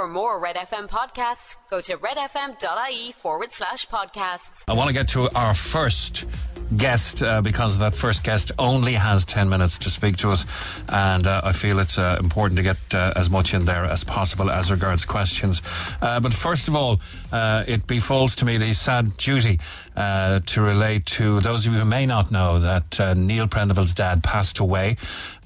For more Red FM podcasts, go to redfm.ie forward slash podcasts. I want to get to our first guest uh, because that first guest only has 10 minutes to speak to us and uh, I feel it's uh, important to get uh, as much in there as possible as regards questions uh, but first of all uh, it befalls to me the sad duty to relate to those of you who may not know that Neil Prendeville's dad passed away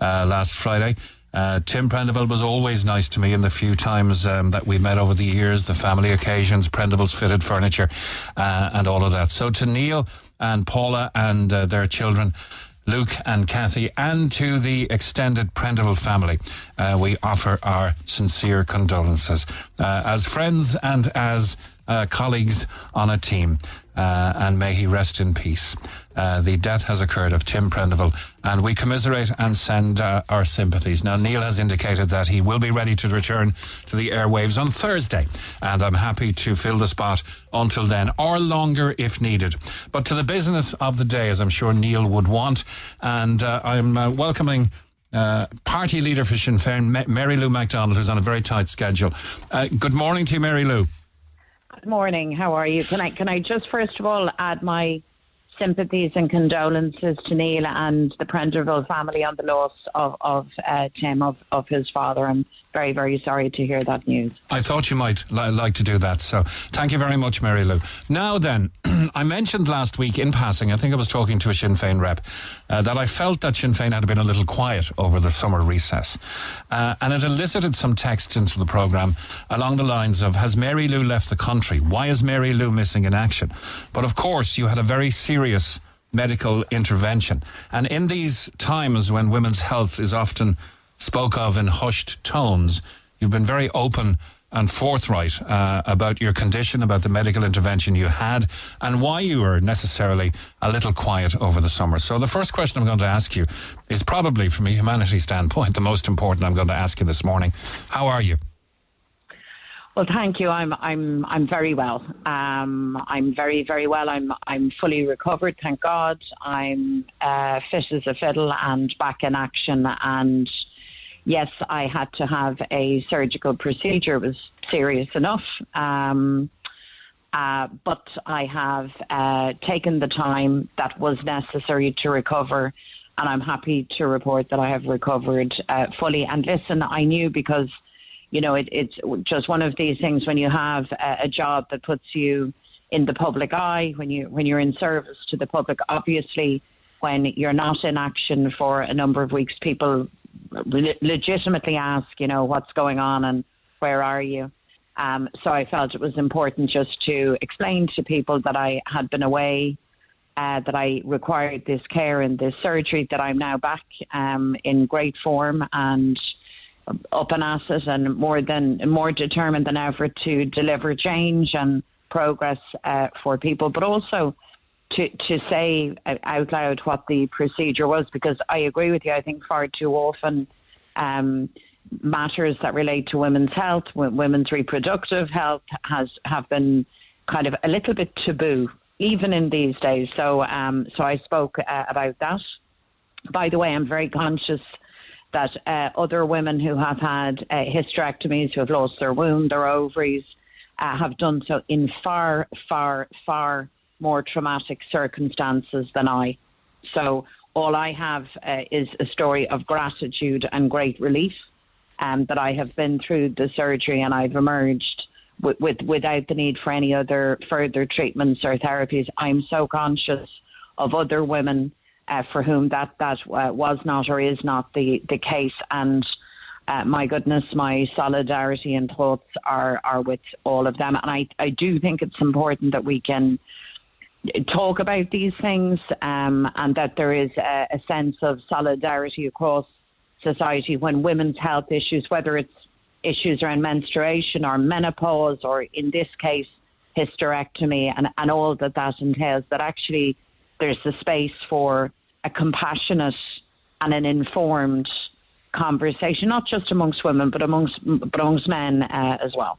last Friday uh, Tim Prendeville was always nice to me in the few times um, that we met over the years, the family occasions, Prendeville's fitted furniture, uh, and all of that. So to Neil and Paula and uh, their children, Luke and Kathy, and to the extended Prendeville family, uh, we offer our sincere condolences uh, as friends and as uh, colleagues on a team. And may he rest in peace. Uh, the death has occurred of Tim Prendeville, and we commiserate and send uh, our sympathies. Now, Neil has indicated that he will be ready to return to the airwaves on Thursday, and I'm happy to fill the spot until then, or longer if needed. But to the business of the day, as I'm sure Neil would want, and uh, I'm uh, welcoming uh, party leader for Sinn Féin, Mary Lou McDonald, who's on a very tight schedule. Uh, good morning to you, Mary Lou. Good morning. How are you? Can I can I just first of all add my sympathies and condolences to Neil and the Prendeville family on the loss of, of uh, Tim, of, of his father. I'm very, very sorry to hear that news. I thought you might li- like to do that. So thank you very much, Mary Lou. Now then, I mentioned last week in passing, I think I was talking to a Sinn Féin rep, uh, that I felt that Sinn Féin had been a little quiet over the summer recess. Uh, and it elicited some texts into the programme along the lines of, has Mary Lou left the country? Why is Mary Lou missing in action? But of course, you had a very serious medical intervention. And in these times when women's health is often spoke of in hushed tones. You've been very open and forthright uh, about your condition, about the medical intervention you had, and why you were necessarily a little quiet over the summer. So, the first question I'm going to ask you is probably, from a humanity standpoint, the most important I'm going to ask you this morning. How are you? Well, thank you. I'm I'm I'm very well. Um, I'm very very well. I'm I'm fully recovered. Thank God. I'm uh, fit as a fiddle and back in action and yes, I had to have a surgical procedure. It was serious enough. Um, uh, but I have uh, taken the time that was necessary to recover, and I'm happy to report that I have recovered uh, fully. And listen, I knew because, you know, it, it's just one of these things when you have a, a job that puts you in the public eye, when you when you're in service to the public. Obviously, when you're not in action for a number of weeks, people legitimately ask, you know, what's going on and where are you? Um, so I felt it was important just to explain to people that I had been away, uh, that I required this care and this surgery, that I'm now back um, in great form and up and at and more than more determined than ever to deliver change and progress uh, for people, but also to to say out loud what the procedure was because I agree with you. I think far too often um, matters that relate to women's health, women's reproductive health, has have been kind of a little bit taboo even in these days. So um, so I spoke uh, about that. By the way, I'm very conscious that uh, other women who have had uh, hysterectomies, who have lost their womb, their ovaries, uh, have done so in far, far, far more traumatic circumstances than I. So all I have uh, is a story of gratitude and great relief um, that I have been through the surgery and I've emerged with, with without the need for any other further treatments or therapies. I'm so conscious of other women uh, for whom that that uh, was not or is not the the case and. Uh, my goodness, my solidarity and thoughts are are with all of them, and I I do think it's important that we can talk about these things um, and that there is a, a, sense of solidarity across society when women's health issues, whether it's issues around menstruation or menopause or in this case hysterectomy and, and all that that entails, that actually there's the space for a compassionate and an informed conversation, not just amongst women, but amongst, but amongst men uh, as well.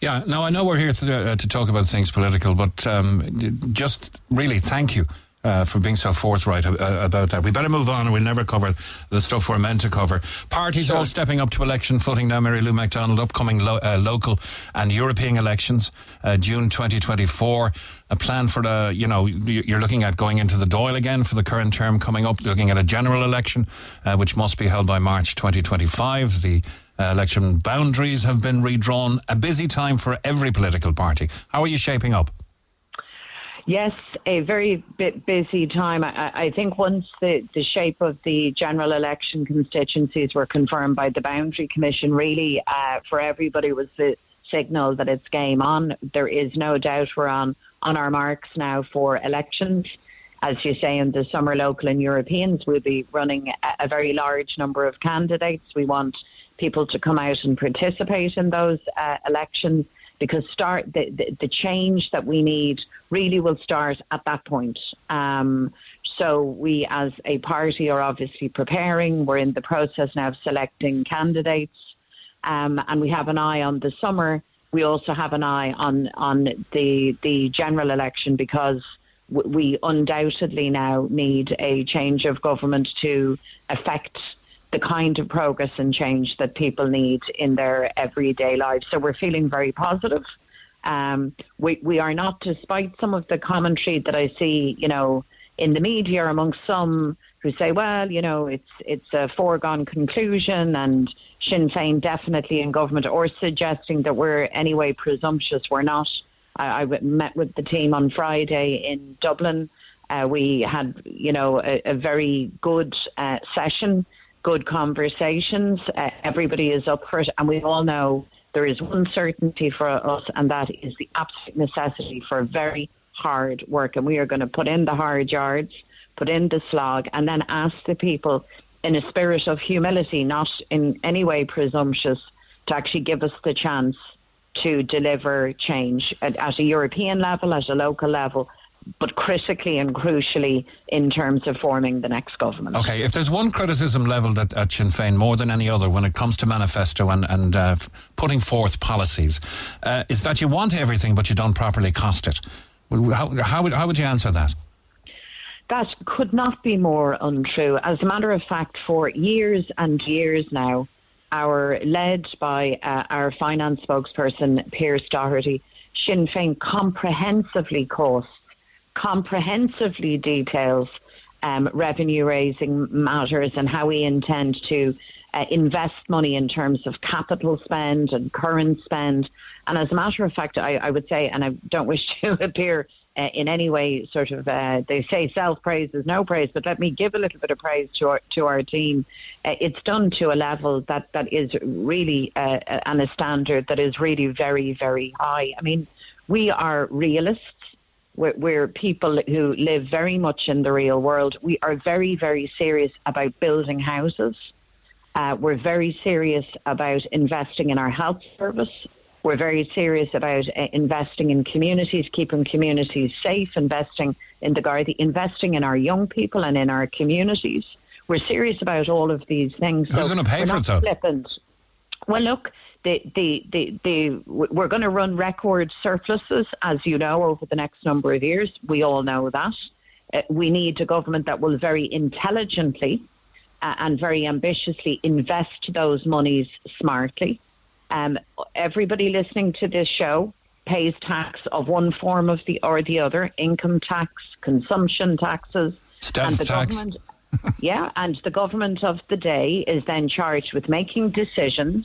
Yeah, now I know we're here to, uh, to talk about things political, but um, just really thank you uh, for being so forthright uh, about that. We better move on, we'll never cover the stuff we're meant to cover. Parties sure. all stepping up to election footing now. Mary Lou McDonald, upcoming lo- uh, local and European elections, uh, June 2024. A plan for the, you know, you're looking at going into the Dáil again for the current term coming up. Looking at a general election, uh, which must be held by March 2025. The uh, election boundaries have been redrawn. A busy time for every political party. How are you shaping up? Yes, a very bit busy time. I, I, think once the, the shape of the general election constituencies were confirmed by the Boundary Commission, really uh, for everybody was the signal that it's game on. There is no doubt we're on, on our marks now for elections. As you say, in the summer local and Europeans, we'll be running a, a very large number of candidates. We want people to come out and participate in those uh, elections because start the, the, the, change that we need really will start at that point. Um, so we as a party are obviously preparing. We're in the process now of selecting candidates um, and we have an eye on the summer. We also have an eye on, on the, the general election because we undoubtedly now need a change of government to affect the kind of progress and change that people need in their everyday lives. So we're feeling very positive. Um, we we are not, despite some of the commentary that I see, you know, in the media amongst some who say, well, you know, it's it's a foregone conclusion, and Sinn Féin definitely in government, or suggesting that we're anyway presumptuous. We're not. I, I met with the team on Friday in Dublin. Uh, we had, you know, a, a very good uh, session good conversations. Uh, everybody is up for it, and we all know there is one certainty for us, and that is the absolute necessity for very hard work. And we are going to put in the hard yards, put in the slog, and then ask the people in a spirit of humility, not in any way presumptuous, to actually give us the chance to deliver change at, at a European level, at a local level, but critically and crucially in terms of forming the next government. Okay, if there's one criticism levelled at, at Sinn Féin more than any other when it comes to manifesto and, and uh, putting forth policies, uh, is that you want everything but you don't properly cost it. How, how, would, how would you answer that? That could not be more untrue. As a matter of fact, for years and years now, our led by uh, our finance spokesperson Pearse Doherty, Sinn Féin comprehensively costs comprehensively details um, revenue raising matters and how we intend to uh, invest money in terms of capital spend and current spend. And as a matter of fact, I, I would say, and I don't wish to appear uh, in any way sort of, uh, they say self praise is no praise, but let me give a little bit of praise to our, to our team. Uh, it's done to a level that, that is really, uh, and a standard that is really very, very high. I mean, we are realists we're, we're, people who live very much in the real world. We are very, very serious about building houses. Uh, we're very serious about investing in our health service. We're very serious about uh, investing in communities, keeping communities safe, investing in the Gardaí, investing in our young people and in our communities. We're serious about all of these things. Who's so going to pay for it, though? Flippant. Well, look, the, the, the, the, we're going to run record surpluses, as you know, over the next number of years. We all know that. Uh, we need a government that will very intelligently uh, and very ambitiously invest those monies smartly. Um, everybody listening to this show pays tax of one form of the or the other: income tax, consumption taxes, and the tax. government. yeah, and the government of the day is then charged with making decisions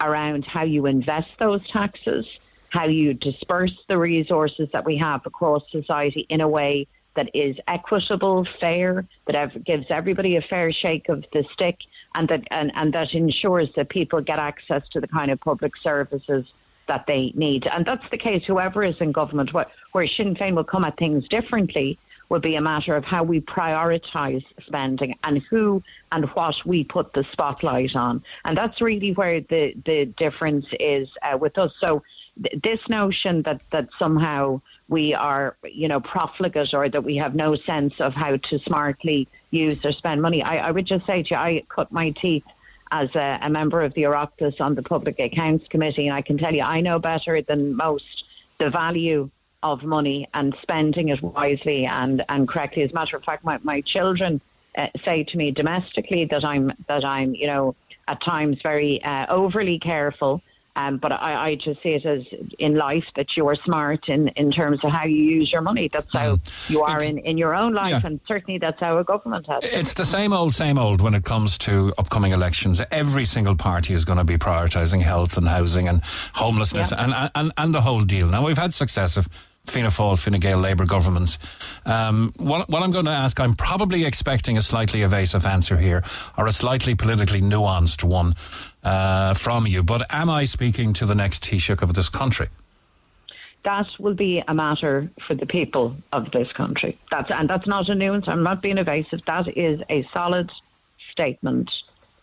around how you invest those taxes, how you disperse the resources that we have across society in a way that is equitable, fair, that gives everybody a fair shake of the stick, and that and, and that ensures that people get access to the kind of public services that they need. And that's the case. Whoever is in government, where, where Sinn Féin will come at things differently, will be a matter of how we prioritise spending and who and what we put the spotlight on. And that's really where the, the difference is uh, with us. So th- this notion that, that somehow we are, you know, profligate or that we have no sense of how to smartly use or spend money, I, I would just say to you, I cut my teeth as a, a member of the Oireachtas on the Public Accounts Committee, and I can tell you, I know better than most the value of money and spending it wisely and, and correctly. As a matter of fact, my, my children uh, say to me domestically that I'm that I'm you know at times very uh, overly careful um, but I, I, just see it as in life that you are smart in, in terms of how you use your money. That's how mm. you are in, in your own life, yeah. and certainly that's how a government has. It's the same old, same old when it comes to upcoming elections. Every single party is going to be prioritising health and housing and homelessness yeah. and, and, and the whole deal. Now, we've had successive Fianna Fáil, Fine Gael Labour governments. Um, what, what, I'm going to ask, I'm probably expecting a slightly evasive answer here, or a slightly politically nuanced one uh, from you. But am I speaking to the next Taoiseach of this country? That will be a matter for the people of this country. That's and that's not a nuance. I'm not being evasive. That is a solid statement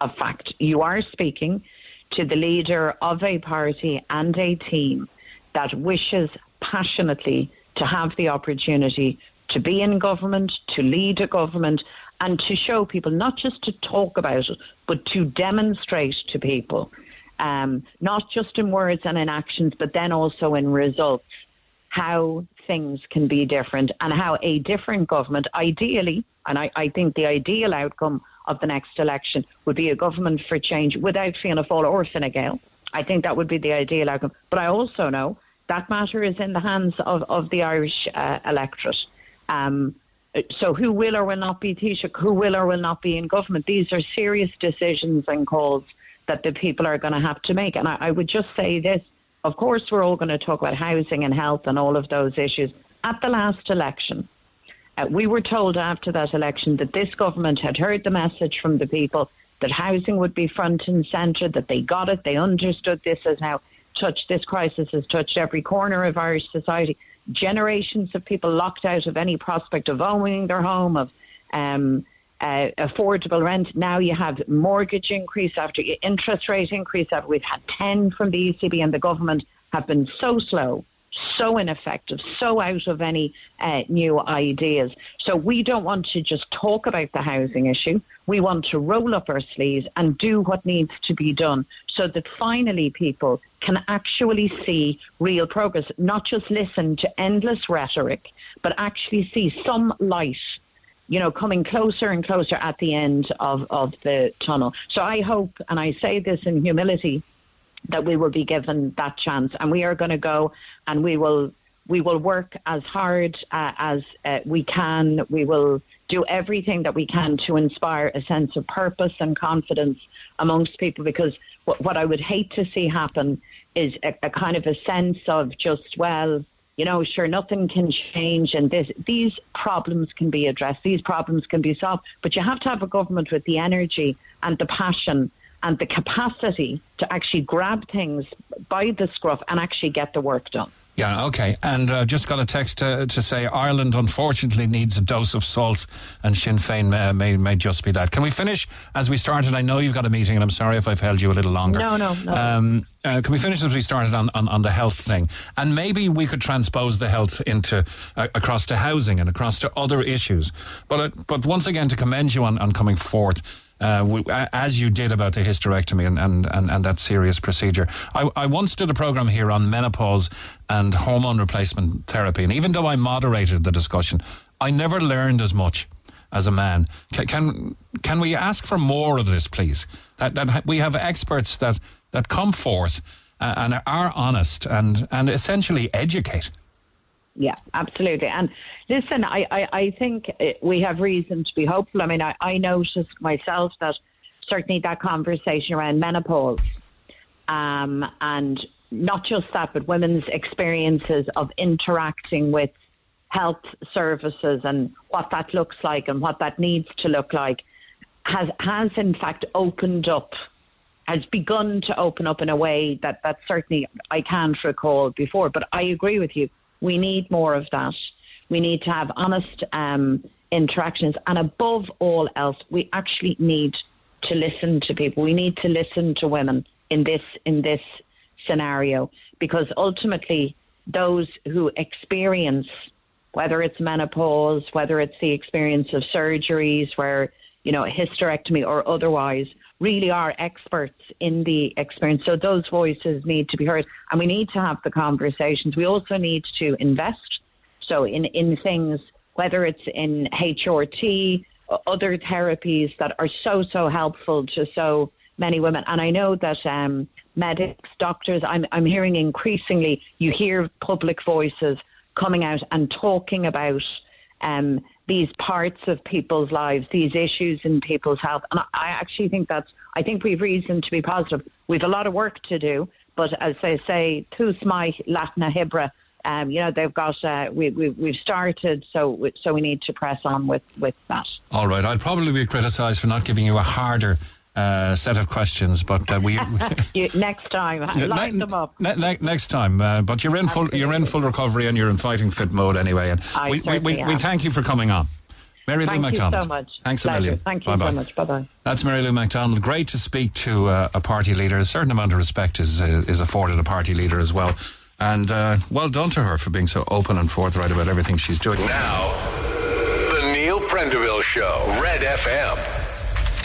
of fact. You are speaking to the leader of a party and a team that wishes passionately to have the opportunity to be in government, to lead a government, and to show people, not just to talk about it, but to demonstrate to people, um, not just in words and in actions, but then also in results, how things can be different and how a different government, ideally, and I, I think the ideal outcome of the next election would be a government for change without Fianna Fáil or Fine Gael. I think that would be the ideal outcome. But I also know that matter is in the hands of, of the Irish uh, electorate. Um, so who will or will not be Taoiseach, who will or will not be in government, these are serious decisions and calls that the people are going to have to make. And I, I would just say this, of course, we're all going to talk about housing and health and all of those issues. At the last election, uh, we were told after that election that this government had heard the message from the people that housing would be front and centre, that they got it, they understood this as now touched, this crisis has touched every corner of Irish society generations of people locked out of any prospect of owning their home, of um, uh, affordable rent. Now you have mortgage increase after interest rate increase. After we've had 10 from the ECB and the government have been so slow so ineffective, so out of any uh, new ideas. So we don't want to just talk about the housing issue. We want to roll up our sleeves and do what needs to be done so that finally people can actually see real progress, not just listen to endless rhetoric, but actually see some light you know, coming closer and closer at the end of, of the tunnel. So I hope, and I say this in humility, that we will be given that chance, and we are going to go and we will we will work as hard uh, as uh, we can. We will do everything that we can to inspire a sense of purpose and confidence amongst people. Because what, what I would hate to see happen is a, a kind of a sense of just well, you know, sure, nothing can change, and this, these problems can be addressed, these problems can be solved. But you have to have a government with the energy and the passion and the capacity to actually grab things by the scruff and actually get the work done. Yeah, okay. And uh, just got a text to, to, say Ireland unfortunately needs a dose of salt, and Sinn Féin may, may, may, just be that. Can we finish as we started? I know you've got a meeting, and I'm sorry if I've held you a little longer. No, no, no. Um, uh, can we finish as we started on, on, on, the health thing? And maybe we could transpose the health into uh, across to housing and across to other issues. But uh, but once again, to commend you on, on coming forth uh, as you did about the hysterectomy and, and, and, and that serious procedure. I, I once did a program here on menopause and hormone replacement therapy, and even though I moderated the discussion, I never learned as much as a man. Can, can can, we ask for more of this, please? That, that we have experts that, that come forth uh, and are honest and, and essentially educate. Yeah, absolutely. And listen, I, I, I think we have reason to be hopeful. I mean, I, I noticed myself that certainly that conversation around menopause um, and not just that, but women's experiences of interacting with health services and what that looks like and what that needs to look like has has in fact opened up has begun to open up in a way that that certainly I can't recall before but I agree with you we need more of that. We need to have honest um, interactions. And above all else, we actually need to listen to people. We need to listen to women in this in this scenario because ultimately those who experience whether it's menopause, whether it's the experience of surgeries where, you know, hysterectomy or otherwise, really are experts in the experience. So those voices need to be heard, and we need to have the conversations. We also need to invest. So in in things, whether it's in HRT, other therapies that are so so helpful to so many women. And I know that um, medics, doctors, I'm I'm hearing increasingly. You hear public voices coming out and talking about. Um, these parts of people's lives, these issues in people's health. And I actually think that's, I think we've reason to be positive. We've a lot of work to do, but as they say, tus mai latna hibra, um, you know, they've got, uh, we, we, we've started, so, so we need to press on with, with that. All right. I'd probably be criticised for not giving you a harder uh, set of questions, but uh, we you, next time line ne- them up. Ne- ne- next time, uh, but you're in full you're in full recovery and you're in fighting fit mode anyway. And I we, we, we, we, thank you for coming on. Mary Thank Lou you McDonald. so much. Thanks a million. Thank you Bye-bye. so much. Bye bye. That's Mary Lou McDonald. Great to speak to uh, a party leader. A certain amount of respect is uh, is afforded a party leader as well. And uh, well done to her for being so open and forthright about everything she's doing. Now, the Neil Prendeville Show, Red FM.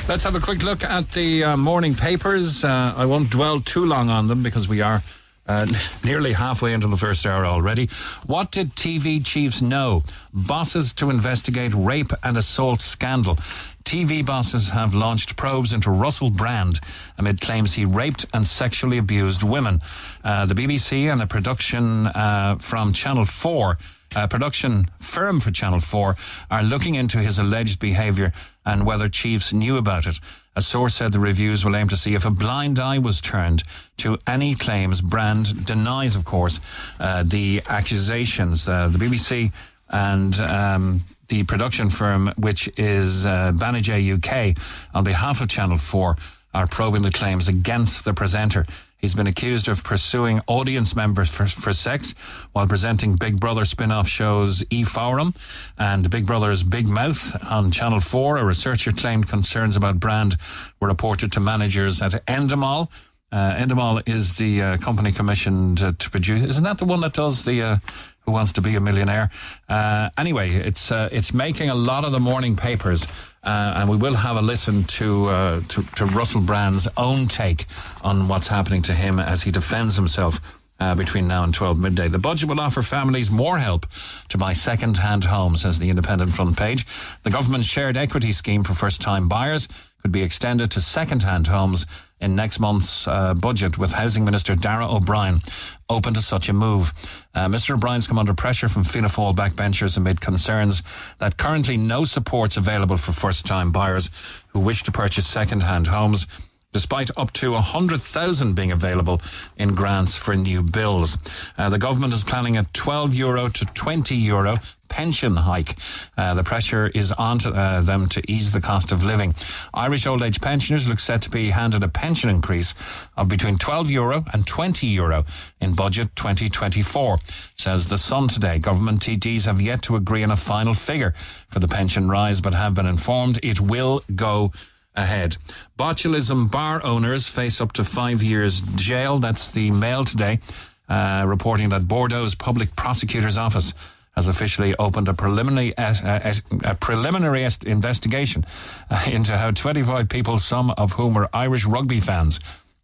Let's have a quick look at the uh, morning papers. Uh, I won't dwell too long on them because we are uh, nearly halfway into the first hour already. What did TV chiefs know? Bosses to investigate rape and assault scandal. TV bosses have launched probes into Russell Brand amid claims he raped and sexually abused women. Uh, the BBC and a production uh, from Channel 4 a production firm for Channel 4 are looking into his alleged behaviour and whether chiefs knew about it. A source said the reviews will aim to see if a blind eye was turned to any claims. Brand denies, of course, uh, the accusations. Uh, the BBC and um, the production firm, which is uh, Banijay UK, on behalf of Channel 4, are probing the claims against the presenter. He's been accused of pursuing audience members for, for sex while presenting Big Brother spin off shows E Forum and Big Brother's Big Mouth on Channel 4. A researcher claimed concerns about Brand were reported to managers at Endemol. Uh, Endemol is the uh, company commissioned uh, to produce. Isn't that the one that does the uh, Who Wants to Be a Millionaire? Uh, anyway, it's uh, it's making a lot of the morning papers. Uh, and we will have a listen to, uh, to to Russell Brand's own take on what's happening to him as he defends himself uh, between now and 12 midday. The budget will offer families more help to buy second hand homes, says the independent front page. The government's shared equity scheme for first time buyers could be extended to second hand homes in next month's uh, budget, with Housing Minister Darragh O'Brien open to such a move. Uh, Mr. O'Brien's come under pressure from Fianna Fáil backbenchers amid concerns that currently no support's available for first time buyers who wish to purchase second hand homes despite up to 100,000 being available in grants for new bills. Uh, the government is planning a 12 euro to 20 euro pension hike. Uh, the pressure is on to, uh, them to ease the cost of living. Irish old age pensioners look set to be handed a pension increase of between 12 euro and 20 euro in budget 2024, says the Sun today. Government TDs have yet to agree on a final figure for the pension rise, but have been informed it will go ahead. Botulism bar owners face up to five years jail. That's the Mail today, uh, reporting that Bordeaux's public prosecutor's office has officially opened a preliminary uh, uh, a preliminary investigation uh, into how 25 people, some of whom were Irish rugby fans,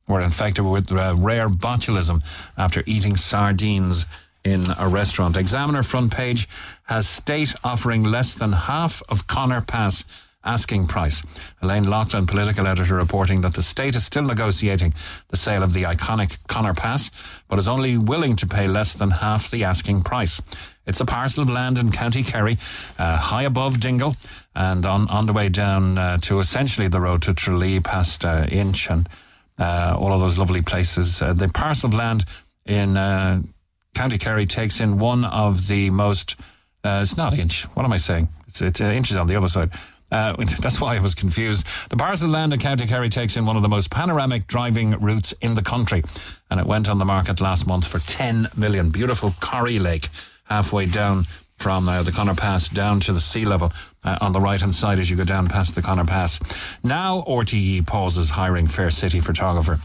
were infected with uh, rare botulism after eating sardines in a restaurant. Examiner front page has state offering less than half of Conor Pass asking price. Elaine Loughlin, political editor, reporting that the state is still negotiating the sale of the iconic Conor Pass, but is only willing to pay less than half the asking price. It's a parcel of land in County Kerry, uh, high above Dingle, and on, on the way down uh, to essentially the road to Tralee past uh, Inch and uh, all of those lovely places. Uh, the parcel of land in uh, County Kerry takes in one of the most, it's not Inch, what am I saying? It's, it's inches on the other side. Uh, that's why I was confused. The parcel land in County Kerry takes in one of the most panoramic driving routes in the country, and it went on the market last month for 10 million. Beautiful Corrie Lake, halfway down from uh, the Conor Pass down to the sea level uh, on the right hand side as you go down past the Conor Pass. Now RTE pauses hiring Fair City photographer.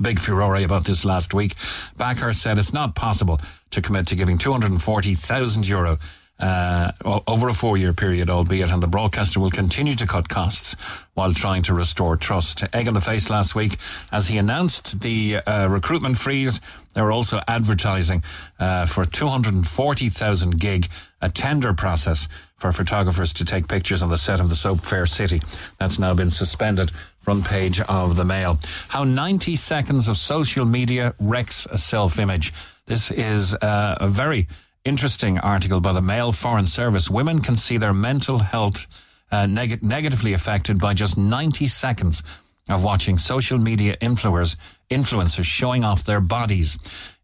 Big furore about this last week. Bakhurst said it's not possible to commit to giving 240,000 euro uh, over a four year period, albeit, and the broadcaster will continue to cut costs while trying to restore trust. Egg on the face last week as he announced the uh, recruitment freeze. They were also advertising uh, for 240,000 gig, a tender process for photographers to take pictures on the set of the soap Fair City. That's now been suspended. Front page of the Mail. How 90 seconds of social media wrecks a self image. This is uh, a very interesting article by the Mail Foreign Service. Women can see their mental health uh, neg- negatively affected by just 90 seconds of watching social media influencers, influencers showing off their bodies.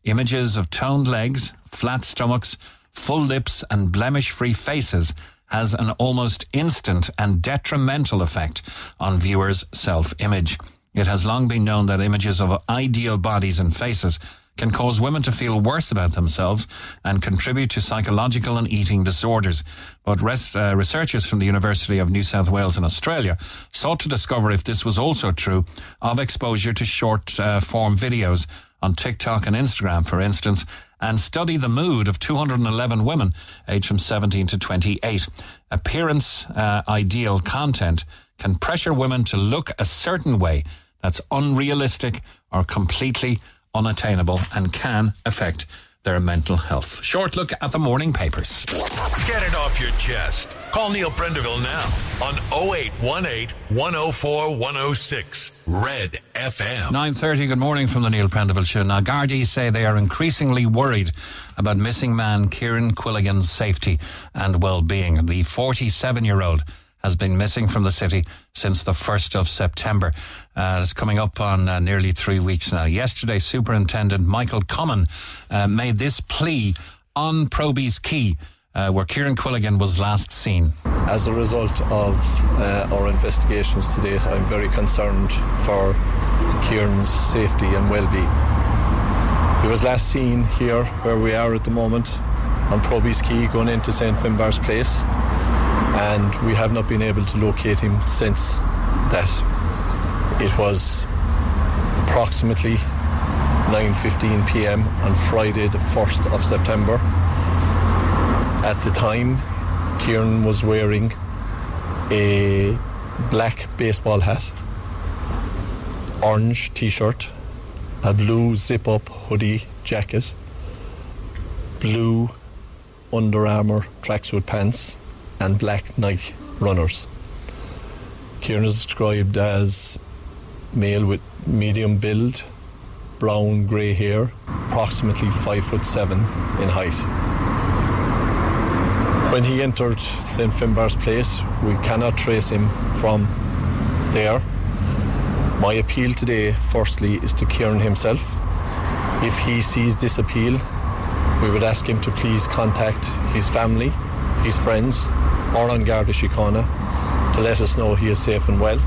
Images of toned legs, flat stomachs, full lips, and blemish free faces has an almost instant and detrimental effect on viewers' self image. It has long been known that images of ideal bodies and faces can cause women to feel worse about themselves and contribute to psychological and eating disorders. But res- uh, researchers from the University of New South Wales in Australia sought to discover if this was also true of exposure to short uh, form videos on TikTok and Instagram, for instance, and study the mood of 211 women aged from 17 to 28. Appearance uh, ideal content can pressure women to look a certain way that's unrealistic or completely unattainable and can affect their mental health. Short look at the morning papers. Get it off your chest. Call Neil Prendeville now on 0818 104 106 Red FM. 9.30, good morning from the Neil Prendeville Show. Now, Gardaí say they are increasingly worried about missing man Kieran Quilligan's safety and well-being. The 47-year-old has been missing from the city since the 1st of September. Uh, it's coming up on uh, nearly three weeks now. Yesterday, Superintendent Michael Comyns uh, made this plea on Proby's Quay. uh, where Kieran Quilligan was last seen. As a result of uh, our investigations to date, I'm very concerned for Kieran's safety and well-being. He was last seen here, where we are at the moment, on Proby's Quay, going into St Finbarr's Place and we have not been able to locate him since that. It was approximately 9:15 p.m. on Friday, the 1st of September. At the time, Kieran was wearing a black baseball hat, orange t-shirt, a blue zip-up hoodie jacket, blue Under Armour tracksuit pants, and black Nike runners. Kieran is described as male with medium build, brown grey hair, approximately five foot seven in height. When he entered St Finbarr's place, we cannot trace him from there. My appeal today, firstly, is to Kieran himself. If he sees this appeal, we would ask him to please contact his family, his friends, or on Garda Síochána to let us know he is safe and well.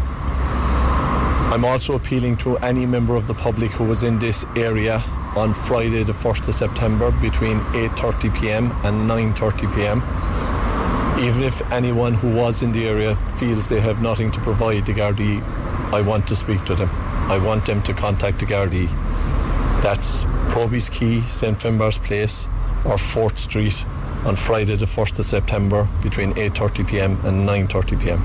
I'm also appealing to any member of the public who was in this area on Friday the 1st of September between 8.30pm and 9.30pm. Even if anyone who was in the area feels they have nothing to provide the Gardaí, I want to speak to them. I want them to contact the Gardaí. That's Proby's Quay, St Finbarr's Place or 4th Street on Friday the 1st of September between 8.30pm and 9.30pm.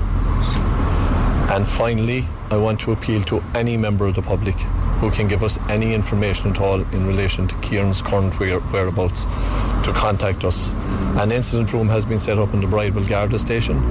And finally, I want to appeal to any member of the public who can give us any information at all in relation to Kieran's current whereabouts to contact us. An incident room has been set up in the Bridewell Garda station.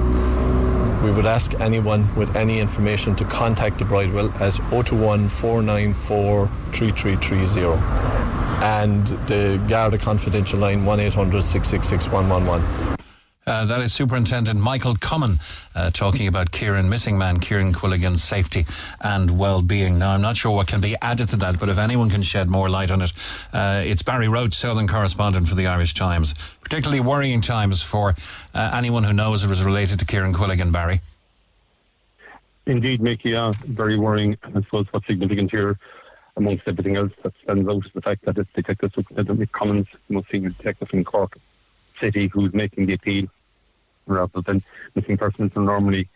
We would ask anyone with any information to contact the Bridewell at 021 494 3330 and the Garda confidential line 1 800 666 111. Uh, that is Superintendent Michael Comyns uh, talking about Kieran, missing man Kieran Quilligan's safety and well-being. Now, I'm not sure what can be added to that, but if anyone can shed more light on it, uh, it's Barry Roche, Southern correspondent for the Irish Times. Particularly worrying times for uh, anyone who knows it was related to Kieran Quilligan, Barry. Indeed, Mickey, yeah, very worrying. I suppose what's significant here amongst everything else that stands out is the fact that it's Detective Superintendent Comyns, the most senior detective in Cork City, who's making the appeal rather than missing persons are normally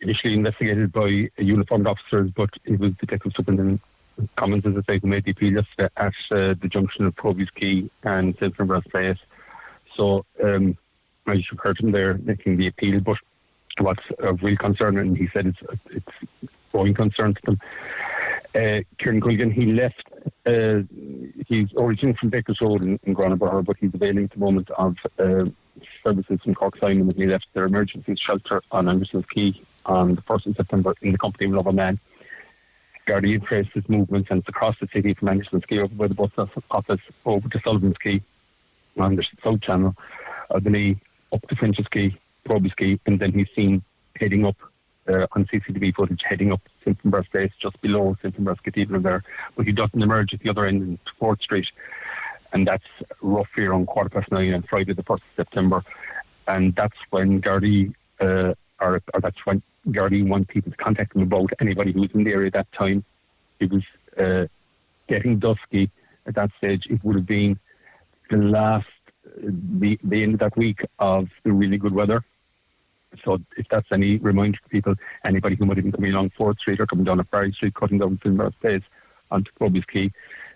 initially investigated by uniformed officers, but it was Detective Superintendent Comyns, as I say, who made the appeal yesterday at uh, the junction of Proby's Quay and St. Place. So um, heard Curtin there making the appeal, but what's of real concern, and he said it's it's growing concern to them. Uh, Kieran Culligan, he left. Uh, he's originally from Bakers in, in but he's availing at the moment of uh, services from Cork Simon. He left their emergency shelter on Anderson's Quay on the 1st of September in the company of another man. Gardaí traced his movements and it's across the city from Anderson's Quay over by the bus office over to Sullivan's Quay on the South Channel, I believe, up to French's Quay, Proby's and then he's seen heading up uh, on CCTV footage heading up St. Place just below St. Cathedral there. But he doesn't emerge at the other end in 4th Street. And that's roughly around quarter past nine on Friday, the 1st of September. And that's when Gardaí, uh, or, or that's when Gardaí want people to contact him about anybody who was in the area at that time. It was uh, getting dusky at that stage. It would have been the last, the, the end of that week of the really good weather. So if that's any reminder to people, anybody who might have been coming along 4th Street or coming down a Barry Street, cutting down Finbar Place onto Proby's Quay,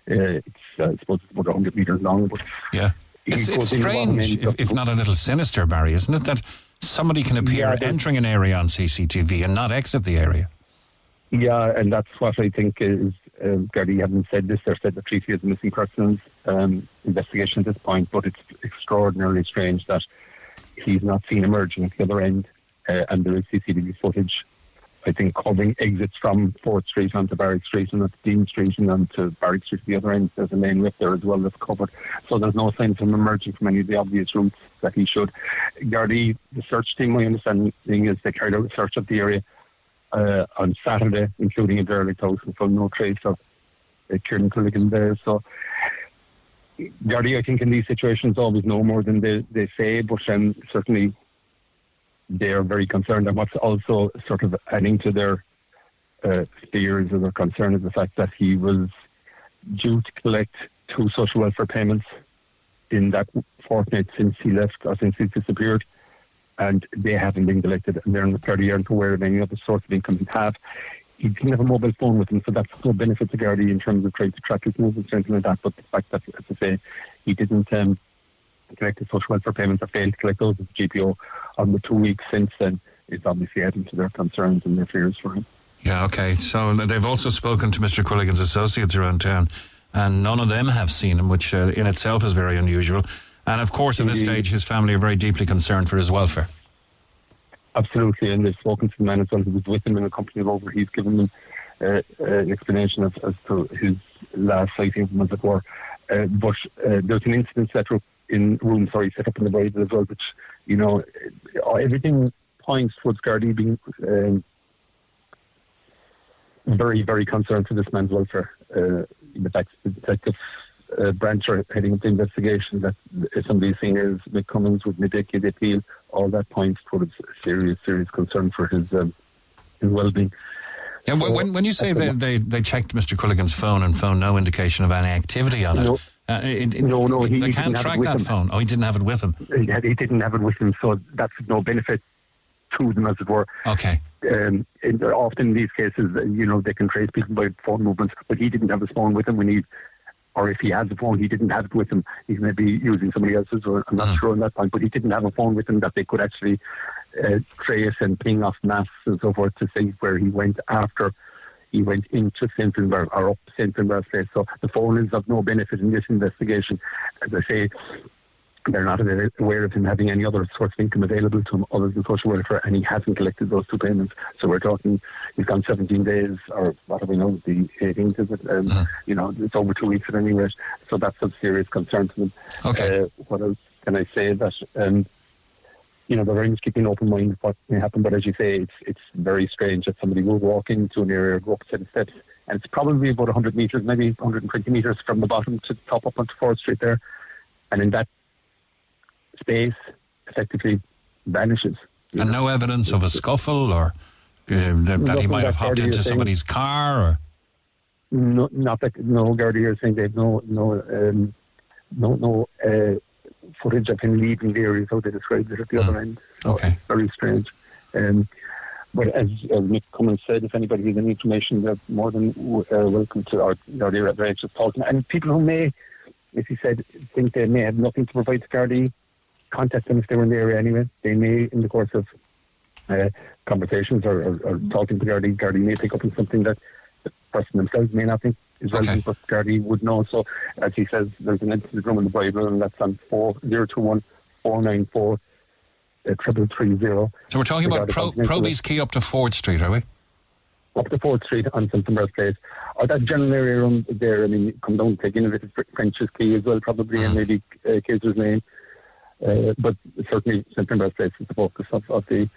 uh, it's, uh, I suppose it's about 100 metres long. But yeah. It's, it's strange, if, if, not a little sinister, Barry, isn't it? That somebody can appear yeah, entering an area on CCTV and not exit the area. Yeah, and that's what I think is. Um, Gardaí haven't said this. They've said the treaty is a missing persons um, investigation at this point, but it's extraordinarily strange that he's not seen emerging at the other end, uh, and there is CCTV footage I think covering exits from Fourth Street onto Barrack Street and at Dean Street and onto Barrack Street the other end. There's a main lift there as well that's covered. So there's no sign of him emerging from any of the obvious routes that he should. Gardaí, the search team, my understanding is they carried out a search of the area uh, on Saturday, including a derelict house, and found no trace of uh, Kieran Culligan there. So Gardaí, I think, in these situations always know more than they, they say, but um, certainly they are very concerned. And what's also sort of adding to their uh, fears or their concern is the fact that he was due to collect two social welfare payments in that fortnight since he left or since he disappeared. And they haven't been collected, and they're in the 30 aren't aware of any other source of income he have. He didn't have a mobile phone with him, so that's no benefit to Gardaí in terms of trying to track his movements or anything like that. But the fact that, as I say, he didn't um, collect his social welfare payments or failed to collect those at the GPO on the two weeks since then is obviously adding to their concerns and their fears for him. Yeah, okay. So they've also spoken to Mr. Quilligan's associates around town, and none of them have seen him, which uh, in itself is very unusual. And of course, at this stage, his family are very deeply concerned for his welfare. Absolutely, and they've spoken to the man well who was with him in the company of over. He's given them uh, uh, an explanation as, as to his last sighting of as it were. Uh, but uh, there's an incident set up in room, sorry, set up in the Bridewell as well, which you know, everything points towards Gardaí being um, very, very concerned for this man's welfare. Uh, the fact the detective uh, branch are heading up the investigation that some of these seniors, Mick Comyns with Midiki, they feel all that points towards serious, serious concern for his um, his well-being. Yeah, so, when when you say they, they they checked Mr. Culligan's phone and found no indication of any activity on it, no, uh, it, it, no, no, he, they can't track that him. phone. Oh, he didn't have it with him. He, had, he, didn't have it with him, so that's no benefit to them, as it were. Okay. Um, often in these cases, you know, they can trace people by phone movements, but he didn't have his phone with him when he, or if he has a phone, he didn't have it with him. He's maybe using somebody else's, or I'm not uh-huh. sure on that point, but he didn't have a phone with him that they could actually uh, trace and ping off maps and so forth to see where he went after he went into St. Finbar or up St. Finbar's place. So the phone is of no benefit in this investigation. As I say, they're not aware of him having any other source of income available to him other than social welfare, and he hasn't collected those two payments. So we're talking, he's gone 17 days, or what do we know, the 18th, is it? Um, uh-huh. You know, it's over two weeks at any rate. So that's a serious concern to them. Okay. Uh, what else can I say? That um, you know, they're very much keeping an open mind of what may happen. But as you say, it's it's very strange that somebody will walk into an area, go up a set of steps, and it's probably about 100 metres, maybe 120 metres from the bottom to the top up onto Fourth Street there, and in that space, effectively vanishes. And know? no evidence of a scuffle or uh, that, he might have hopped into somebody's car or. No, not that. No, Gardaí are saying they've no, no, um, no, no uh, footage of him leaving the area, how they described it at the mm. other end. So okay. very strange. Um, but as, as Mick Comyns said, if anybody has any information, they're more than uh, welcome to our, dear Rachel's talking. And people who may, as he said, think they may have nothing to provide to Gardaí, contact them if they were in the area anyway. They may, in the course of uh, conversations or, or, or talking to Gardaí, Gardaí may pick up on something that the person themselves may not think is relevant, Okay. but Gardaí would know. So, as he says, there's an incident room in the Bridewell, and that's on 4021 494 uh, triple three zero. So we're talking about Pro, Proby's Quay up to Ford Street, are we? up to Fourth Street on St. Finbarr's Place. Or that general area around there, I mean, come down, take in a bit of French's Quay as well, probably, and maybe uh, Keyser's Lane. Uh, but certainly St. Finbarr's Place is the focus of, of the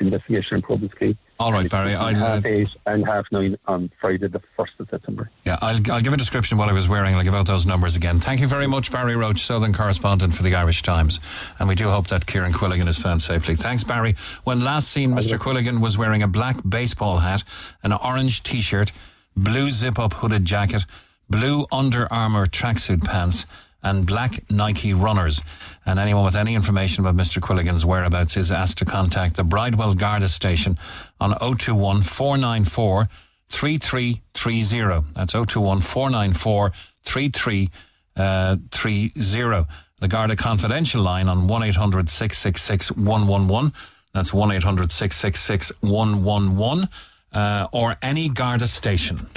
investigation in Proby's Quay. All right, Barry. I'll, uh, eight and half nine on Friday, the 1st of September. Yeah, I'll, I'll give a description of what I was wearing. I'll give out those numbers again. Thank you very much, Barry Roche, Southern correspondent for the Irish Times. And we do hope that Kieran Quilligan is found safely. Thanks, Barry. When last seen, Mr. Quilligan was wearing a black baseball hat, an orange t shirt, blue zip up hooded jacket, blue Under Armour tracksuit pants, and black Nike runners. And anyone with any information about Mr. Quilligan's whereabouts is asked to contact the Bridewell Garda station on 021 494 3330. That's 021 494 3330. The Garda confidential line on 1 800 666 111. That's 1 800 666 111. Uh, or any Garda station.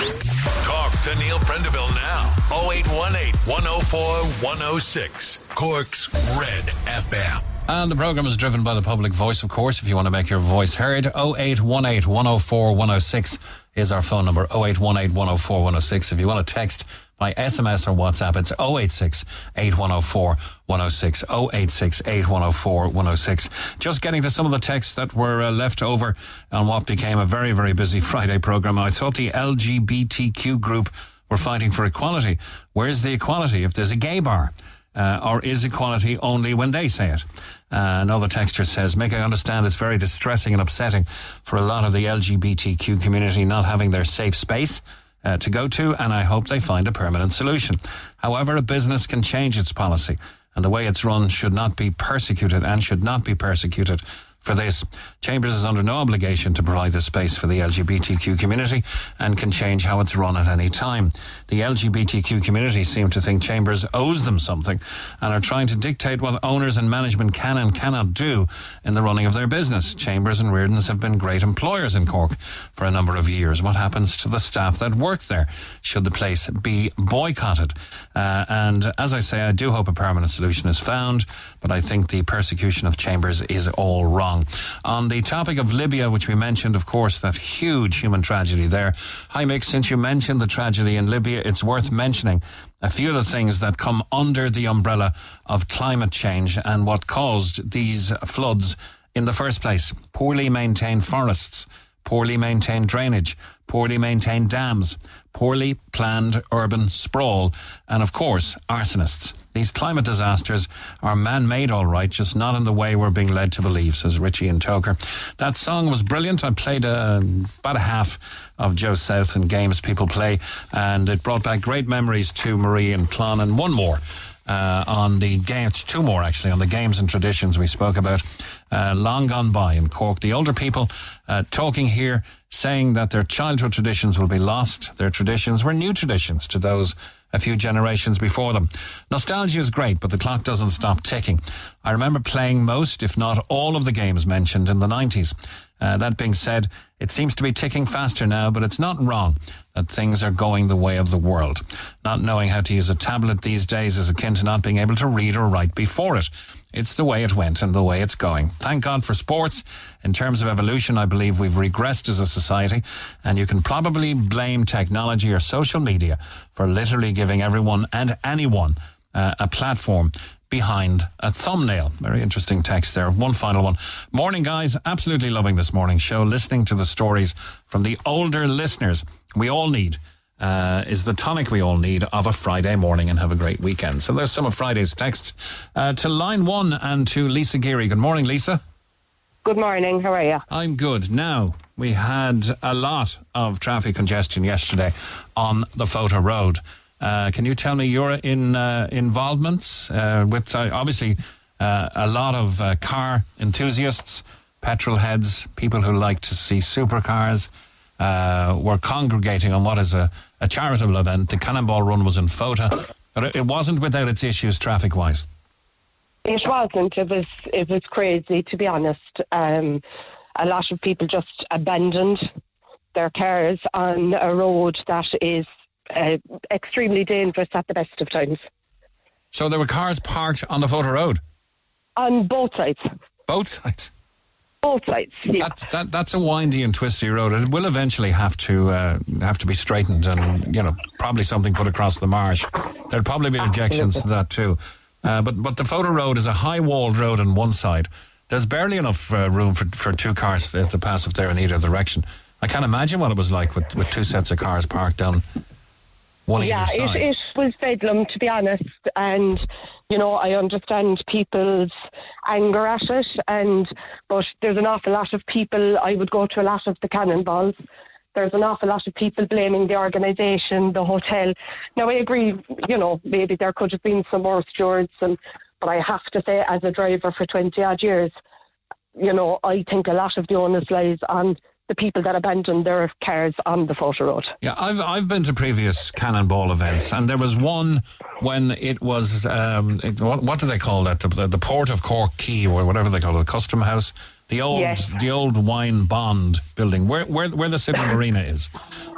Talk to Neil Prendeville now. 0818 104 106. Cork's Red FM. And the programme is driven by the public voice, of course. If you want to make your voice heard, 0818 104 106 is our phone number. 0818 104 106. If you want to text by SMS or WhatsApp, it's 086 8104 106. 086 8104 106. Just getting to some of the texts that were uh, left over on what became a very, very busy Friday programme. I thought the LGBTQ group were fighting for equality. Where's the equality if there's a gay bar? uh, or is equality only when they say it? Uh, another texture says, make I understand it's very distressing and upsetting for a lot of the LGBTQ community not having their safe space uh, to go to, and I hope they find a permanent solution. However, a business can change its policy, and the way it's run should not be persecuted and should not be persecuted for this. Chambers is under no obligation to provide this space for the LGBTQ community and can change how it's run at any time. The LGBTQ community seem to think Chambers owes them something and are trying to dictate what owners and management can and cannot do in the running of their business. Chambers and Rearden's have been great employers in Cork for a number of years. What happens to the staff that work there? Should the place be boycotted? Uh, and as I say, I do hope a permanent solution is found, but I think the persecution of Chambers is all wrong. On the topic of Libya, which we mentioned, of course, that huge human tragedy there. Hi, Mick, since you mentioned the tragedy in Libya, it's worth mentioning a few of the things that come under the umbrella of climate change and what caused these floods in the first place. Poorly maintained forests, poorly maintained drainage, poorly maintained dams, poorly planned urban sprawl, and of course, arsonists. These climate disasters are man-made, all right, just not in the way we're being led to believe, says Richie and Toker. That song was brilliant. I played uh, about a half of Joe South and games people play, and it brought back great memories to Marie and Clon, and one more. Uh, on the games, two more actually, on the games and traditions we spoke about, uh, long gone by in Cork. The older people uh, talking here, saying that their childhood traditions will be lost. Their traditions were new traditions to those a few generations before them. Nostalgia is great, but the clock doesn't stop ticking. I remember playing most, if not all, of the games mentioned in the 90s. Uh, that being said, it seems to be ticking faster now, but it's not wrong that things are going the way of the world. Not knowing how to use a tablet these days is akin to not being able to read or write before it. It's the way it went and the way it's going. Thank God for sports. In terms of evolution, I believe we've regressed as a society, and you can probably blame technology or social media for literally giving everyone and anyone uh, a platform behind a thumbnail. Very interesting text there. One final one. Morning, guys. Absolutely loving this morning show. Listening to the stories from the older listeners we all need. Uh, is the tonic we all need of a Friday morning and have a great weekend. So there's some of Friday's texts. Uh, to line one and to Lisa Geary. Good morning, Lisa. Good morning. How are you? I'm good. Now, we had a lot of traffic congestion yesterday on the Fota Road. Uh, can you tell me your in uh, involvements uh, with uh, obviously uh, a lot of uh, car enthusiasts, petrol heads, people who like to see supercars, uh, were congregating on what is a, a charitable event. The Cannonball Run was in Fota, but it, wasn't without its issues traffic wise. It wasn't. It was. It was crazy, to be honest. Um, a lot of people just abandoned their cars on a road that is uh, extremely dangerous at the best of times. So there were cars parked on the Fota Road, On both sides. both sides. Both sides. Yeah. That, that, that's a windy and twisty road. It will eventually have to uh, have to be straightened, and you know probably something put across the marsh. There'd probably be objections to that too. Uh, but but the Fota Road is a high walled road on one side. There's barely enough uh, room for, for two cars to, to pass up there in either direction. I can't imagine what it was like with, with two sets of cars parked down one yeah, it, it was bedlam, to be honest. And, you know, I understand people's anger at it. And, but there's an awful lot of people, I would go to a lot of the cannonballs. There's an awful lot of people blaming the organisation, the hotel. Now, I agree, you know, maybe there could have been some more stewards. And, but I have to say, as a driver for 20 odd years, you know, I think a lot of the onus lies on the people that abandoned their cars on the Fota Road. Yeah, I've I've been to previous cannonball events, and there was one when it was um, it, what, what do they call that? The, the port of Cork Key or whatever they call it, the Custom House, the old Yes. the old wine bond building, where where where the City Marina is,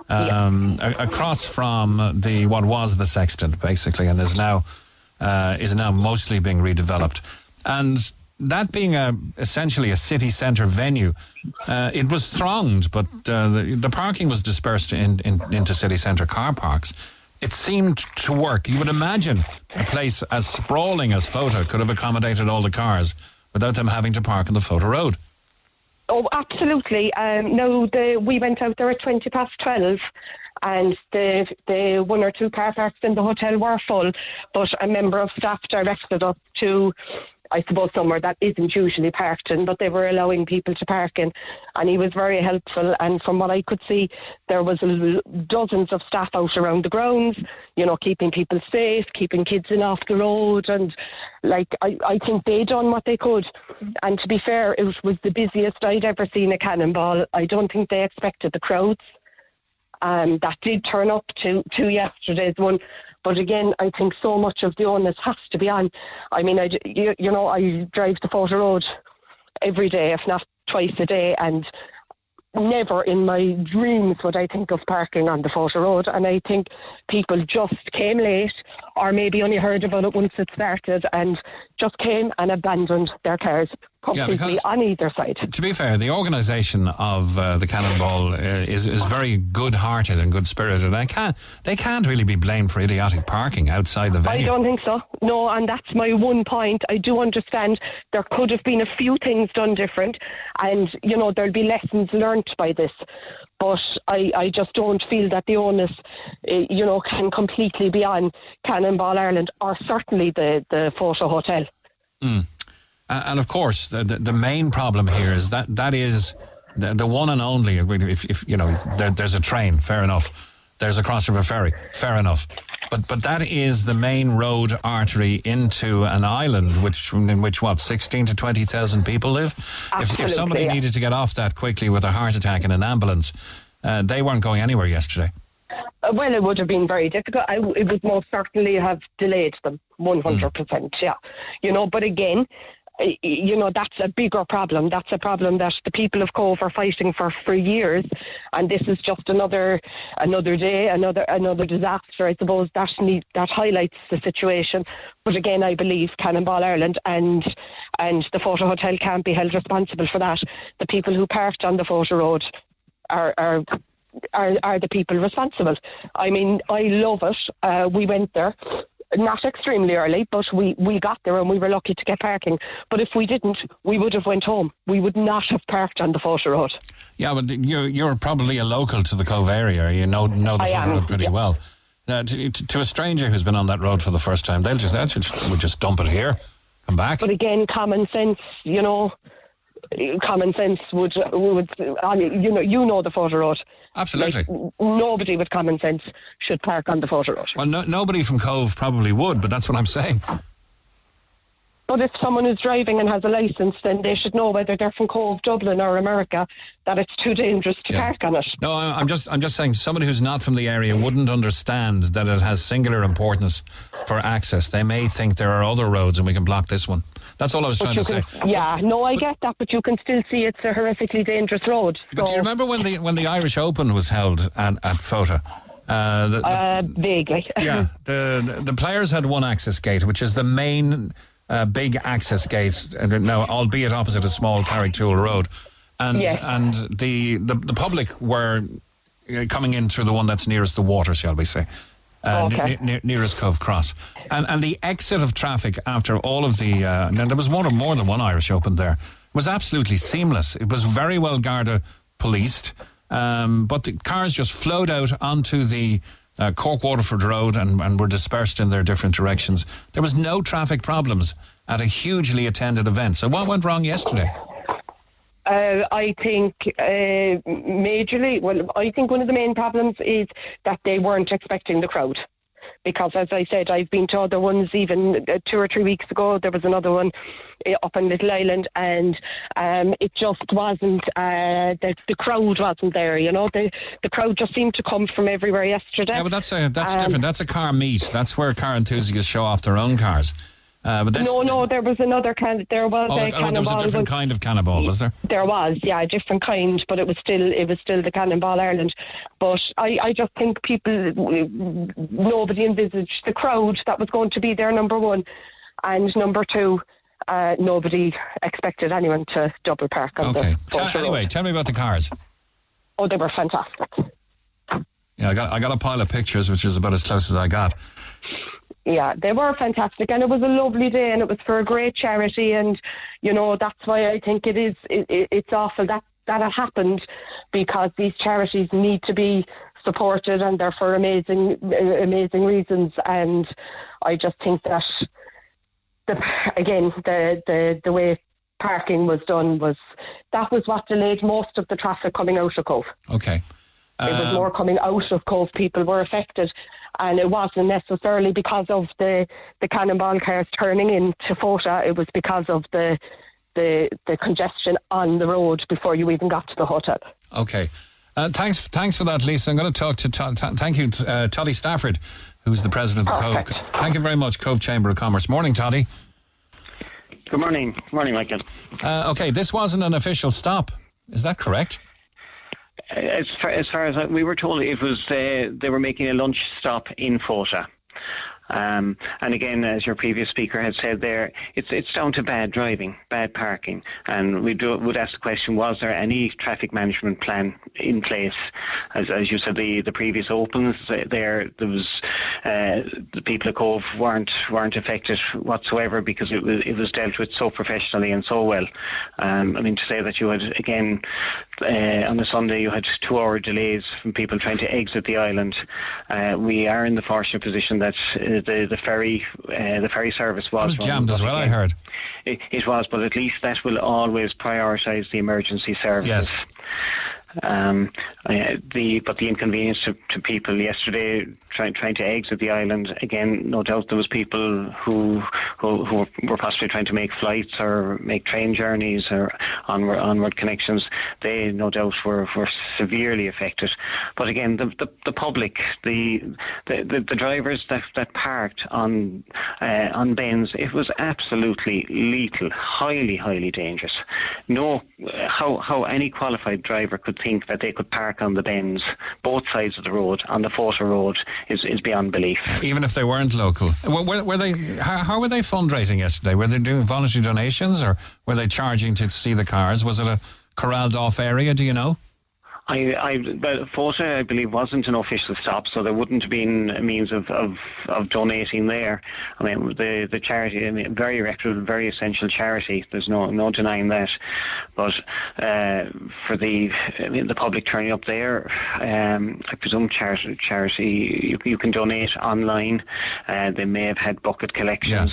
um, a- across from the what was the Sextant basically, and is now uh, is now mostly being redeveloped, and that being a essentially a city centre venue, uh, it was thronged, but uh, the, the parking was dispersed in, in, into city centre car parks. It seemed to work. You would imagine a place as sprawling as Fota could have accommodated all the cars without them having to park on the Fota Road. Oh, absolutely. Um, no, the, we went out there at 20 past 12 and the, the one or two car parks in the hotel were full, but a member of staff directed us to, I suppose, somewhere that isn't usually parked in, but they were allowing people to park in. And he was very helpful. And from what I could see, there was dozens of staff out around the grounds, you know, keeping people safe, keeping kids in off the road. And like, I, I think they done what they could. And to be fair, it was the busiest I'd ever seen a cannonball. I don't think they expected the crowds. Um, that did turn up to, to yesterday's one. But again, I think so much of the onus has to be on. I mean, I, you, you know, I drive the Fota Road every day, if not twice a day, and never in my dreams would I think of parking on the Fota Road. And I think people just came late, or maybe only heard about it once it started, and just came and abandoned their cars completely because- on either side. To be fair, the organisation of uh, the Cannonball uh, is is very good-hearted and good-spirited. They can't they can't really be blamed for idiotic parking outside the venue. I don't think so. No, and that's my one point. I do understand there could have been a few things done different, and you know there'll be lessons learnt by this. But I, I just don't feel that the onus, uh, you know, can completely be on Cannonball Ireland or certainly the the Fota Hotel. Uh, and of course, the, the, the main problem here is that that is the, the one and only. If, if you know, there, there's a train, fair enough. There's a cross river ferry, fair enough. But but that is the main road artery into an island, which in which what sixteen to twenty thousand people live. if, if somebody yeah. needed to get off that quickly with a heart attack in an ambulance, uh, they weren't going anywhere yesterday. Uh, Well, it would have been very difficult. I, it would most certainly have delayed them, 100%. Yeah. You know, but again, you know, that's a bigger problem. That's a problem that the people of Cobh are fighting for for years. And this is just another another day, another another disaster, I suppose, that need, that highlights the situation. But again, I believe Cannonball Ireland and and the Fota Hotel can't be held responsible for that. The people who parked on the Fota Road are, are are, are the people responsible. I mean, I love it. Uh, we went there, not extremely early, but we, we got there and we were lucky to get parking. But if we didn't, we would have went home. We would not have parked on the Fota Road. Yeah, but you're you're probably a local to the Cobh area. You know know the I am, road pretty yeah. well. Uh, to, to a stranger who's been on that road for the first time, they'll just they'll just would just dump it here, come back. But again, common sense, you know, common sense would would you know you know the Fota Road. Absolutely. Like, nobody with common sense should park on the Fota Road. Well, no, nobody from Cobh probably would, but that's what I'm saying. But if someone is driving and has a license, then they should know whether they're from Cobh, Dublin, or America, that it's too dangerous to Yeah. park on it. No, I'm just I'm just saying somebody who's not from the area wouldn't understand that it has singular importance for access. They may think there are other roads and we can block this one. That's all I was But trying to say. can, yeah, no, I get that, but you can still see it's a horrifically dangerous road. But do you remember when the when the Irish Open was held at, at Fota? Uh, the, the- Uh, vaguely. yeah, the, the the players had one access gate, which is the main uh, big access gate. uh, Now, albeit opposite a small Carrigtwohill road, and Yes. and the, the the public were uh, coming in through the one that's nearest the water, shall we say. Uh, Okay. ne- ne- nearest Cobh Cross, and and the exit of traffic after all of the uh, there was more more than one Irish Open there was absolutely seamless. It was very well guarded, policed, um, but the cars just flowed out onto the uh, Cork Waterford Road and, and were dispersed in their different directions. There was no traffic problems at a hugely attended event. So what went wrong yesterday? Uh, I think uh, majorly, well, I think one of the main problems is that they weren't expecting the crowd. Because, as I said, I've been to other ones even uh, two or three weeks ago. There was another one uh, up on Little Island, and um, it just wasn't, uh, the, the crowd wasn't there, you know. The, the crowd just seemed to come from everywhere yesterday. Yeah, but that's a, that's Um, different. That's a car meet. That's where car enthusiasts show off their own cars. Uh, but no, no, there was another kind. There was Oh, a oh, there was a different was- kind of cannonball, was there? There was, yeah, a different kind, but it was still it was still the Cannonball Ireland. But I, I just think people nobody envisaged the crowd that was going to be there. Number one, and number two, uh, nobody expected anyone to double park on Okay. the Tell, anyway, Road. tell me about the cars. Oh, they were fantastic. Yeah, I got I got a pile of pictures, which is about as close as I got. Yeah, they were fantastic, and it was a lovely day, and it was for a great charity, and you know that's why I think it is. It, it, it's awful that that it happened, because these charities need to be supported, and they're for amazing, uh, amazing reasons, and I just think that the again the the the way parking was done was that was what delayed most of the traffic coming out of Cobh. Okay. It was Um, more coming out of Cobh. People were affected, and it wasn't necessarily because of the the cannonball cars turning into Fota. It was because of the the the congestion on the road before you even got to the hotel. Okay. Uh, thanks, thanks for that, Lisa. I'm going to talk to, to, to thank you, to, uh, Toddy Stafford, who's the president of Cobh. Perfect. Thank you very much, Cobh Chamber of Commerce. Morning, Toddy. Good morning. Good morning, Michael. Uh, okay, this wasn't an official stop. Is that correct? As far as, far as I, we were told, it was uh, they were making a lunch stop in Fota. Um, and again, as your previous speaker had said there, it's it's down to bad driving, bad parking, and we do, would ask the question: Was there any traffic management plan in place? As, as you said, the, the previous opens uh, there, there was uh, the people at Cobh weren't weren't affected whatsoever because it was it was dealt with so professionally and so well. Um, I mean, to say that you had again uh, on a Sunday you had two hour delays from people trying to exit the island. Uh, we are in the fortunate position that uh, the the ferry uh, the ferry service was, was jammed as well, I heard. It, it was, but at least that will always prioritise the emergency services. Yes. Um, uh, the but the inconvenience to, to people yesterday trying trying to exit the island again. No doubt there was people who who, who were possibly trying to make flights or make train journeys or onward onward connections. They no doubt were, were severely affected. But again, the the, the public, the, the the drivers that, that parked on uh, on bends, it was absolutely lethal, highly highly dangerous. No, how how any qualified driver could think that they could park on the bends, both sides of the road, on the Fota Road, is, is beyond belief. Even if they weren't local. Were, were, they? How, how were they fundraising yesterday? Were they doing voluntary donations, or were they charging to see the cars? Was it a corralled off area? Do you know? I, I, but Fota, I believe, wasn't an official stop, so there wouldn't have been a means of, of, of donating there. I mean, the, the charity, I mean, very reputable, very essential charity. There's no no denying that. But uh, for the I mean, the public turning up there, um, I presume charity, charity you, you can donate online. Uh, they may have had bucket collections.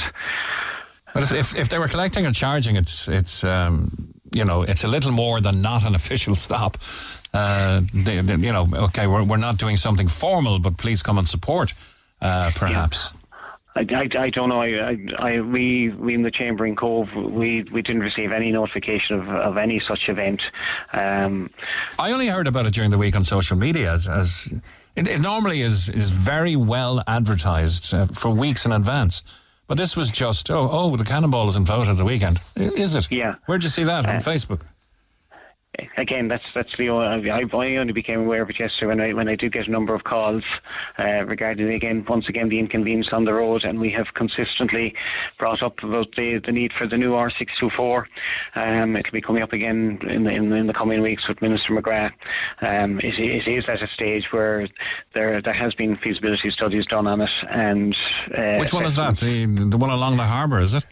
But if, if, if they were collecting or charging, it's it's um, you know it's a little more than not an official stop. Uh, they, they- you know, okay, we're we're not doing something formal, but please come and support, uh, perhaps. I, I, I don't know. I, I, I, we, we in the Chamber in Cobh, we, we didn't receive any notification of, of any such event. Um, I only heard about it during the week on social media, as, as it, it normally is is very well advertised uh, for weeks in advance. But this was just oh oh the cannonball is in Fota at the weekend. Is it? Yeah. Where'd you see that on Uh, Facebook? Again, that's that's the only, I, I only became aware of it yesterday when I when I did get a number of calls uh, regarding again once again the inconvenience on the road, and we have consistently brought up about the, the need for the new R624. Um, it'll be coming up again in the, in, the- in the coming weeks with Minister McGrath. Um, it, it is at a stage where there there has been feasibility studies done on it, and uh, Which one is that? The the one along the harbour, is it?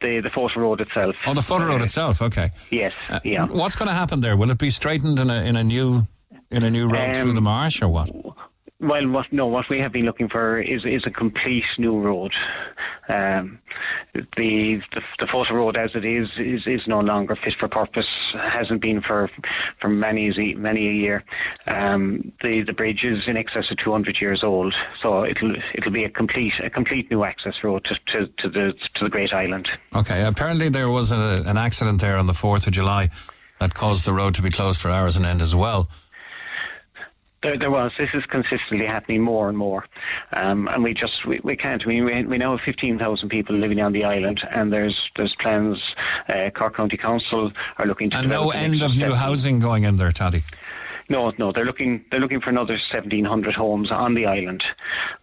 The the Fota Road itself. Oh, the Fota Road itself. Okay. Yes, Uh, yeah. What's going to happen there? Will it be straightened in a in a new in a new road through Um, the marsh or what? Well, what no, what we have been looking for is is a complete new road. Um, the, the the Fota Road as it is is is no longer fit for purpose. Hasn't been for for many many a year. Um, the the bridge is in excess of 200 years old, so it'll it'll be a complete a complete new access road to, to, to the to the Great Island. Okay. Apparently there was a, an accident there on the fourth of July that caused the road to be closed for hours and end as well. There, there was. This is consistently happening more and more, um, and we just we, we can't. I mean, we, we now have fifteen thousand people living on the island, and there's there's plans. Uh, Cork County Council are looking to And no end of new housing going in there, Taddy. No, no, they're looking they're looking for another seventeen hundred homes on the island,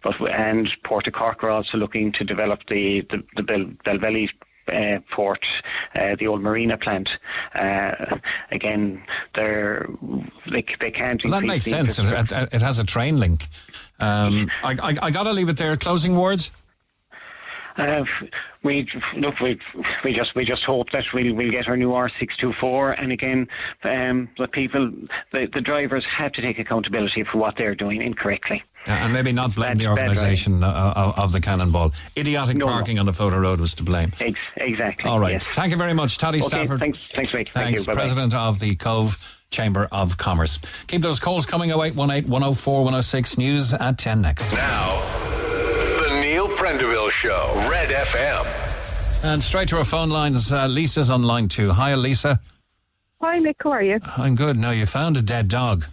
but and Port of Cork are also looking to develop the the, the Bel, Belvelly uh, port, uh, the old marina plant. Uh, again, they're they they can't. Well, that makes sense. It, it, has a train link. Um, I, I, I got to leave it there. Closing words. Uh, we look. We we just we just hope that we'll we'll get our new R six two four. And again, um, the people, the, the drivers have to take accountability for what they're doing incorrectly. Uh, and maybe not blame Bad- the bad organisation uh, of, of the cannonball. Idiotic No, no. parking on the Fota Road was to blame. Ex- exactly. All right. Yes. Thank you very much, Taddy Okay. Stafford. Thanks. Thanks, Rick. Thank Thanks, you. Bye-bye. President of the Cobh Chamber of Commerce. Keep those calls coming 0818 104 106 news at 10 next. Now, the Neil Prendeville Show, Red FM. And straight to our phone lines. Uh, Lisa's on line two. Hi, Lisa. Hi, Nick. How are you? I'm good. Now, you found a dead dog.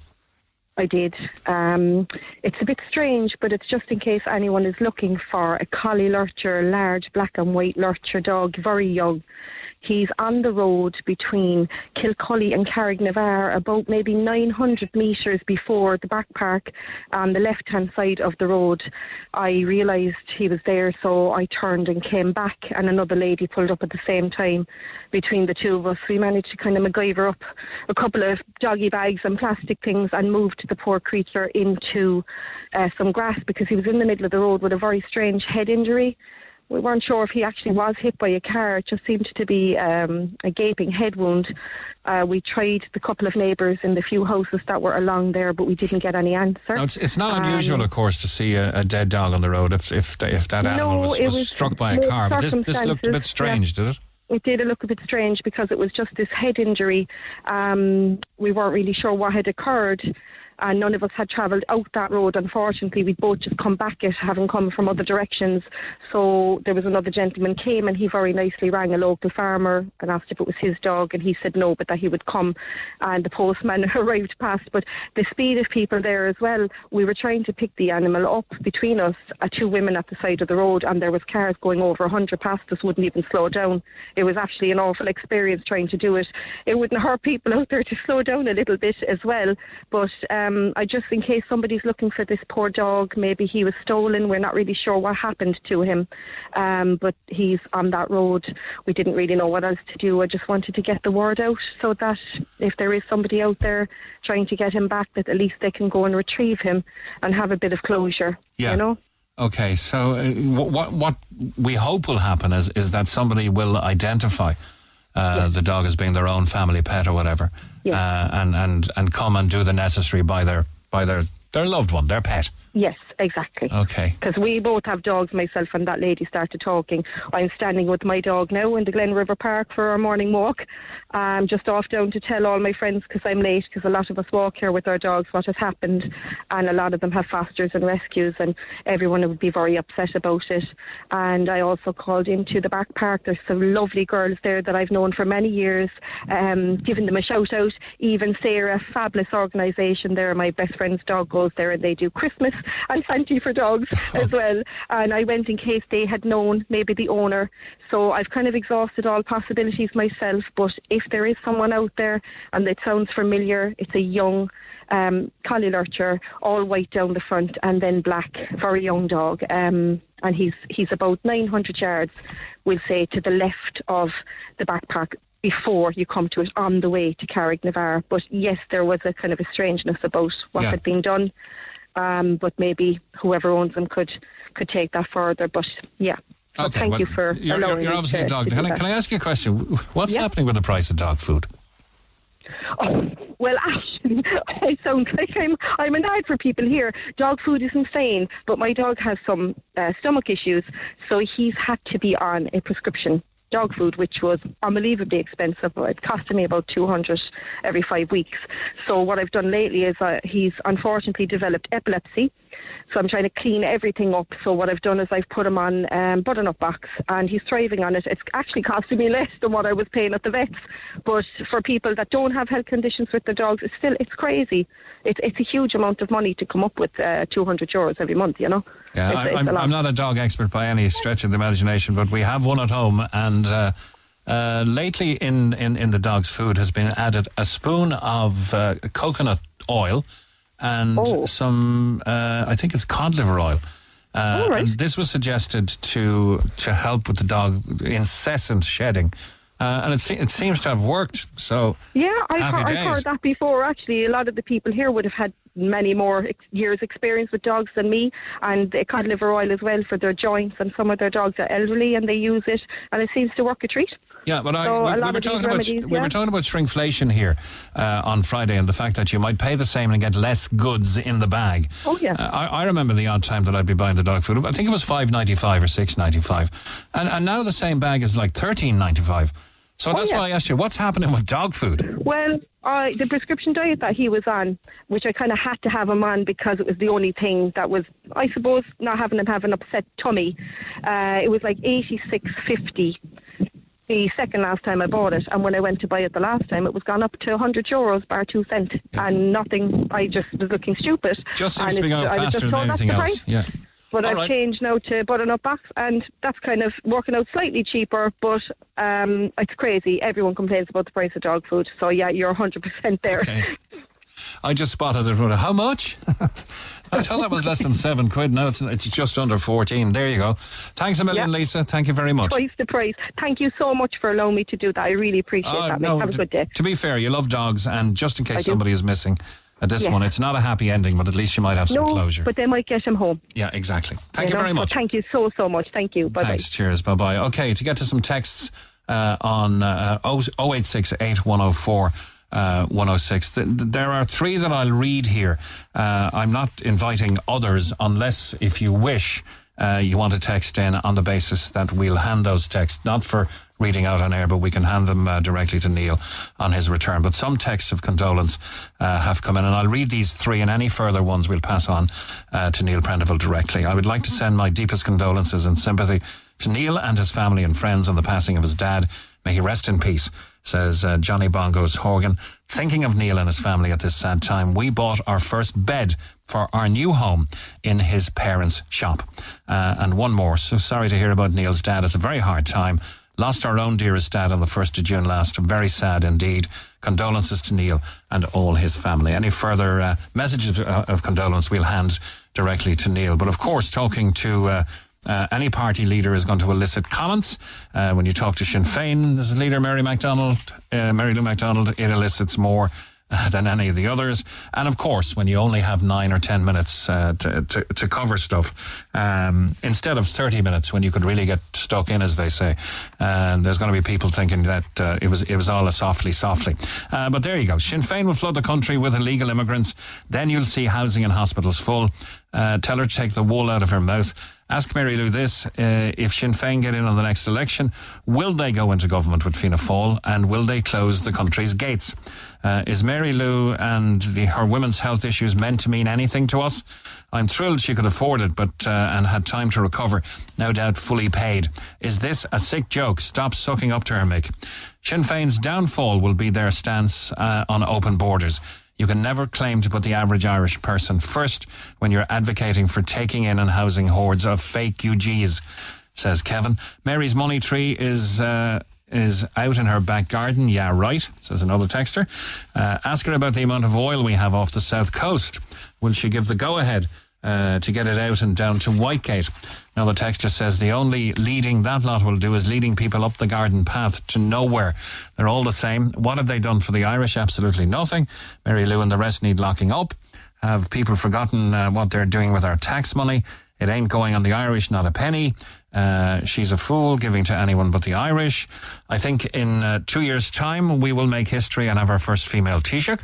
I did. Um, it's a bit strange, but it's just in case anyone is looking for a collie lurcher, large black and white lurcher dog, very young. He's on the road between Kilcully and Carrignavar, about maybe 900 metres before the back park on the left hand side of the road. I realised he was there, so I turned and came back, and another lady pulled up at the same time. Between the two of us, we managed to kind of MacGyver up a couple of doggy bags and plastic things and moved the poor creature into uh, some grass because he was in the middle of the road with a very strange head injury we weren't sure if he actually was hit by a car. It just seemed to be um, a gaping head wound. Uh, we tried the couple of neighbours in the few houses that were along there, but we didn't get any answer. Now, it's, it's not Um, unusual, of course, to see a, a dead dog on the road if if, if that animal No, was, it was, was struck by a car. But this, this looked a bit strange, did it? It did look a bit strange because it was just this head injury. Um, we weren't really sure what had occurred. And none of us had travelled out that road. Unfortunately, we'd both just come back it, having come from other directions. So there was another gentleman came and he very nicely rang a local farmer and asked if it was his dog, and he said no, but that he would come. And the postman arrived past. But the speed of people there as well, we were trying to pick the animal up between us, uh, two women at the side of the road, and there was cars going over 100 past us, wouldn't even slow down. It was actually an awful experience trying to do it. It wouldn't hurt people out there to slow down a little bit as well. But um, I just, in case somebody's looking for this poor dog, maybe he was stolen. We're not really sure what happened to him. Um, but he's on that road. We didn't really know what else to do. I just wanted to get the word out so that if there is somebody out there trying to get him back, that at least they can go and retrieve him and have a bit of closure. Yeah. You know? Okay, so uh, what what we hope will happen is is that somebody will identify uh, the dog as being their own family pet or whatever, Yes. uh, and and and come and do the necessary by their by their their loved one, their pet. Yes, exactly. Okay. Because we both have dogs, myself and that lady started talking. I'm standing with my dog now in the Glen River Park for our morning walk. I'm just off down to tell all my friends because I'm late because a lot of us walk here with our dogs what has happened. And a lot of them have fosters and rescues and everyone would be very upset about it. And I also called into the back park. There's some lovely girls there that I've known for many years, um, giving them a shout out. Even Sarah, fabulous organisation there. My best friend's dog goes there and they do Christmas and plenty for dogs as well. And I went in case they had known maybe the owner. So I've kind of exhausted all possibilities myself. But if there is someone out there and it sounds familiar, it's a young um, collie lurcher, all white down the front and then black, very young dog. Um, and he's he's about 900 yards, we'll say, to the left of the backpack before you come to it on the way to Carrignavar. But yes, there was a kind of a strangeness about what Yeah. had been done. Um, but maybe whoever owns them could could take that further. But yeah. So Okay, thank well, you for You're, allowing you're, you're obviously to, a dog. do Can I, can I ask you a question? What's Yeah. happening with the price of dog food? Oh, well, actually, I sound like I'm I'm an ad for people here. Dog food is insane, but my dog has some uh, stomach issues, so he's had to be on a prescription dog food, which was unbelievably expensive. It cost me about two hundred every five weeks. So what I've done lately is uh, he's unfortunately developed epilepsy. So I'm trying to clean everything up. So what I've done is I've put him on um, butternut box, and he's thriving on it. It's actually costing me less than what I was paying at the vets. But for people that don't have health conditions with their dogs, it's still it's crazy. It's it's a huge amount of money to come up with uh, 200 euros every month. You know. Yeah, It's- it's I'm, lot. I'm not a dog expert by any stretch of the imagination, but we have one at home, and uh, uh, lately in, in, in the dog's food has been added a spoon of uh, coconut oil and Oh. some, uh, I think it's cod liver oil. Uh, right. and this was suggested to to help with the dog incessant shedding, uh, and it, se- it seems to have worked. So Yeah, I've, heard, I've heard that before. Actually, a lot of the people here would have had many more ex- years' experience with dogs than me, and they cod liver oil as well for their joints. And some of their dogs are elderly, and they use it, and it seems to work a treat. Yeah, but I, we, we were talking about remedies, we yeah. were talking about shrinkflation here uh, on Friday, and the fact that you might pay the same and get less goods in the bag. Oh, yeah. Uh, I, I remember the odd time that I'd be buying the dog food. I think it was five ninety five or six ninety five, and and now the same bag is like thirteen ninety five. So that's Oh, yeah. why I asked you, what's happening with dog food? Well, uh, the prescription diet that he was on, which I kind of had to have him on because it was the only thing that was, I suppose, not having him have an upset tummy. Uh, it was like eighty six fifty. The second last time I bought it, and when I went to buy it the last time, it was gone up to 100 euros bar two cent, and nothing. I just was looking stupid. Just seems And to be going faster than anything else. Yeah. But All I've right. changed now to butternut box, and that's kind of working out slightly cheaper. But um, it's crazy. Everyone complains about the price of dog food. So yeah, you're 100% there. Okay. I just spotted it. How much? I thought that was less than seven quid. Now it's, it's just under 14. There you go. Thanks a million, Yeah. Lisa. Thank you very much. Twice the price. Thank you so much for allowing me to do that. I really appreciate Oh, that. no. Have a good day. To be fair, you love dogs, and just in case somebody is missing at this Yeah. one, it's not a happy ending, but at least you might have some No, closure. but they might get him home. yeah, exactly. Thank you, know? very much. thank you so so much. Thank you. Bye bye. Thanks. Cheers. Bye bye. Okay, to get to some texts uh, on uh, 086 8104 uh, 106. Th- th- there are three that I'll read here. Uh, I'm not inviting others unless, if you wish, uh, you want to text in on the basis that we'll hand those texts, not for reading out on air, but we can hand them uh, directly to Neil on his return. But some texts of condolence uh, have come in, and I'll read these three, and any further ones we'll pass on uh, to Neil Prendeville directly. I would like to send my deepest condolences and sympathy to Neil and his family and friends on the passing of his dad. May he rest in peace, says uh, Johnny Bongos Horgan. Thinking of Neil and his family at this sad time, we bought our first bed for our new home in his parents' shop. Uh, and one more. So sorry to hear about Neil's dad. It's a very hard time. Lost our own dearest dad on the 1st of June last. Very sad indeed. Condolences to Neil and all his family. Any further uh, messages of, uh, of condolence we'll hand directly to Neil. But of course, talking to uh, uh, any party leader is going to elicit comments. Uh, when you talk to Sinn Féin, this is leader Mary McDonald, uh, Mary Lou McDonald, it elicits more than any of the others. And of course, when you only have nine or ten minutes uh, to, to, to cover stuff, um, instead of 30 minutes when you could really get stuck in, as they say, and there's going to be people thinking that uh, it was it was all a softly, softly. Uh, but there you go. Sinn Féin will flood the country with illegal immigrants. Then you'll see housing and hospitals full. Uh, tell her to take the wool out of her mouth. Ask Mary Lou this: uh, If Sinn Féin get in on the next election, will they go into government with Fianna Fáil, and will they close the country's gates? Uh, is Mary Lou and the, her women's health issues meant to mean anything to us? I'm thrilled she could afford it, but uh, and had time to recover. No doubt, fully paid. Is this a sick joke? Stop sucking up to her, Mick. Sinn Féin's downfall will be their stance uh, on open borders. You can never claim to put the average Irish person first when you're advocating for taking in and housing hordes of fake UGs, says Kevin. Mary's money tree is. Uh, is out in her back garden. Yeah, right, says another texter. Uh, ask her about the amount of oil we have off the south coast. Will she give the go ahead uh, to get it out and down to Whitegate? Now, the texter says the only leading that lot will do is leading people up the garden path to nowhere. They're all the same. What have they done for the Irish? Absolutely nothing. Mary Lou and the rest need locking up. Have people forgotten uh, what they're doing with our tax money? It ain't going on the Irish, not a penny. Uh, she's a fool, giving to anyone but the Irish. I think in uh, two years' time, we will make history and have our first female Taoiseach.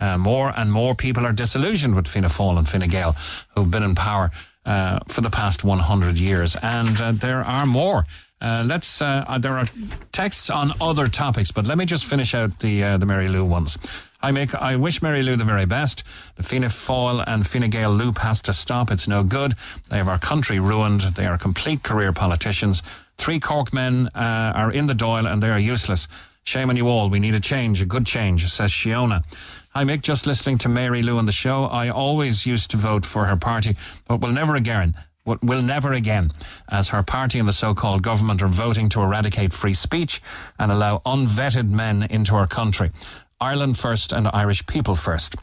Uh, more and more people are disillusioned with Fianna Fáil and Fine Gael, who've been in power uh, for the past 100 years. And uh, there are more. Uh, let's. there are texts on other topics, but let me just finish out the the Mary Lou ones. I make. I wish Mary Lou the very best. The Fianna Fáil and Fine Gael loop has to stop. It's no good. They have our country ruined. They are complete career politicians. Three Cork men uh, are in the Dáil and they are useless. Shame on you all. We need a change, a good change, says Shiona. Hi Mick, just listening to Mary Lou on the show. I always used to vote for her party, but will never again will never again, as her party and the so-called government are voting to eradicate free speech and allow unvetted men into our country. Ireland first and Irish people first.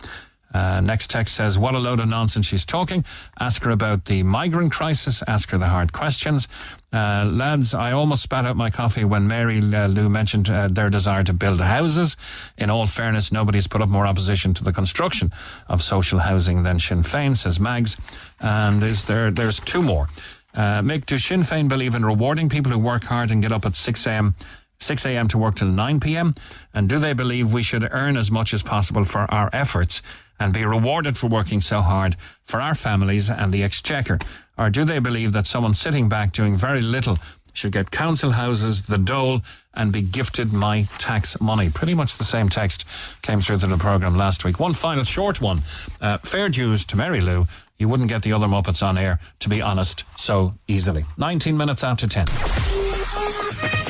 Uh, next text says, What a load of nonsense she's talking. Ask her about the migrant crisis. Ask her the hard questions. Uh, lads, I almost spat out my coffee when Mary uh, Lou mentioned uh, their desire to build houses. In all fairness, nobody's put up more opposition to the construction of social housing than Sinn Féin, says Mags. And is there? There's two more. Uh, Mick, do Sinn Féin believe in rewarding people who work hard and get up at 6 a.m. 6 a.m. to work till 9 p.m.? And do they believe we should earn as much as possible for our efforts and be rewarded for working so hard for our families and the exchequer? Or do they believe that someone sitting back doing very little should get council houses, the dole, and be gifted my tax money? Pretty much the same text came through to the programme last week. One final short one. Uh, fair dues to Mary Lou. You wouldn't get the other Muppets on air, to be honest, so easily. 19 minutes after 10.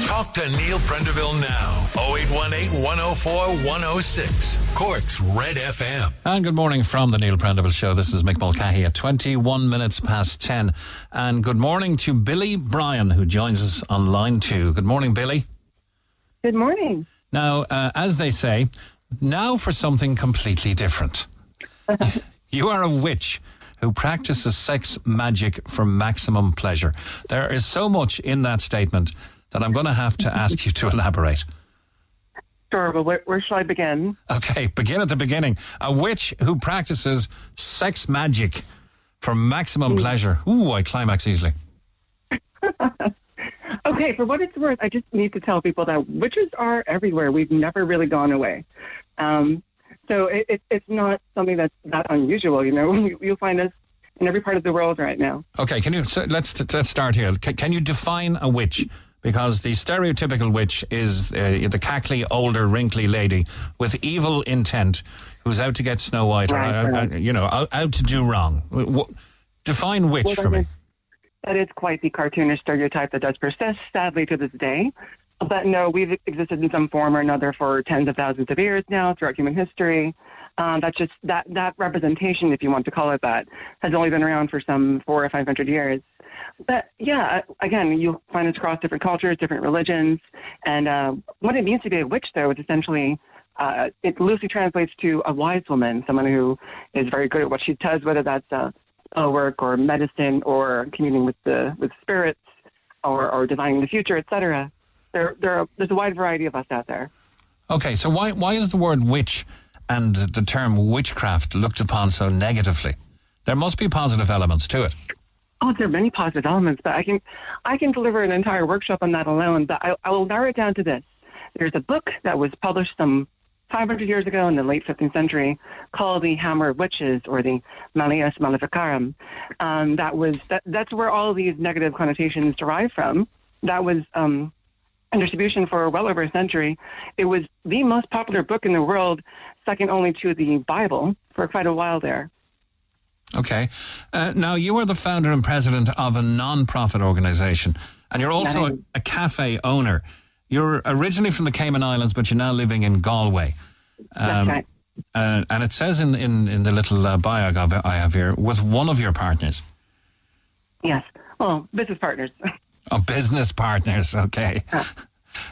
Talk to Neil Prendeville now. 0818 104 106. Cork's Red FM. And good morning from the Neil Prendeville Show. This is Mick Mulcahy at 21 minutes past 10. And good morning to Billy Bryan, who joins us on line two. Good morning, Billy. Good morning. Now, uh, as they say, now for something completely different. you are a witch who practices sex magic for maximum pleasure. There is so much in that statement that I'm going to have to ask you to elaborate. Sure, but where, where shall I begin? Okay, begin at the beginning. A witch who practices sex magic for maximum mm. pleasure. Ooh, I climax easily. okay, for what it's worth, I just need to tell people that witches are everywhere. We've never really gone away. Um, so it, it, it's not something that's that unusual. You know, you'll find us in every part of the world right now. Okay, can you so let's let's start here. Can, can, you define a witch? Because the stereotypical witch is uh, the cackly, older, wrinkly lady with evil intent who's out to get Snow White right, or, uh, right. Uh, you know, out, out, to do wrong. Define witch well, for me. Is, that is quite the cartoonish stereotype that does persist, sadly, to this day. But no, we've existed in some form or another for tens of thousands of years now throughout human history. Um, that's just that that representation, if you want to call it that, has only been around for some four or five hundred years. But yeah, again, you'll find this across different cultures, different religions, and uh, what it means to be a witch, though, is essentially uh, it loosely translates to a wise woman, someone who is very good at what she does, whether that's uh, work or medicine or communing with the with spirits or, or divining the future, etc there, there are, there's a wide variety of us out there. Okay, so why why is the word witch and the term witchcraft looked upon so negatively? There must be positive elements to it. Oh, there are many positive elements, but I can I can deliver an entire workshop on that alone. But I, I will narrow it down to this: there's a book that was published some 500 years ago in the late 15th century called the Hammer of Witches or the Malleus Maleficarum. Um, that was that, that's where all these negative connotations derive from. That was um, and distribution for well over a century. It was the most popular book in the world, second only to the Bible, for quite a while there. Okay. Uh, now, you are the founder and president of a non-profit organization, and you're also a, a, cafe owner. You're originally from the Cayman Islands, but you're now living in Galway. Um, That's right. Uh, and it says in, in, in the little uh, bio I have- I have here, with one of your partners. Yes. Well, business partners. Oh, business partners. Okay.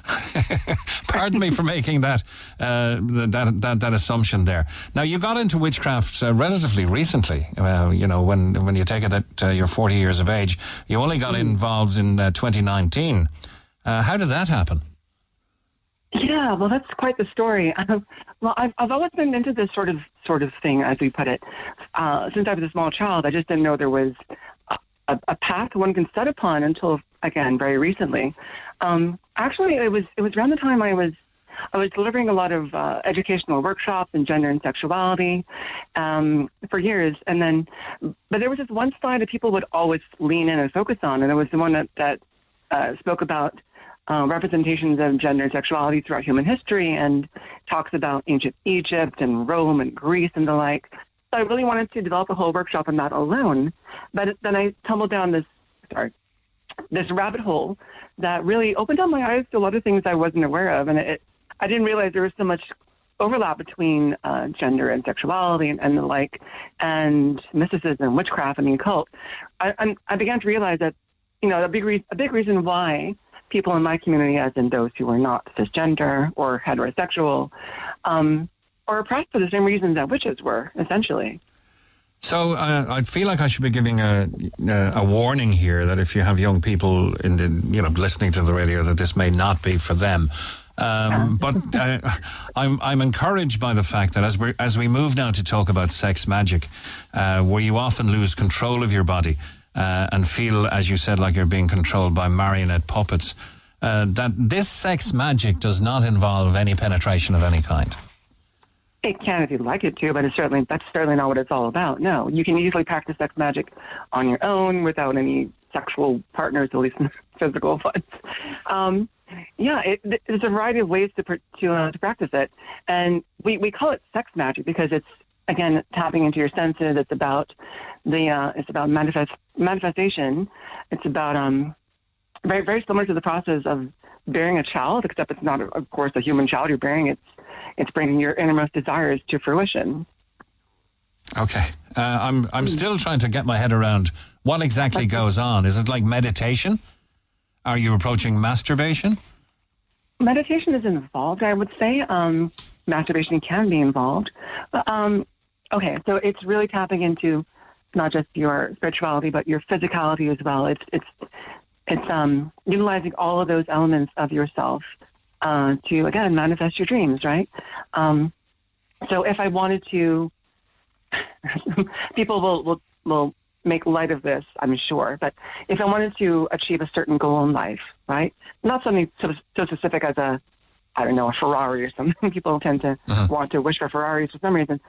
Pardon me for making that, uh, that that that assumption there. Now you got into witchcraft uh, relatively recently. Uh, you know, when when you take it that uh, you're 40 years of age, you only got involved in uh, 2019. Uh, how did that happen? Yeah, well, that's quite the story. Um, well, I've, I've always been into this sort of sort of thing, as we put it. Uh, since I was a small child, I just didn't know there was a, a, a path one can set upon until, again, very recently. Um, actually, it was it was around the time I was I was delivering a lot of uh, educational workshops in gender and sexuality um, for years, and then, but there was this one slide that people would always lean in and focus on, and it was the one that that uh, spoke about uh, representations of gender and sexuality throughout human history and talks about ancient Egypt and Rome and Greece and the like. So I really wanted to develop a whole workshop on that alone. But then I tumbled down this, sorry, this rabbit hole that really opened up my eyes to a lot of things I wasn't aware of. And it, I didn't realize there was so much overlap between uh, gender and sexuality and, and the like, and mysticism, witchcraft, and the occult. I, I began to realize that, you know, a big, re- a big reason why people in my community, as in those who are not cisgender or heterosexual, um, are oppressed for the same reasons that witches were, essentially. So uh, I feel like I should be giving a, a warning here that if you have young people in the you know listening to the radio, that this may not be for them. Um, but uh, I'm I'm encouraged by the fact that as we as we move now to talk about sex magic, uh, where you often lose control of your body uh, and feel, as you said, like you're being controlled by marionette puppets, uh, that this sex magic does not involve any penetration of any kind. It can if you'd like it to, but it's certainly that's certainly not what it's all about. No, you can easily practice sex magic on your own without any sexual partners, at least physical ones. Um, yeah, it, there's a variety of ways to to, uh, to practice it, and we, we call it sex magic because it's again tapping into your senses. It's about the uh, it's about manifest manifestation. It's about um very very similar to the process of bearing a child, except it's not, of course, a human child you're bearing. It's it's bringing your innermost desires to fruition. Okay, uh, I'm I'm still trying to get my head around what exactly goes on. Is it like meditation? Are you approaching masturbation? Meditation is involved, I would say. Um, masturbation can be involved. But, um, okay, so it's really tapping into not just your spirituality, but your physicality as well. It's it's it's um, utilizing all of those elements of yourself uh, to again manifest your dreams, right? Um, so if I wanted to, people will, will will make light of this, I'm sure. But if I wanted to achieve a certain goal in life, right? Not something so, so specific as a, I don't know, a Ferrari or something. People tend to Uh-huh. want to wish for Ferraris for some reason.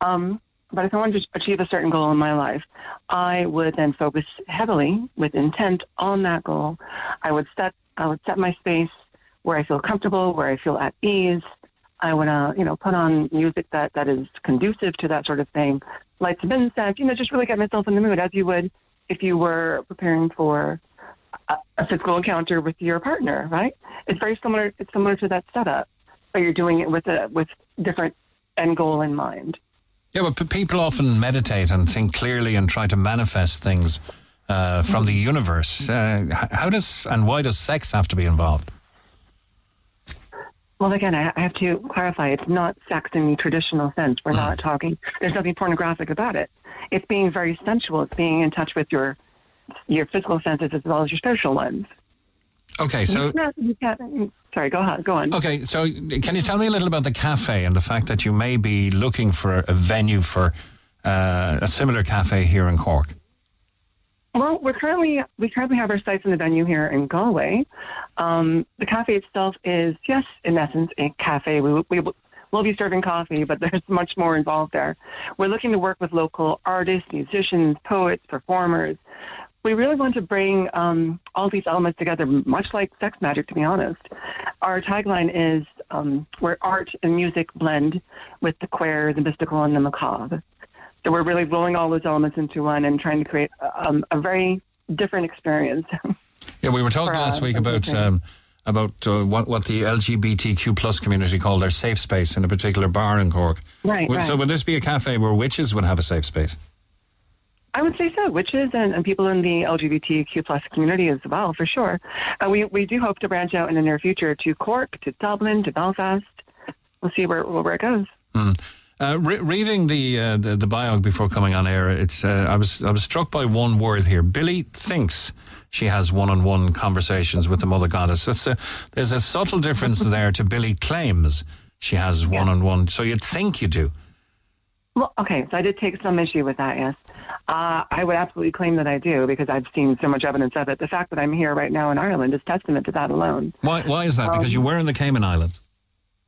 Um, but if I wanted to achieve a certain goal in my life, I would then focus heavily with intent on that goal. I would set I would set my space where I feel comfortable, where I feel at ease. I want to, you know, put on music that, that is conducive to that sort of thing. Light some incense, you know, just really get myself in the mood as you would if you were preparing for a, a physical encounter with your partner, right? It's very similar. It's similar to that setup, but you're doing it with a with different end goal in mind. Yeah, but people often meditate and think clearly and try to manifest things uh, from the universe. Uh, how does and why does sex have to be involved? Well, again, I I have to clarify. It's not sex in the traditional sense. We're not talking. There's nothing pornographic about it. It's being very sensual. It's being in touch with your your physical senses as well as your spiritual ones. Okay, so No, you can't- sorry, go on. Go on. okay, so can you tell me a little about the cafe and the fact that you may be looking for a venue for uh, a similar cafe here in Cork? Well, we're currently we currently have our sites in the venue here in Galway. Um, the cafe itself is yes, in essence, a cafe. We we will be serving coffee, but there's much more involved there. We're looking to work with local artists, musicians, poets, performers. We really want to bring um, all these elements together, much like sex magic, to be honest. Our tagline is um, where art and music blend with the queer, the mystical, and the macabre. So we're really rolling all those elements into one and trying to create um, a very different experience. Yeah, we were talking For, last week about um, about uh, what what the LGBTQ plus community call their safe space in a particular bar in Cork. Right, Would- So would this be a cafe where witches would have a safe space? I would say so, witches and, and people in the LGBTQ plus community as well, for sure. Uh, we we do hope to branch out in the near future to Cork, to Dublin, to Belfast. We'll see where where it goes. Uh, re- reading the, uh, the the bio before coming on air, it's uh, I was I was struck by one word here. Billie thinks she has one-on-one conversations with the Mother Goddess. A, there's a subtle difference there to Billie claims she has one-on-one. So you'd think you do. Well, okay, so I did take some issue with that, yes. Uh, I would absolutely claim that I do because I've seen so much evidence of it. The fact that I'm here right now in Ireland is testament to that alone. Why why is that? Because you were in the Cayman Islands.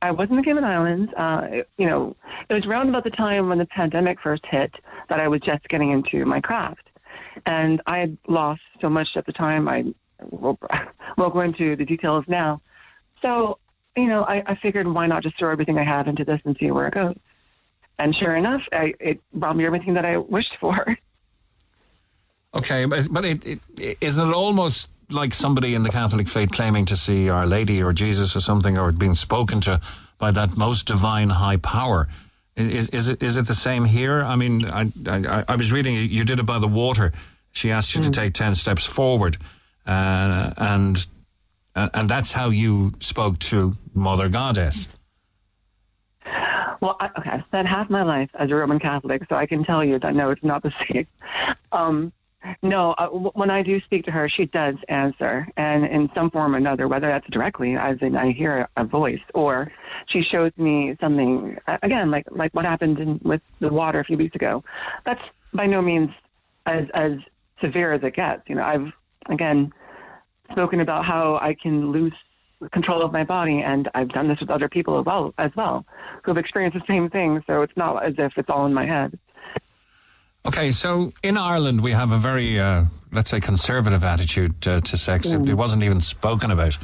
I was in the Cayman Islands. Uh, it- you know, it was around about the time when the pandemic first hit that I was just getting into my craft. And I had lost so much at the time. I won't, go into the details now. So, you know, I, I figured why not just throw everything I have into this and see where it goes. And sure enough, I, it brought me everything that I wished for. Okay, but, but it, it, isn't it almost like somebody in the Catholic faith claiming to see Our Lady or Jesus or something, or being spoken to by that most divine high power? Is, is it is it the same here? I mean, I, I, I was reading you did it by the water. She asked you to take ten steps forward, uh, and and that's how you spoke to Mother Goddess. Well, I, okay, I've spent half my life as a Roman Catholic, so I can tell you that no, it's not the same. Um, no, uh, when I do speak to her, she does answer, and in some form or another, whether that's directly, as in I hear a voice, or she shows me something. Again, like like what happened in, with the water a few weeks ago. That's by no means as as severe as it gets. You know, I've again spoken about how I can lose control of my body, and I've done this with other people as well, as well, who have experienced the same thing. So it's not as if it's all in my head. Okay, so in Ireland we have a very, uh, let's say, conservative attitude uh, to sex. It, it wasn't even spoken about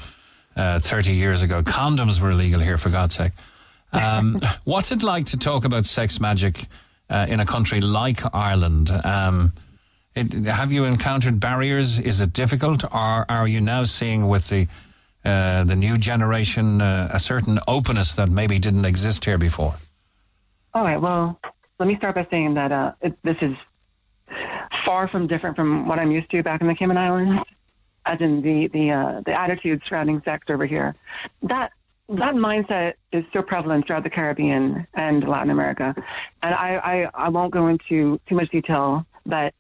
uh, 30 years ago. Condoms were illegal here, for God's sake. Um, what's it like to talk about sex magic uh, in a country like Ireland? Um, it, have you encountered barriers? Is it difficult, or are you now seeing with the uh, the new generation uh, a certain openness that maybe didn't exist here before? All right. Well, let me start by saying that uh, it, this is far from different from what I'm used to back in the Cayman Islands, as in the the uh, the attitude surrounding sex over here. That that mindset is so prevalent throughout the Caribbean and Latin America, and I I, I won't go into too much detail, but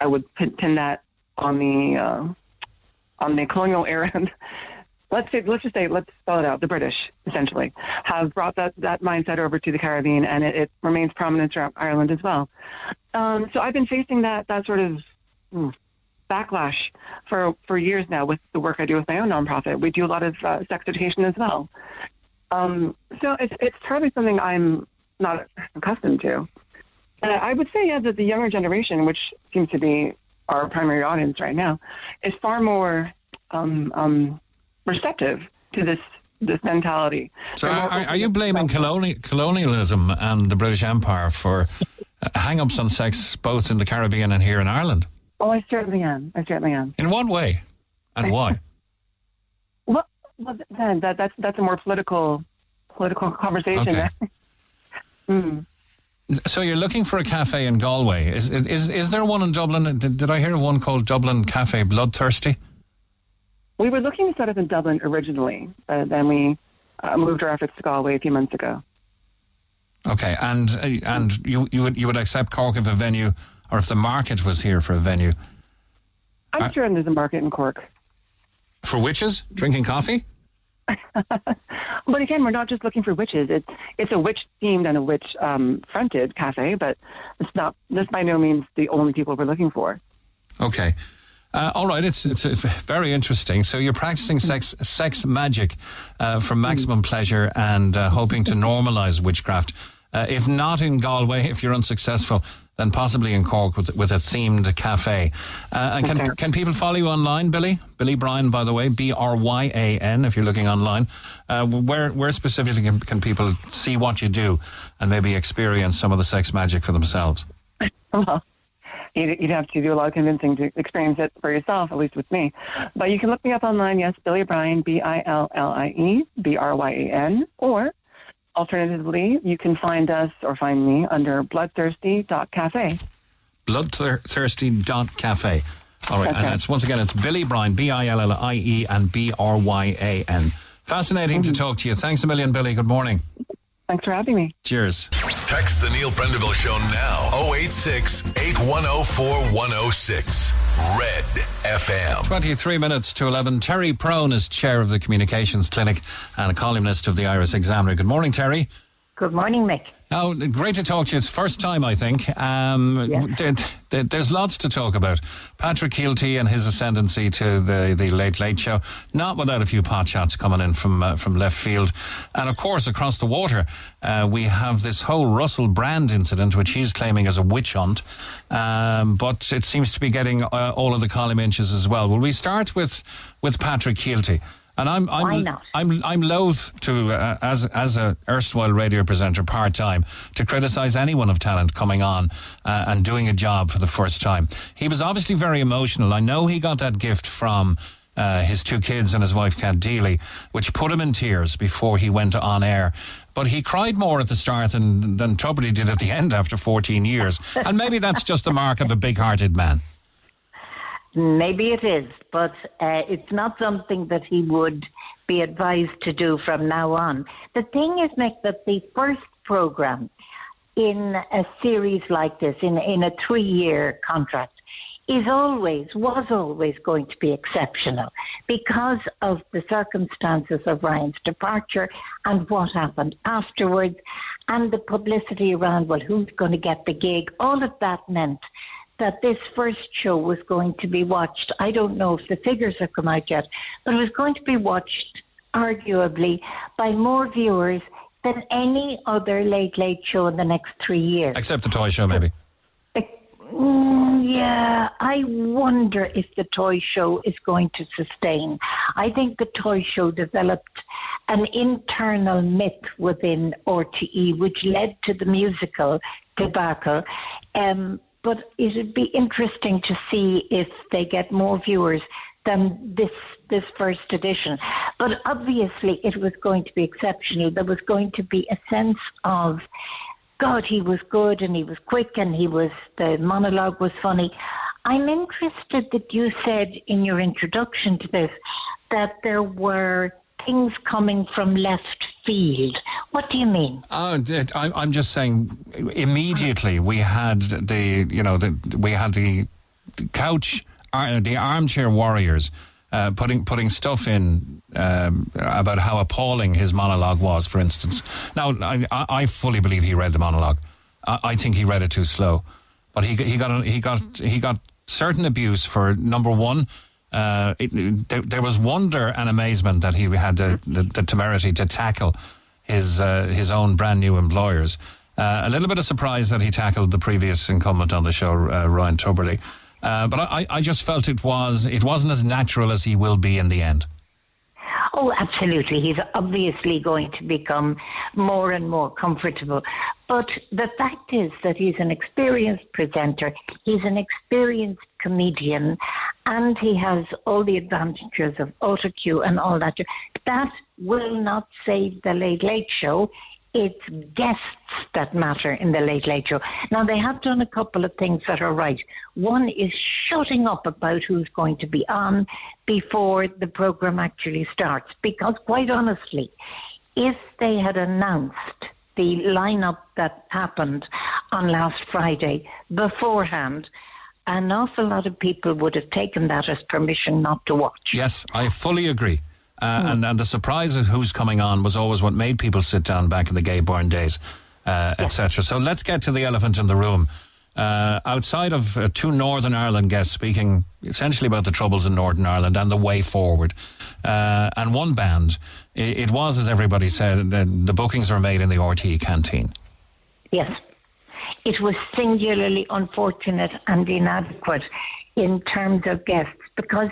I would pin, that on the uh, on the colonial era. Let's say, let's just say, let's spell it out. The British essentially have brought that, that mindset over to the Caribbean, and it, it remains prominent throughout Ireland as well. Um, so I've been facing that that sort of hmm, backlash for for years now with the work I do with my own nonprofit. We do a lot of uh, sex education as well. Um, so it's it's probably something I'm not accustomed to. Uh, I would say yeah, that the younger generation, which seems to be our primary audience right now, is far more um, um, receptive to this this mentality. So, They're are, are you blaming colonialism and the British Empire for uh, hang-ups on sex both in the Caribbean and here in Ireland? Oh, I certainly am. I certainly am. In what way, and why? Well, well then that that's that's a more political political conversation. Okay. Mm. So you're looking for a cafe in Galway. Is is is there one in Dublin? Did, did I hear of one called Dublin Cafe Bloodthirsty? We were looking to set up in Dublin originally, but then we uh, moved our efforts to Galway a few months ago. Okay, and uh, and you you would you would accept Cork if a venue or if the market was here for a venue I'm Uh, sure there's a market in Cork. for witches drinking coffee. But again, we're not just looking for witches. It's it's a witch themed and a witch um, fronted cafe, but it's not. This by no means the only people we're looking for. Okay. Uh, all right, it's, it's it's very interesting. So you're practicing sex sex magic uh, for maximum pleasure and uh, hoping to normalize witchcraft. Uh, if not in Galway, if you're unsuccessful, then possibly in Cork with with a themed cafe. Uh, and can Okay. can people follow you online, Billie? Billie Bryan, by the way, B R Y A N. If you're looking online, uh, where where specifically can, can people see what you do and maybe experience some of the sex magic for themselves? Well, you'd, you'd have to do a lot of convincing to experience it for yourself, at least with me. But you can look me up online. Yes, Billie Bryan, B I L L I E B R Y A N, or alternatively, you can find us or find me under bloodthirsty.cafe. Bloodthirsty.cafe. All right, Okay. and it's once again it's Billie Bryan, B I L L I E and B R Y A N. Fascinating to mm-hmm. talk to you. Thanks a million, Billie. Good morning. Thanks for having me. Cheers. Text the Neil Prendeville Show now 086 8104 106. Red FM. 23 minutes to 11. Terry Prone is chair of the Communications Clinic and a columnist of the Irish Examiner. Good morning, Terry. Good morning, Mick. Oh, great to talk to you. It's first time, I think. Um, th- there's lots to talk about. Patrick Kielty and his ascendancy to the, the Late Late Show, not without a few pot shots coming in from uh, from left field. And of course, across the water, uh, we have this whole Russell Brand incident, which he's claiming as a witch hunt. Um, but it seems to be getting uh, all of the column inches as well. Will we start with, with Patrick Kielty? And I'm I'm? I'm I'm loath to uh, as as a erstwhile radio presenter part time to criticise anyone of talent coming on uh, and doing a job for the first time. He was obviously very emotional. I know he got that gift from. Uh, his two kids and his wife Cat Deeley, which put him in tears before he went on air. But he cried more at the start than than Tubridy did at the end after 14 years, and maybe that's just the mark of a big-hearted man. Maybe it is, but uh, it's not something that he would be advised to do from now on. The thing is, Nick, that the first program in a series like this, in, in a three year contract, is always, was always going to be exceptional because of the circumstances of Ryan's departure and what happened afterwards and the publicity around, well, who's going to get the gig? All of that meant that this first show was going to be watched. I don't know if the figures have come out yet, but it was going to be watched arguably by more viewers than any other late late show in the next three years. Except the toy show, maybe. Mm, yeah, I wonder if the toy show is going to sustain. I think the toy show developed an internal myth within RTE, which led to the musical debacle. Um, but it'd be interesting to see if they get more viewers than this this first edition. But obviously, it was going to be exceptional. There was going to be a sense of God, he was good and he was quick and he was, the monologue was funny. I'm interested that you said in your introduction to this that there were things coming from left field. What do you mean? Oh, I'm just saying. Immediately, we had the you know the we had the couch, the armchair warriors. Uh, putting putting stuff in um, about how appalling his monologue was, for instance. Now, I, I I fully believe he read the monologue. I, I think he read it too slow, but he he got he got he got certain abuse for number one. Uh, it, there, there was wonder and amazement that he had the, the, the temerity to tackle his uh, his own brand new employers. Uh, a little bit of surprise that he tackled the previous incumbent on the show, uh, Ryan Tubridy. Uh, but I, I just felt it was it wasn't as natural as he will be in the end. Oh, absolutely. He's obviously going to become more and more comfortable. But the fact is that he's an experienced presenter, he's an experienced comedian, and he has all the advantages of autocue and all that. That will not save the Late Late Show. It's guests that matter in the Late Late Show. Now, they have done a couple of things that are right. One is shutting up about who's going to be on before the program actually starts. Because, quite honestly, if they had announced the lineup that happened on last Friday beforehand, an awful lot of people would have taken that as permission not to watch. Yes, I fully agree. Uh, and, and the surprise of who's coming on was always what made people sit down back in the Gay Byrne days, uh, etc. So let's get to the elephant in the room. Uh, outside of uh, two Northern Ireland guests speaking essentially about the troubles in Northern Ireland and the way forward, uh, and one band, it, it was, as everybody said, the, the bookings were made in the RTE canteen. Yes. It was singularly unfortunate and inadequate in terms of guests because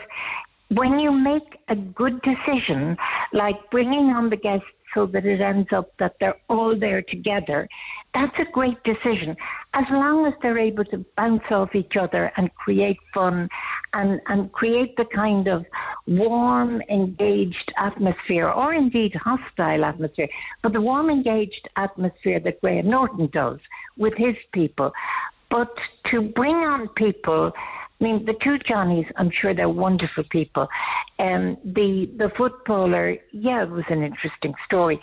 when you make a good decision, like bringing on the guests so that it ends up that they're all there together, that's a great decision. As long as they're able to bounce off each other and create fun and, and create the kind of warm, engaged atmosphere, or indeed hostile atmosphere, but the warm, engaged atmosphere that Graham Norton does with his people. But to bring on people I mean, the two Johnnies, I'm sure they're wonderful people. Um, the the footballer, yeah, it was an interesting story,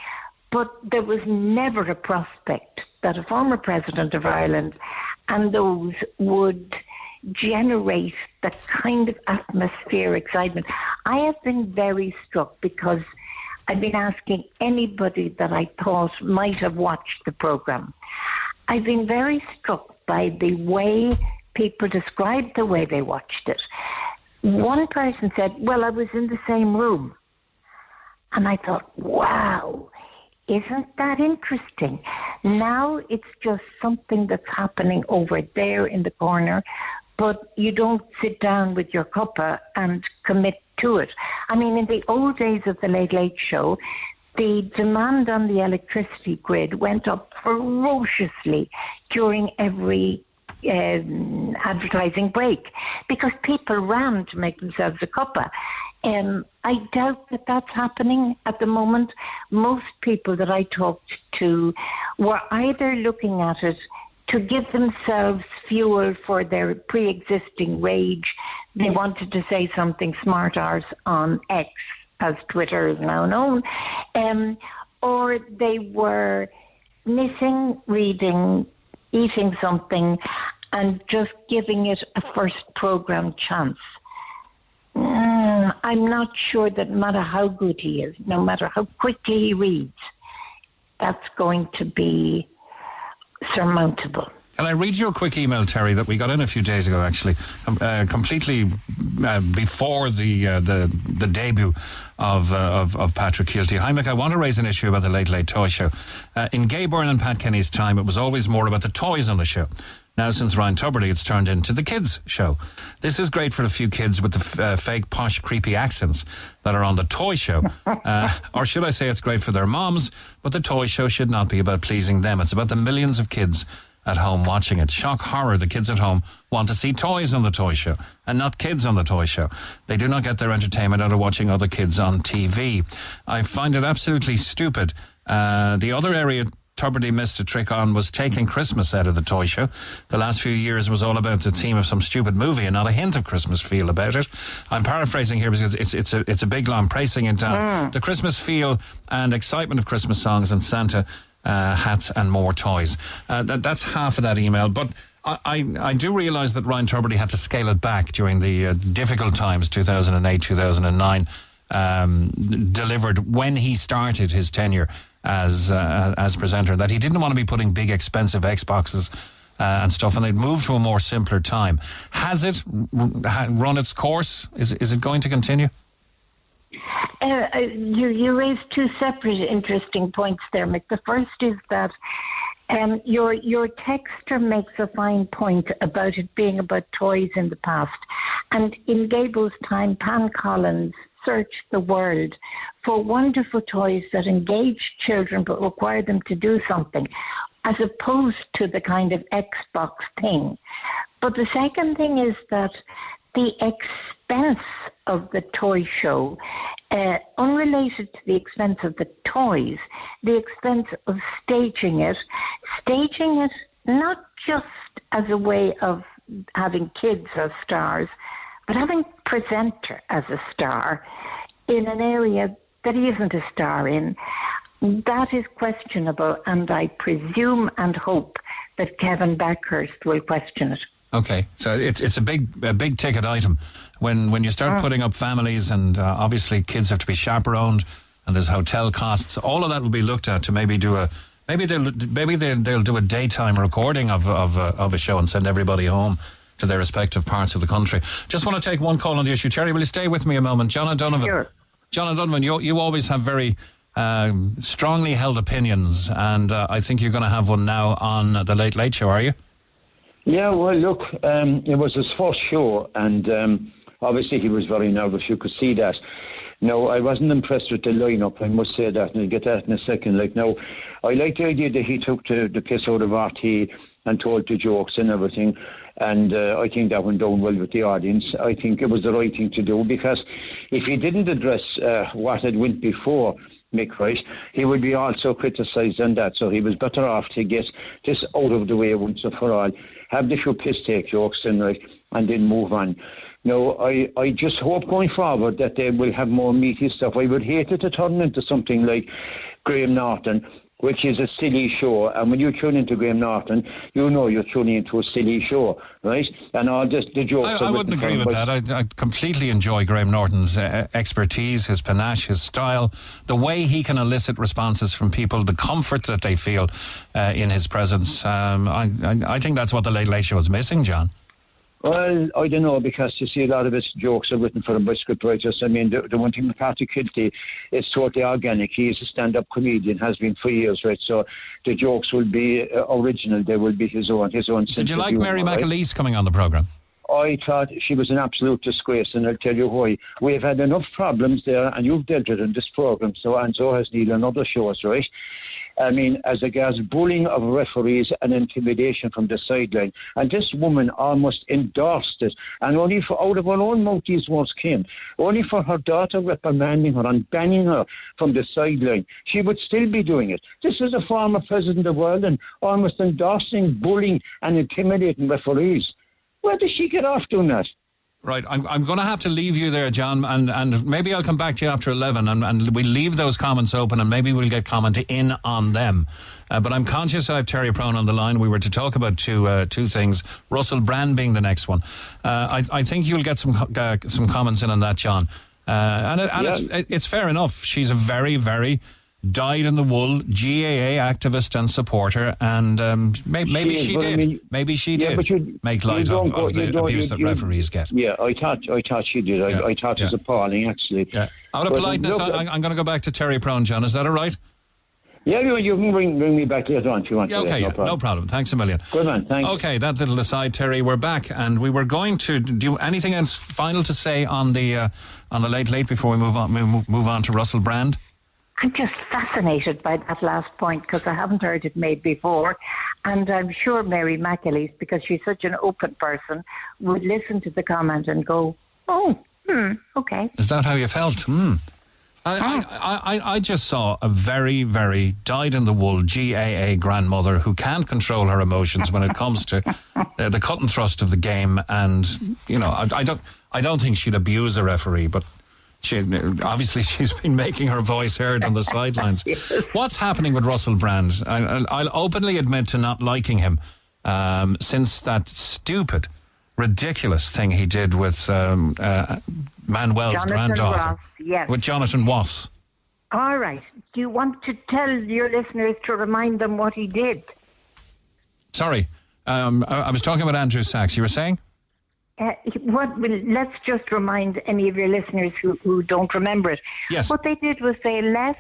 but there was never a prospect that a former president of Ireland and those would generate the kind of atmosphere, excitement. I have been very struck because I've been asking anybody that I thought might have watched the program. I've been very struck by the way people described the way they watched it. One person said, Well, I was in the same room. And I thought, wow, isn't that interesting? Now it's just something that's happening over there in the corner, but you don't sit down with your cuppa and commit to it. I mean, in the old days of the Late Late Show, the demand on the electricity grid went up ferociously during every um, advertising break because people ran to make themselves a cuppa. Um, I doubt that that's happening at the moment. Most people that I talked to were either looking at it to give themselves fuel for their pre existing rage. They wanted to say something smart arse on X, as Twitter is now known, um, or they were missing reading eating something and just giving it a first program chance. Mm, I'm not sure that no matter how good he is, no matter how quickly he reads, that's going to be surmountable. Can I read you a quick email, Terry, that we got in a few days ago, actually, um, uh, completely uh, before the uh, the the debut of, uh, of of Patrick Kielty. Hi, Mick. I want to raise an issue about the Late Late Toy Show. Uh, in Gay Byrne and Pat Kenny's time, it was always more about the toys on the show. Now, since Ryan Tubridy, it's turned into the kids' show. This is great for a few kids with the f- uh, fake, posh, creepy accents that are on the toy show. Uh, or should I say it's great for their moms, but the toy show should not be about pleasing them. It's about the millions of kids at home watching it. Shock horror, the kids at home want to see toys on the toy show and not kids on the toy show. They do not get their entertainment out of watching other kids on TV. I find it absolutely stupid. Uh, the other area Tubridy missed a trick on was taking Christmas out of the toy show. The last few years was all about the theme of some stupid movie and not a hint of Christmas feel about it. I'm paraphrasing here because it's it's a it's a big long praising it down. Mm. The Christmas feel and excitement of Christmas songs and Santa uh, hats and more toys. Uh, that, that's half of that email, but. I, I do realise that Ryan Tubridy had to scale it back during the uh, difficult times, 2008, 2009, um, delivered when he started his tenure as uh, as presenter. That he didn't want to be putting big, expensive Xboxes uh, and stuff, and they'd moved to a more simpler time. Has it r- run its course? Is is it going to continue? Uh, uh, you, you raised two separate interesting points there, Mick. The first is that um, your your texter makes a fine point about it being about toys in the past, and in Gaybo's time, Pan Collins searched the world for wonderful toys that engage children but require them to do something, as opposed to the kind of Xbox thing. But the second thing is that the expense of the toy show, uh, unrelated to the expense of the toys, the expense of staging it, staging it not just as a way of having kids as stars, but having presenter as a star in an area that he isn't a star in, that is questionable, and I presume and hope that Kevin Bakhurst will question it. Okay, so it's it's a big a big ticket item when when you start mm. putting up families and uh, obviously kids have to be chaperoned and there's hotel costs. All of that will be looked at to maybe do a maybe they'll maybe they'll, they'll do a daytime recording of of uh, of a show and send everybody home to their respective parts of the country. Just want to take one call on the issue. Terry, will you stay with me a moment? John O'Donovan. Sure. John O'Donovan, you you always have very um, strongly held opinions, and uh, I think you're going to have one now on the Late Late Show, are you? Yeah, well, look, um, it was his first show, and um, obviously he was very nervous. You could see that. No, I wasn't impressed with the lineup. I must say that, and I'll get that in a second. Like now, I like the idea that he took the, the piss out of RT and told the jokes and everything. And uh, I think that went down well with the audience. I think it was the right thing to do because if he didn't address uh, what had went before, Mick Rice, he would be also criticised on that. So he was better off to get this out of the way once and for all, have the few piss take jokes and like, and then move on. No, I, I just hope going forward that they will have more meaty stuff. I would hate it to turn into something like Graham Norton, which is a silly show. And when you tune into Graham Norton, you know you're tuning into a silly show, right? And all just the jokes. I, I wouldn't agree with that. I, I, completely enjoy Graham Norton's uh, expertise, his panache, his style, the way he can elicit responses from people, the comfort that they feel uh, in his presence. Um, I, I, think that's what the Late Late Show is missing, John. Well, I don't know because you see a lot of his jokes are written for him by scriptwriters. I mean, the, the one thing with Patrick Kielty is totally organic. He is a stand-up comedian, has been for years, right? So the jokes will be uh, original. They will be his own, his own. Did you like Mary right? McAleese coming on the program? I thought she was an absolute disgrace, and I'll tell you why. We've had enough problems there, and you've dealt with it in this program, so and so has Neil and other shows, right? I mean, as regards bullying of referees and intimidation from the sideline. And this woman almost endorsed it. And only for out of her own mouth these words came. Only for her daughter reprimanding her and banning her from the sideline. She would still be doing it. This is a former president of Ireland almost endorsing bullying and intimidating referees. Where does she get off doing that? Right, I'm, I'm going to have to leave you there, John, and, and maybe I'll come back to you after 11 and, and we'll leave those comments open and maybe we'll get comment in on them. Uh, but I'm conscious I have Terry Prone on the line. We were to talk about two uh, two things, Russell Brand being the next one. Uh, I, I think you'll get some uh, some comments in on that, John. Uh, and, it, and yeah. it's, it's fair enough. She's a very, very dyed in the wool GAA activist and supporter, and um, may, maybe she, she did. I mean, maybe she yeah, did you, make light of, go, of the abuse that referees get. Yeah, I thought I thought she did. I, yeah, I thought yeah. it was appalling, actually. Yeah. Out of but politeness, look, I, am going to go back to Terry Prone, John. Is that all right? Yeah, you, you can bring, bring me back later on if you want. Yeah, okay, no, problem. no problem. Thanks a million. Good man, thanks. Okay, that little aside, Terry, we're back, and we were going to do anything else final to say on the uh, on the late late before we move on move, move on to Russell Brand. I'm just fascinated by that last point because I haven't heard it made before. And I'm sure Mary McAleese, because she's such an open person, would listen to the comment and go, oh, hmm, okay. Is that how you felt? Hmm. I, I, I, I, just saw a very, very dyed in the wool GAA grandmother who can't control her emotions when it comes to uh, the cut and thrust of the game. And, you know, I, I, don't, I don't think she'd abuse a referee, but she, obviously, she's been making her voice heard on the sidelines. yes. What's happening with Russell Brand? I, will openly admit to not liking him um, since that stupid, ridiculous thing he did with um, uh, Manuel's Jonathan granddaughter. Ross, yes. With Jonathan Wass. All right. Do you want to tell your listeners to remind them what he did? Sorry. Um, I, I was talking about Andrew Sachs. You were saying? Uh, what let's just remind any of your listeners who, who don't remember it. Yes. What they did was they left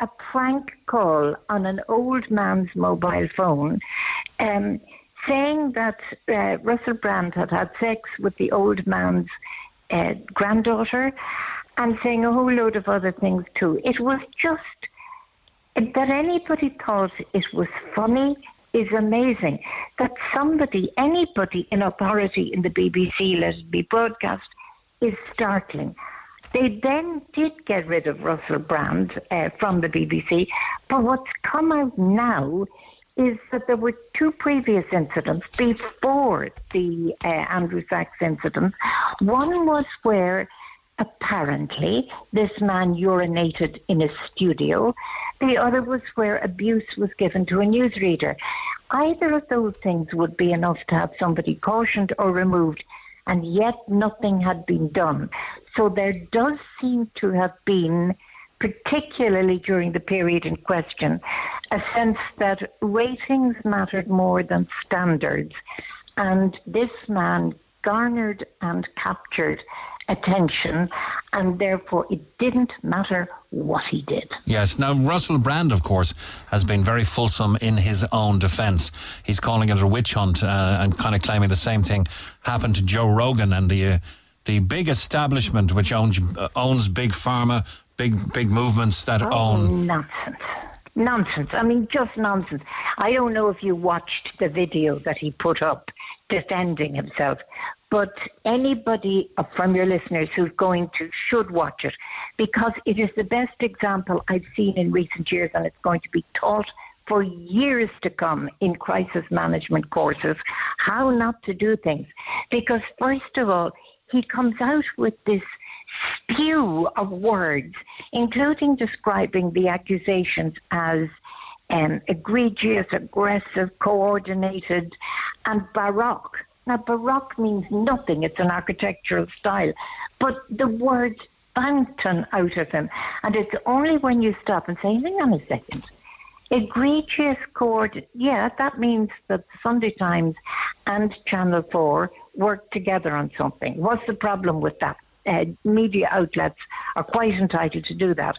a prank call on an old man's mobile phone, um, saying that uh, Russell Brand had had sex with the old man's uh, granddaughter, and saying a whole load of other things too. It was just that anybody thought it was funny is amazing. That somebody, anybody in authority in the BBC let it be broadcast is startling. They then did get rid of Russell Brand uh, from the BBC, but what's come out now is that there were two previous incidents before the uh, Andrew Sachs incident. One was where apparently this man urinated in a studio. The other was where abuse was given to a newsreader. Either of those things would be enough to have somebody cautioned or removed, and yet nothing had been done. So there does seem to have been, particularly during the period in question, a sense that ratings mattered more than standards. And this man garnered and captured attention, and therefore it didn't matter what he did. Yes. Now, Russell Brand, of course, has been very fulsome in his own defence. He's calling it a witch hunt uh, and kind of claiming the same thing happened to Joe Rogan and the. Uh, the big establishment which owns uh, owns big pharma, big big movements that Oh, own. nonsense. Nonsense. I mean, just nonsense. I don't know if you watched the video that he put up defending himself, but anybody from your listeners who's going to should watch it because it is the best example I've seen in recent years and it's going to be taught for years to come in crisis management courses how not to do things. Because, first of all, he comes out with this spew of words, including describing the accusations as um, egregious, aggressive, coordinated, and baroque. Now, baroque means nothing, it's an architectural style, but the words fountain out of him. And it's only when you stop and say, hang on a second. Egregious coord, yeah, that means that Sunday Times and Channel 4 work together on something. What's the problem with that? Uh, media outlets are quite entitled to do that.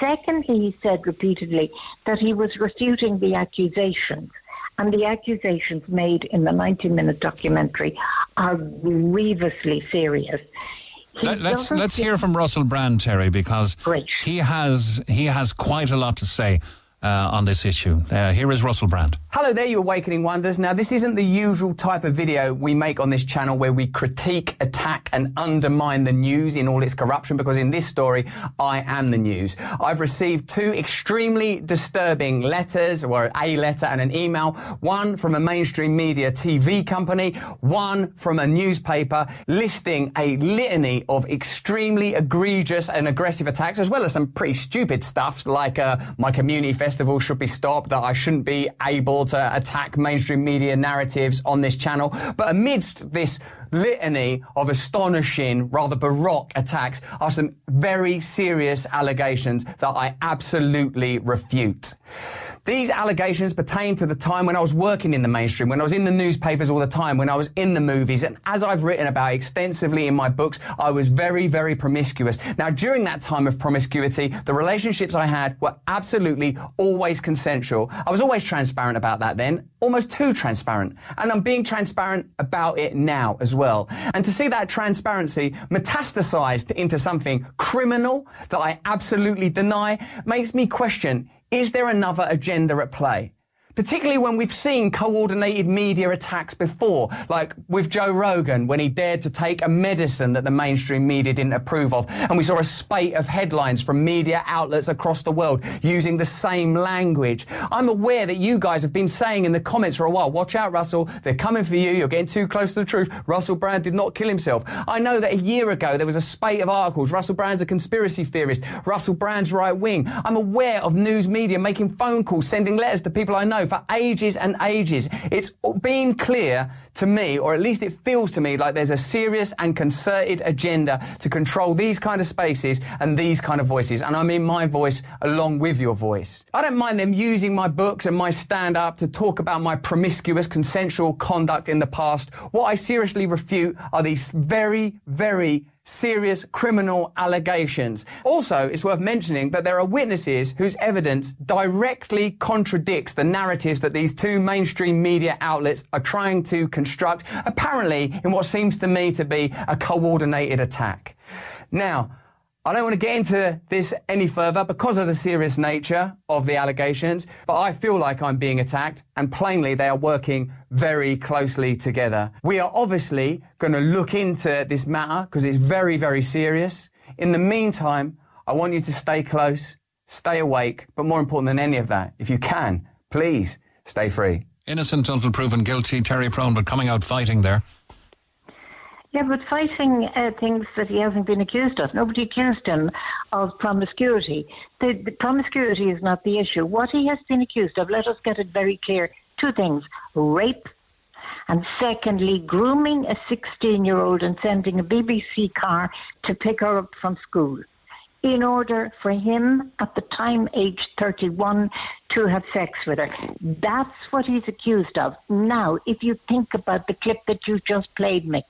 Secondly, he said repeatedly that he was refuting the accusations, and the accusations made in the 90 minute documentary are grievously serious. He Let, let's let's hear from Russell Brand, Terry, because he has he has quite a lot to say uh, on this issue. Uh, here is Russell Brand. Hello there, you Awakening Wonders. Now, this isn't the usual type of video we make on this channel where we critique, attack, and undermine the news in all its corruption, because in this story, I am the news. I've received two extremely disturbing letters, or a letter and an email, one from a mainstream media TV company, one from a newspaper, listing a litany of extremely egregious and aggressive attacks, as well as some pretty stupid stuff, like uh, my community festival should be stopped, that I shouldn't be able to attack mainstream media narratives on this channel. But amidst this litany of astonishing, rather baroque attacks are some very serious allegations that I absolutely refute. These allegations pertain to the time when I was working in the mainstream, when I was in the newspapers all the time, when I was in the movies, and as I've written about extensively in my books, I was very, very promiscuous. Now, during that time of promiscuity, the relationships I had were absolutely always consensual. I was always transparent about that then, almost too transparent. And I'm being transparent about it now as well. And to see that transparency metastasized into something criminal that I absolutely deny makes me question is there another agenda at play? Particularly when we've seen coordinated media attacks before, like with Joe Rogan when he dared to take a medicine that the mainstream media didn't approve of. And we saw a spate of headlines from media outlets across the world using the same language. I'm aware that you guys have been saying in the comments for a while, watch out, Russell, they're coming for you, you're getting too close to the truth. Russell Brand did not kill himself. I know that a year ago there was a spate of articles. Russell Brand's a conspiracy theorist. Russell Brand's right wing. I'm aware of news media making phone calls, sending letters to people I know for ages and ages. It's been clear to me, or at least it feels to me like there's a serious and concerted agenda to control these kind of spaces and these kind of voices. And I mean my voice along with your voice. I don't mind them using my books and my stand up to talk about my promiscuous consensual conduct in the past. What I seriously refute are these very, very serious criminal allegations. Also, it's worth mentioning that there are witnesses whose evidence directly contradicts the narratives that these two mainstream media outlets are trying to construct, apparently in what seems to me to be a coordinated attack. Now, I don't want to get into this any further because of the serious nature of the allegations, but I feel like I'm being attacked, and plainly they are working very closely together. We are obviously going to look into this matter because it's very, very serious. In the meantime, I want you to stay close, stay awake, but more important than any of that, if you can, please stay free. Innocent until proven guilty, Terry Prone, but coming out fighting there. Yeah, but fighting uh, things that he hasn't been accused of. Nobody accused him of promiscuity. The, the promiscuity is not the issue. What he has been accused of, let us get it very clear two things rape, and secondly, grooming a 16 year old and sending a BBC car to pick her up from school in order for him, at the time aged 31, to have sex with her. That's what he's accused of. Now, if you think about the clip that you just played, Mick,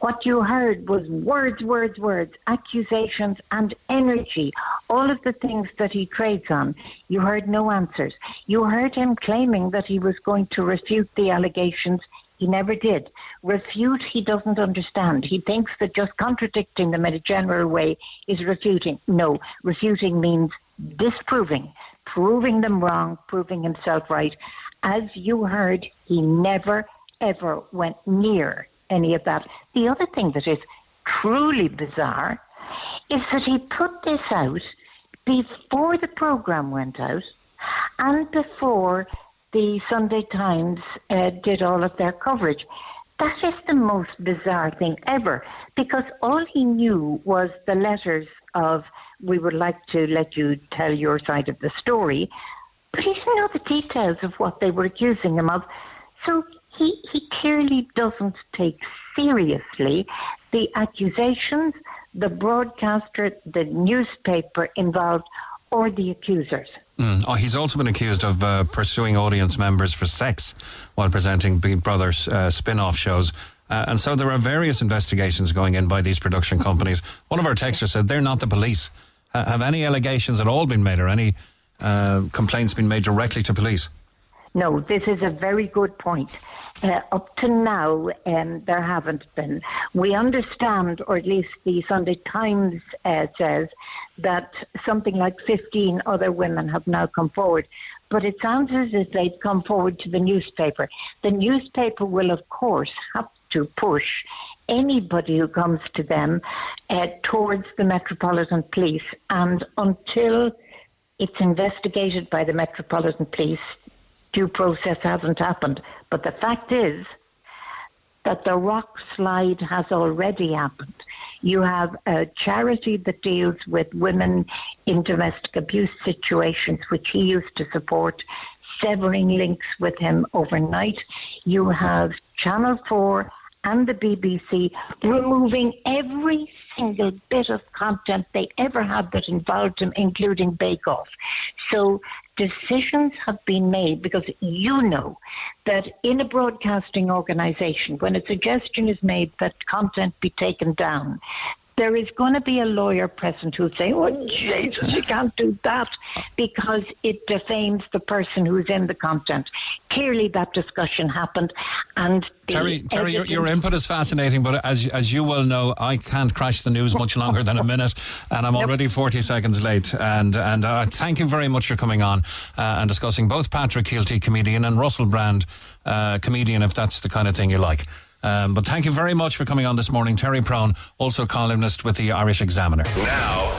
what you heard was words, words, words, accusations, and energy. All of the things that he trades on. You heard no answers. You heard him claiming that he was going to refute the allegations He never did. Refute, he doesn't understand. He thinks that just contradicting them in a general way is refuting. No, refuting means disproving, proving them wrong, proving himself right. As you heard, he never, ever went near any of that. The other thing that is truly bizarre is that he put this out before the program went out and before the Sunday Times uh, did all of their coverage. That is the most bizarre thing ever because all he knew was the letters of, we would like to let you tell your side of the story, but he didn't know the details of what they were accusing him of. So he, he clearly doesn't take seriously the accusations, the broadcaster, the newspaper involved, or the accusers. Mm. Oh, he's also been accused of uh, pursuing audience members for sex while presenting Big Brother's uh, spin off shows. Uh, and so there are various investigations going in by these production companies. One of our texters said they're not the police. have any allegations at all been made or any uh, complaints been made directly to police? No, this is a very good point. Uh, up to now, um, there haven't been. We understand, or at least the Sunday Times uh, says, that something like 15 other women have now come forward. But it sounds as if they've come forward to the newspaper. The newspaper will, of course, have to push anybody who comes to them uh, towards the Metropolitan Police. And until it's investigated by the Metropolitan Police, due process hasn't happened. But the fact is that the rock slide has already happened. You have a charity that deals with women in domestic abuse situations, which he used to support, severing links with him overnight. You have Channel 4 and the BBC removing every single bit of content they ever had that involved him, including Bake Off. So decisions have been made because you know that in a broadcasting organization, when a suggestion is made that content be taken down, there is going to be a lawyer present who'll say, "Oh Jesus, you can't do that," because it defames the person who's in the content. Clearly, that discussion happened, and Terry, Terry, your, your, input is fascinating, but as as you well know, I can't crash the news much longer than a minute, and I'm already 40 seconds late. And and uh, thank you very much for coming on uh, and discussing both Patrick Kielty, comedian, and Russell Brand, uh, comedian, if that's the kind of thing you like. Um, but thank you very much for coming on this morning. Terry Prone, also columnist with the Irish Examiner. Now,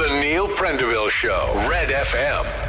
the Neil Prendeville Show, Red FM.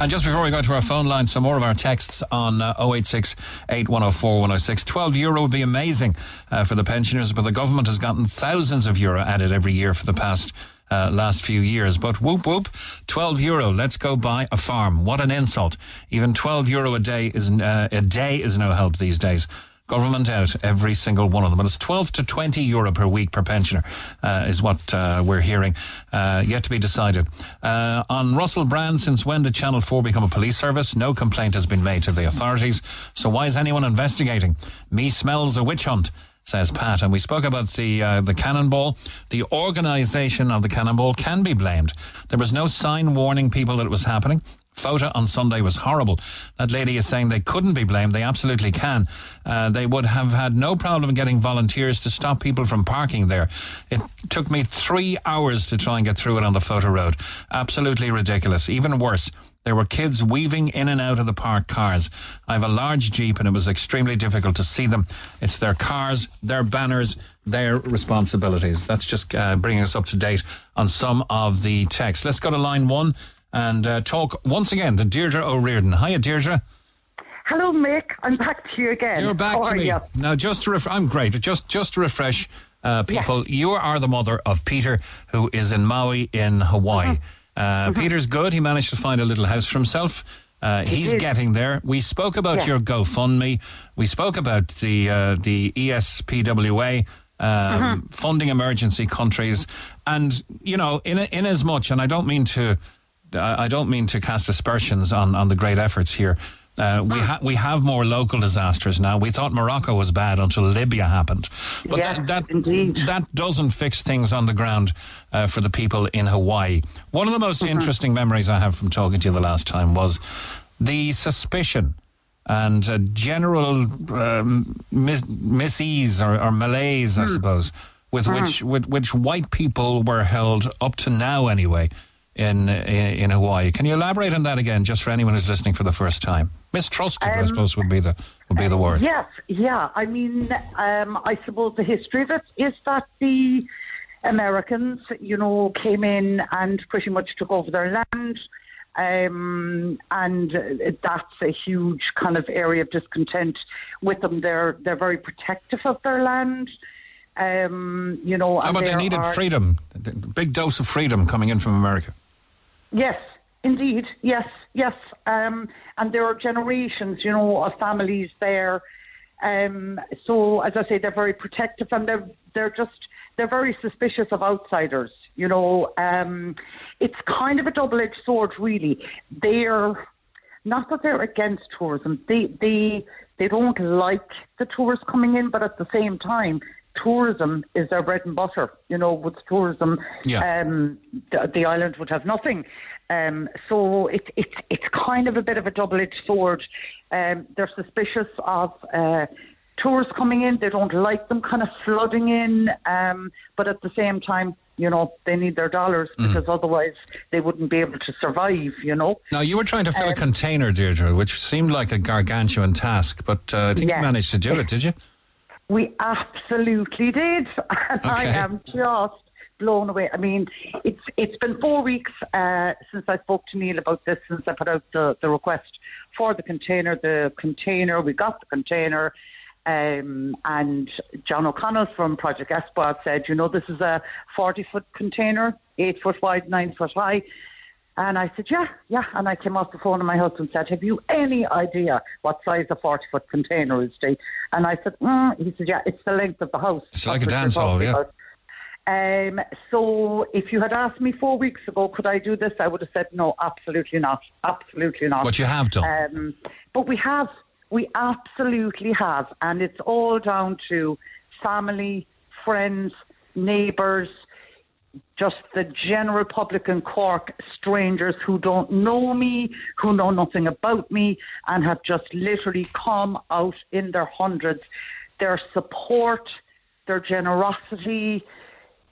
And just before we go to our phone line, some more of our texts on uh, 086 8104 106. 12 euro would be amazing uh, for the pensioners, but the government has gotten thousands of euro added every year for the past uh, last few years. But whoop whoop, 12 euro. Let's go buy a farm. What an insult. Even 12 euro a day is, uh, a day is no help these days government out every single one of them. And it's 12 to 20 euro per week per pensioner, uh, is what uh, we're hearing, uh, yet to be decided. Uh, on Russell Brand, since when did Channel 4 become a police service? No complaint has been made to the authorities. So why is anyone investigating? Me smells a witch hunt says Pat. And we spoke about the uh, the cannonball. The organisation of the cannonball can be blamed. There was no sign warning people that it was happening. Fota on Sunday was horrible. That lady is saying they couldn't be blamed. They absolutely can. Uh, they would have had no problem getting volunteers to stop people from parking there. It took me three hours to try and get through it on the Fota Road. Absolutely ridiculous. Even worse. There were kids weaving in and out of the parked cars. I have a large Jeep and it was extremely difficult to see them. It's their cars, their banners, their responsibilities. That's just uh, bringing us up to date on some of the text. Let's go to line one and uh, talk once again to Deirdre O'Riordan. Hiya, Deirdre. Hello, Mick. I'm back to you again. You're back How to me you? now. Just to ref- I'm great. Just just to refresh uh, people, you are the mother of Peter, who is in Maui in Hawaii. Mm-hmm. Uh, Peter's good. He managed to find a little house for himself. Uh, he's getting there. We spoke about Yeah. your GoFundMe. We spoke about the uh, the Espoir um, Mm-hmm. funding emergency countries, and you know, in in as much, and I don't mean to, I I don't mean to cast aspersions on on the great efforts here. Uh, we ha- we have more local disasters now. We thought Morocco was bad until Libya happened, but Yes, that that, that doesn't fix things on the ground uh, for the people in Hawaii. One of the most interesting memories I have from talking to you the last time was the suspicion and uh, general um, mis- misease or, or malaise, I suppose, with Hmm. which with which white people were held up to now, anyway, in, in Hawaii. Can you elaborate on that again, just for anyone who's listening for the first time? Mistrusted, I Um, suppose, would be the would be the word. Yes, yeah. I mean, um, I suppose the history of it is that the Americans, you know, came in and pretty much took over their land. Um, and that's a huge kind of area of discontent with them. They're they're very protective of their land. Um, you know, and about they needed are- freedom? Big dose of freedom coming in from America. Yes, indeed. Yes, yes. Um, and there are generations, you know, of families there. Um, so, as I say, they're very protective and they're they're just they're very suspicious of outsiders. You know, um, it's kind of a double-edged sword, really. They're not that they're against tourism. They they they don't like the tourists coming in, but at the same time, tourism is their bread and butter. You know, with tourism, Yeah. um, the, the island would have nothing. Um, so it's it's it's kind of a bit of a double-edged sword. Um, they're suspicious of uh, tourists coming in. They don't like them kind of flooding in. Um, but at the same time, you know, they need their dollars Mm. because otherwise they wouldn't be able to survive. You know. Now, you were trying to fill a Um, container, Deirdre, which seemed like a gargantuan task, but uh, I think Yes. you managed to do it, did you? We absolutely did, and I am just blown away. I mean, it's it's been four weeks uh, since I spoke to Neil about this, since I put out the, the request for the container. The container, we got the container, um, and John O'Connell from Project Espoir said, you know, this is a forty foot container, eight foot wide, nine foot high. And I said, yeah, yeah. And I came off the phone to my husband and said, have you any idea what size a 40 foot container is, Steve? And I said, mm. he said, yeah, it's the length of the house. It's like a dance hall, yeah. about." Um, so if you had asked me four weeks ago, could I do this? I would have said, no, absolutely not. Absolutely not. But you have done. Um, but we have. We absolutely have. And it's all down to family, friends, neighbours, just the general public in Cork, strangers who don't know me, who know nothing about me, and have just literally come out in their hundreds. Their support, their generosity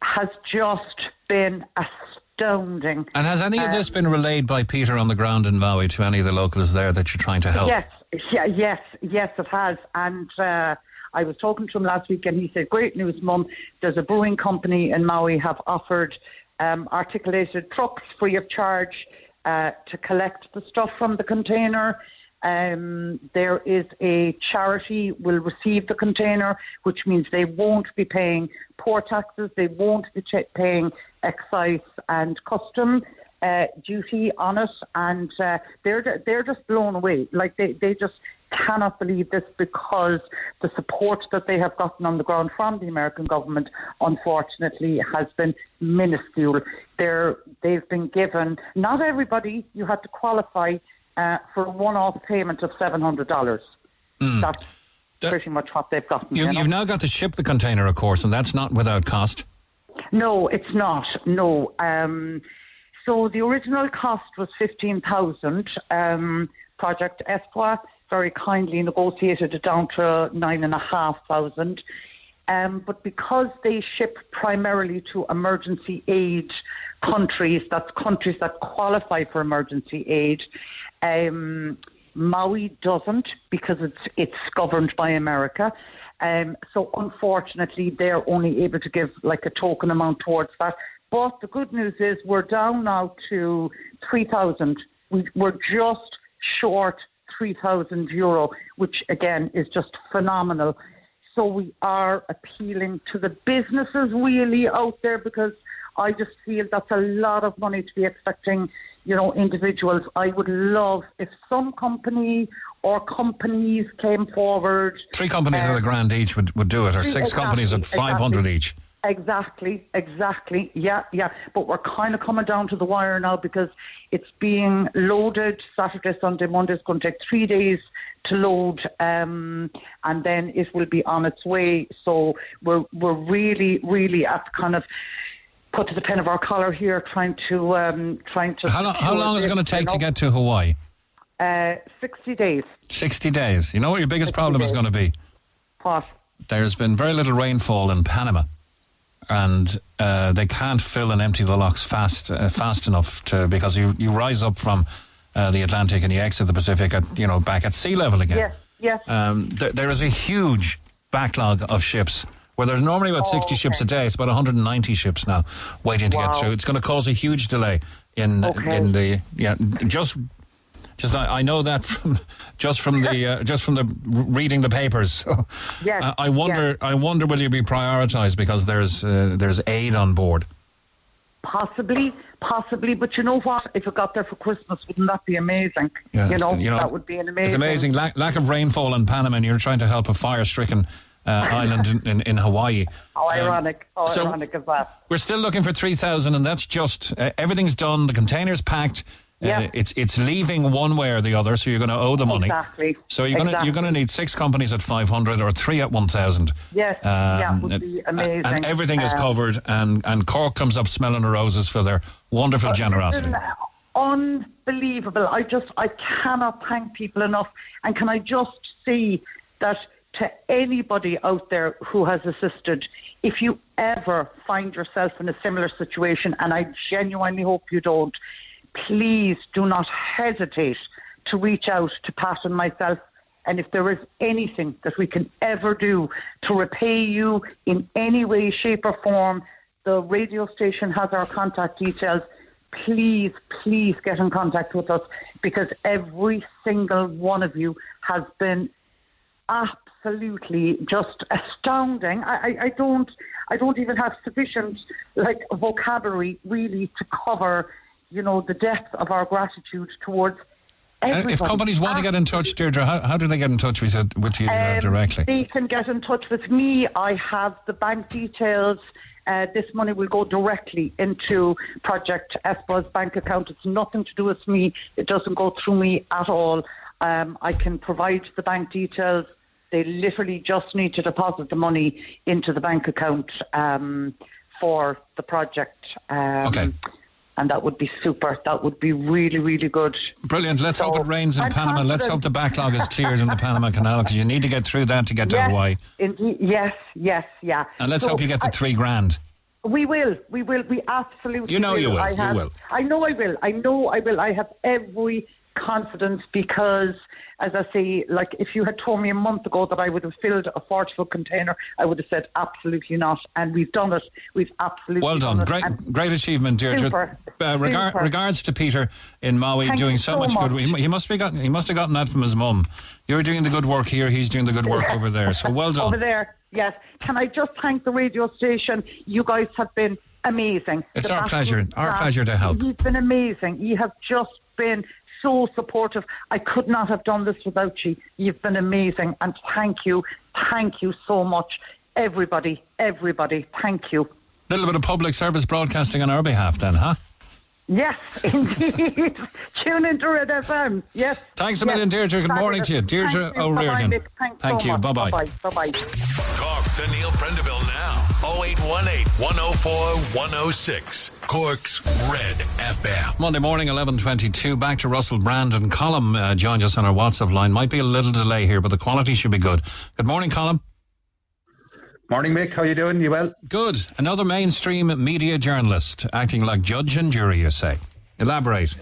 has just been astounding. And has any of this Um, been relayed by Peter on the ground in Maui to any of the locals there that you're trying to help? Yes, yeah, yes, yes, it has. And uh, I was talking to him last week, and he said, "Great news, Mum! There's a brewing company in Maui have offered um, articulated trucks free of charge uh, to collect the stuff from the container." Um, there is a charity will receive the container, which means they won't be paying port taxes, they won't be paying excise and custom uh, duty on it, and uh, they're they're just blown away. Like they, they just cannot believe this because the support that they have gotten on the ground from the American government, unfortunately, has been minuscule. They're they've been given not everybody. You had to qualify uh, for a one-off payment of seven hundred dollars. That's pretty much what they've gotten. You, you know? You've now got to ship the container, of course, and that's not without cost. No, it's not. No. Um, so the original cost was fifteen thousand. Um, Project Espoir very kindly negotiated it down to nine and a half thousand. Um, but because they ship primarily to emergency aid countries, that's countries that qualify for emergency aid, um, Maui doesn't because it's it's governed by America. Um, so unfortunately, they're only able to give like a token amount towards that. But the good news is we're down now to three thousand. We, we're just short three thousand euro, which again is just phenomenal. So we are appealing to the businesses really out there because I just feel that's a lot of money to be expecting, you know, individuals. I would love if some company or companies came forward. Three companies uh, at the grand each would, would do it, or six companies at 500 exactly. each. Exactly, exactly. Yeah, yeah. But we're kind of coming down to the wire now because it's being loaded Saturday, Sunday, Monday. It's going to take three days to load, um, and then it will be on its way. So we're we're really, really at kind of put to the pen of our collar here, trying to um, trying to. How, lo- how long is it going to take to get to Hawaii? Uh, 60 days. 60 days. You know what your biggest problem is going to be? What? There's been very little rainfall in Panama, and uh, they can't fill and empty the locks fast uh, fast enough to because you, you rise up from uh, the Atlantic and you exit the Pacific at you know back at sea level again. Yes, yes. Um, th- there is a huge backlog of ships. Where there's normally about 60 ships a day, it's about 190 ships now waiting to Wow. get through. It's going to cause a huge delay in Okay. in the yeah just just I, I know that from just from the uh, just from the reading the papers. So, Yes, uh, I wonder I wonder will you be prioritised because there's uh, there's aid on board. Possibly, possibly. But you know what? If it got there for Christmas, wouldn't that be amazing? Yeah, you, know, you know, that would be an amazing. It's amazing lack, lack of rainfall in Panama, and you're trying to help a fire-stricken uh, island in, in, in Hawaii. How Um, ironic. How so- ironic is that? We're still looking for three thousand, and that's just uh, everything's done. The container's packed. Uh, Yeah. it's it's leaving one way or the other, so you're going to owe the money. Exactly. So you're going to you're going to need six companies at five hundred or three at one thousand. Yes, yeah, would and- be amazing. And everything is Um, covered, and and Cork comes up smelling the roses for their wonderful generosity. Unbelievable. I just, I cannot thank people enough. And can I just say that to anybody out there who has assisted, if you ever find yourself in a similar situation, and I genuinely hope you don't, please do not hesitate to reach out to Pat and myself. And if there is anything that we can ever do to repay you in any way, shape, or form, the radio station has our contact details. Please, please get in contact with us because every single one of you has been absolutely just astounding. I, I, I don't I don't even have sufficient like vocabulary really to cover, you know, the depth of our gratitude towards everybody. if companies want to get in touch, Deirdre, how, how do they get in touch with you, with you uh, Um, directly? They can get in touch with me. I have the bank details. Uh, this money will go directly into Project Espoir's bank account. It's nothing to do with me. It doesn't go through me at all. Um, I can provide the bank details. They literally just need to deposit the money into the bank account um, for the project. Um, Okay. And that would be super. That would be really, really good. Brilliant. Let's hope it rains in I'm Panama. Let's hope the backlog is cleared in the Panama Canal because you need to get through that to get to Yes, Hawaii. indeed. Yes, yes, yeah. And let's So hope you get the I- three grand. We will. We will. We absolutely. You know you will, I you will. I know I will. I know I will. I have every confidence because, as I say, like if you had told me a month ago that I would have filled a forty foot container, I would have said absolutely not. And we've done it. We've absolutely Well done. it. Great, And great achievement, Deirdre. Super. Uh, regar- Super. regards to Peter in Maui Thank doing so, so much, good. much. He, he must be gotten. He must have gotten that from his mum. You're doing the good work here. He's doing the good work over there. So well done. Over there, yes. Can I just thank the radio station? You guys have been amazing. It's The our pleasure. Our pleasure to help. You've been amazing. You have just been so supportive. I could not have done this without you. You've been amazing, and thank you, thank you so much, everybody, everybody. Thank you. A little bit of public service broadcasting on our behalf, then, huh? Yes, indeed. Tune into Red FM. Yes. Thanks a yes. million, Deirdre. Good morning to you. Deirdre Thank you. O'Riordan. Bye-bye, Nick. Thanks Thank so you. Bye-bye. Bye bye. Talk to Neil Prendeville now. 0818 104 106. Cork's Red FM. Monday morning, 11.22. Back to Russell Brand and Colum uh, joined us on our WhatsApp line. Might be a little delay here, but the quality should be good. Good morning, Colum. Morning, Mick. How you doing? You well? Good. Another mainstream media journalist acting like judge and jury, you say. Elaborate.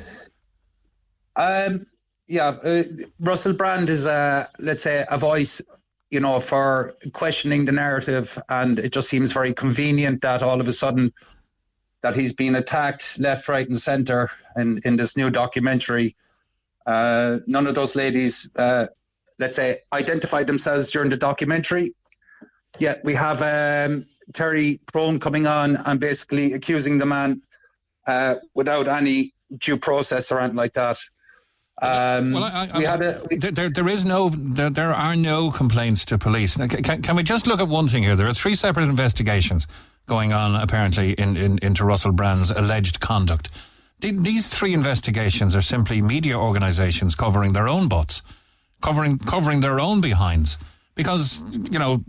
Um, yeah, uh, Russell Brand is a let's say a voice, you know, for questioning the narrative, and it just seems very convenient that all of a sudden that he's been attacked left, right, and centre in in this new documentary. Uh, none of those ladies, uh, let's say, identified themselves during the documentary. Yet we have um, Terry Prone coming on and basically accusing the man uh, without any due process or anything like that. Um, Well, I, I we had a there, there, there is no, there, there are no complaints to police. Now, can, can we just look at one thing here? There are three separate investigations going on, apparently, in, in, into Russell Brand's alleged conduct. The- These three investigations are simply media organisations covering their own butts, covering covering their own behinds. Because you know,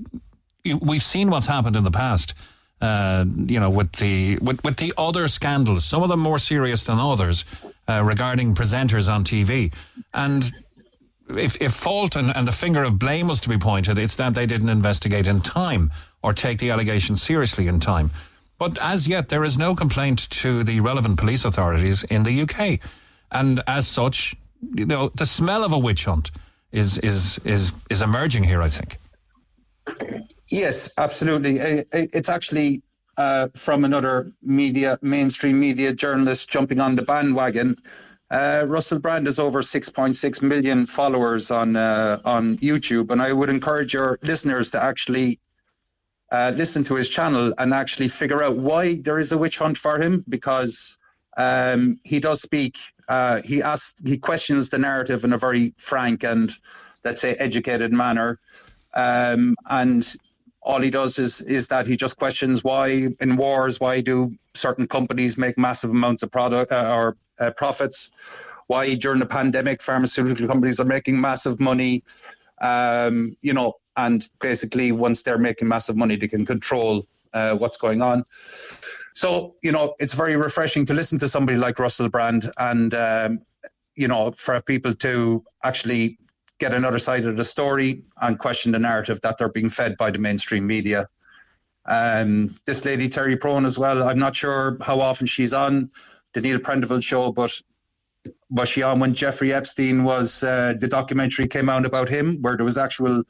we've seen what's happened in the past. Uh, you know, with the with, with the other scandals, some of them more serious than others, uh, regarding presenters on TV. And if, if fault and, and the finger of blame was to be pointed, it's that they didn't investigate in time or take the allegations seriously in time. But as yet, there is no complaint to the relevant police authorities in the UK. And as such, you know, the smell of a witch hunt is, is, is, is emerging here, I think. Yes, absolutely. It's actually uh, from another media, mainstream media journalist jumping on the bandwagon. Uh, Russell Brand has over 6.6 million followers on uh, on YouTube, and I would encourage your listeners to actually uh, listen to his channel and actually figure out why there is a witch hunt for him because um, he does speak. Uh, he asks, he questions the narrative in a very frank and let's say educated manner, um, and all he does is is that he just questions why in wars why do certain companies make massive amounts of product uh, or uh, profits? Why during the pandemic pharmaceutical companies are making massive money? Um, you know and basically once they're making massive money they can control uh, what's going on. So you know it's very refreshing to listen to somebody like Russell Brand and um, you know for people to actually get another side of the story and question the narrative that they're being fed by the mainstream media. Um, this lady Terry Prone as well. I'm not sure how often she's on the Neil Prendeville show, but was she on when Jeffrey Epstein was uh, the documentary came out about him, where there was actual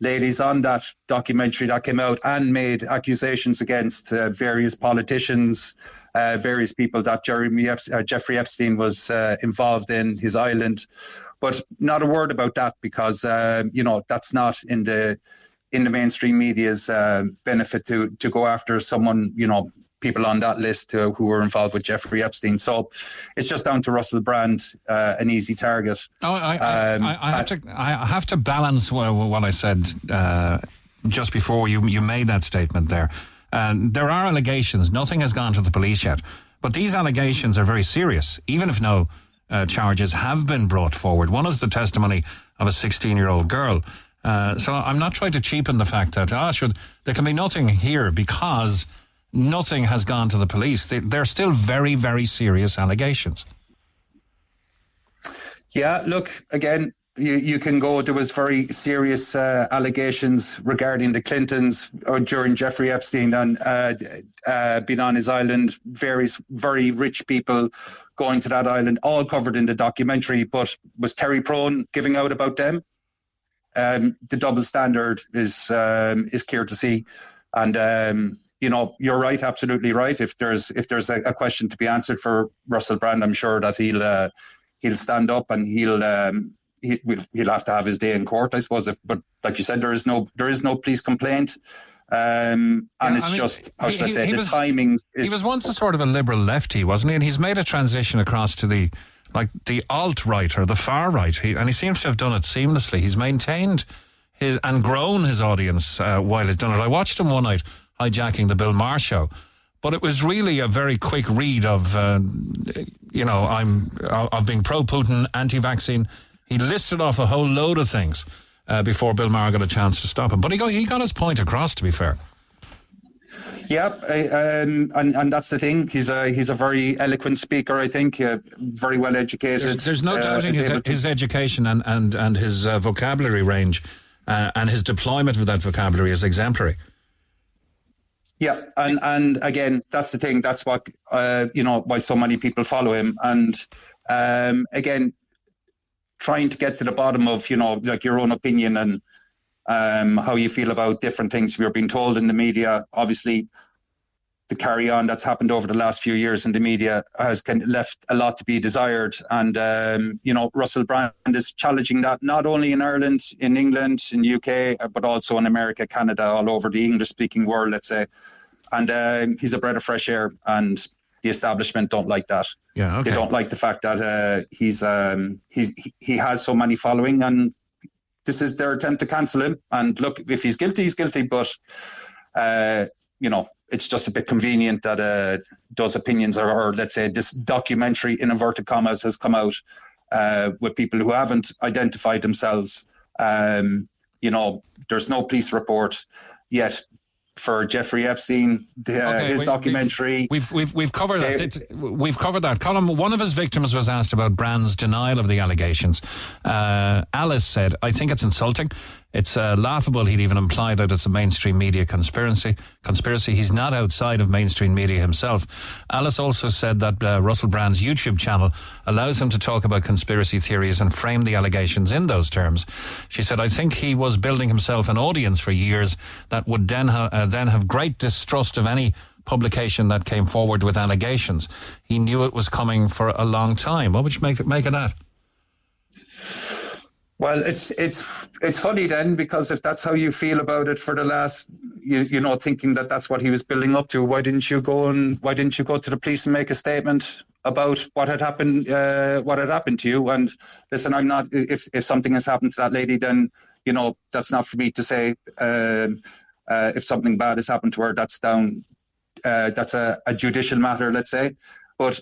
ladies on that documentary that came out and made accusations against uh, various politicians, uh, various people that Jeremy Ep- uh, Jeffrey Epstein was uh, involved in his island, but not a word about that because um, you know that's not in the in the mainstream media's uh, benefit to to go after someone you know people on that list uh, who were involved with Jeffrey Epstein. So it's just down to Russell Brand, uh, an easy target. Oh, I, um, I, I, have to I have to balance what, what I said uh, just before you you made that statement there. And there are allegations. Nothing has gone to the police yet. But these allegations are very serious, even if no uh, charges have been brought forward. One is the testimony of a 16 year old girl. Uh, so I'm not trying to cheapen the fact that, ah, should, there can be nothing here because nothing has gone to the police. They, they're still very, very serious allegations. Yeah, look, again, you, you can go. There was very serious uh, allegations regarding the Clintons or uh, during Jeffrey Epstein and uh, uh, being on his island. Various very rich people going to that island, all covered in the documentary. But was Terry Prone giving out about them? Um, the double standard is um, is clear to see, and um, you know you're right, absolutely right. If there's if there's a, a question to be answered for Russell Brand, I'm sure that he'll uh, he'll stand up and he'll um, he, he'll have to have his day in court, I suppose. If, but like you said, there is no there is no police complaint. Um, and yeah, it's I mean, just how should he, I say the was, timing. Is, he was once a sort of a liberal lefty, wasn't he? And he's made a transition across to the like the alt right or the far right, he, and he seems to have done it seamlessly. He's maintained his and grown his audience uh, while he's done it. I watched him one night hijacking the Bill Maher show, but it was really a very quick read of, uh, you know, I'm of being pro Putin, anti vaccine he listed off a whole load of things uh, before Bill Maher got a chance to stop him. But he got, he got his point across, to be fair. Yeah, um, and and that's the thing. He's a he's a very eloquent speaker. I think uh, very well educated. There's, there's no uh, doubting his, his education and and and his uh, vocabulary range uh, and his deployment of that vocabulary is exemplary. Yeah, and and again, that's the thing. That's what uh, you know why so many people follow him. And um, again, trying to get to the bottom of you know like your own opinion and um, how you feel about different things you're being told in the media. Obviously, the carry on that's happened over the last few years in the media has kind of left a lot to be desired. And um, you know, Russell Brand is challenging that not only in Ireland, in England, in UK, but also in America, Canada, all over the English-speaking world. Let's say, and uh, he's a breath of fresh air. And the establishment don't like that. Yeah, okay. They don't like the fact that uh, he's um, he's he, he has so many following, and this is their attempt to cancel him. And look, if he's guilty, he's guilty. But uh, you know, it's just a bit convenient that uh, those opinions are, or let's say this documentary in inverted commas has come out uh, with people who haven't identified themselves. Um, you know, there's no police report yet for Jeffrey Epstein, the, uh, Okay, his we- documentary. We've we've we've covered that. It- We've covered that. Colin, one of his victims was asked about Brand's denial of the allegations. Uh, Alice said, "I think it's insulting. It's uh, laughable. He'd even implied that it's a mainstream media conspiracy. Conspiracy. He's not outside of mainstream media himself." Alice also said that uh, Russell Brand's YouTube channel allows him to talk about conspiracy theories and frame the allegations in those terms. She said, "I think he was building himself an audience for years that would then ha- uh, then have great distrust of any." publication that came forward with allegations. He knew it was coming for a long time. What would you make, make of that? Well, it's it's it's funny then because if that's how you feel about it for the last, you you know, thinking that that's what he was building up to, why didn't you go and why didn't you go to the police and make a statement about what had happened, uh, what had happened to you? And listen, I'm not. If if something has happened to that lady, then you know that's not for me to say. Um, uh, if something bad has happened to her, that's down. Uh, that's a, a judicial matter, let's say. But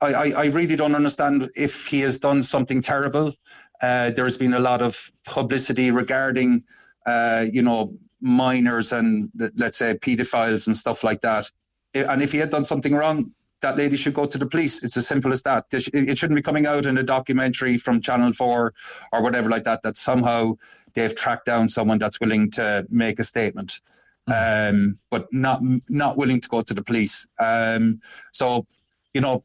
I, I, I really don't understand if he has done something terrible. Uh, there's been a lot of publicity regarding, uh, you know, minors and let's say pedophiles and stuff like that. And if he had done something wrong, that lady should go to the police. It's as simple as that. It shouldn't be coming out in a documentary from Channel 4 or whatever like that, that somehow they've tracked down someone that's willing to make a statement. Um, but not not willing to go to the police. Um, so, you know,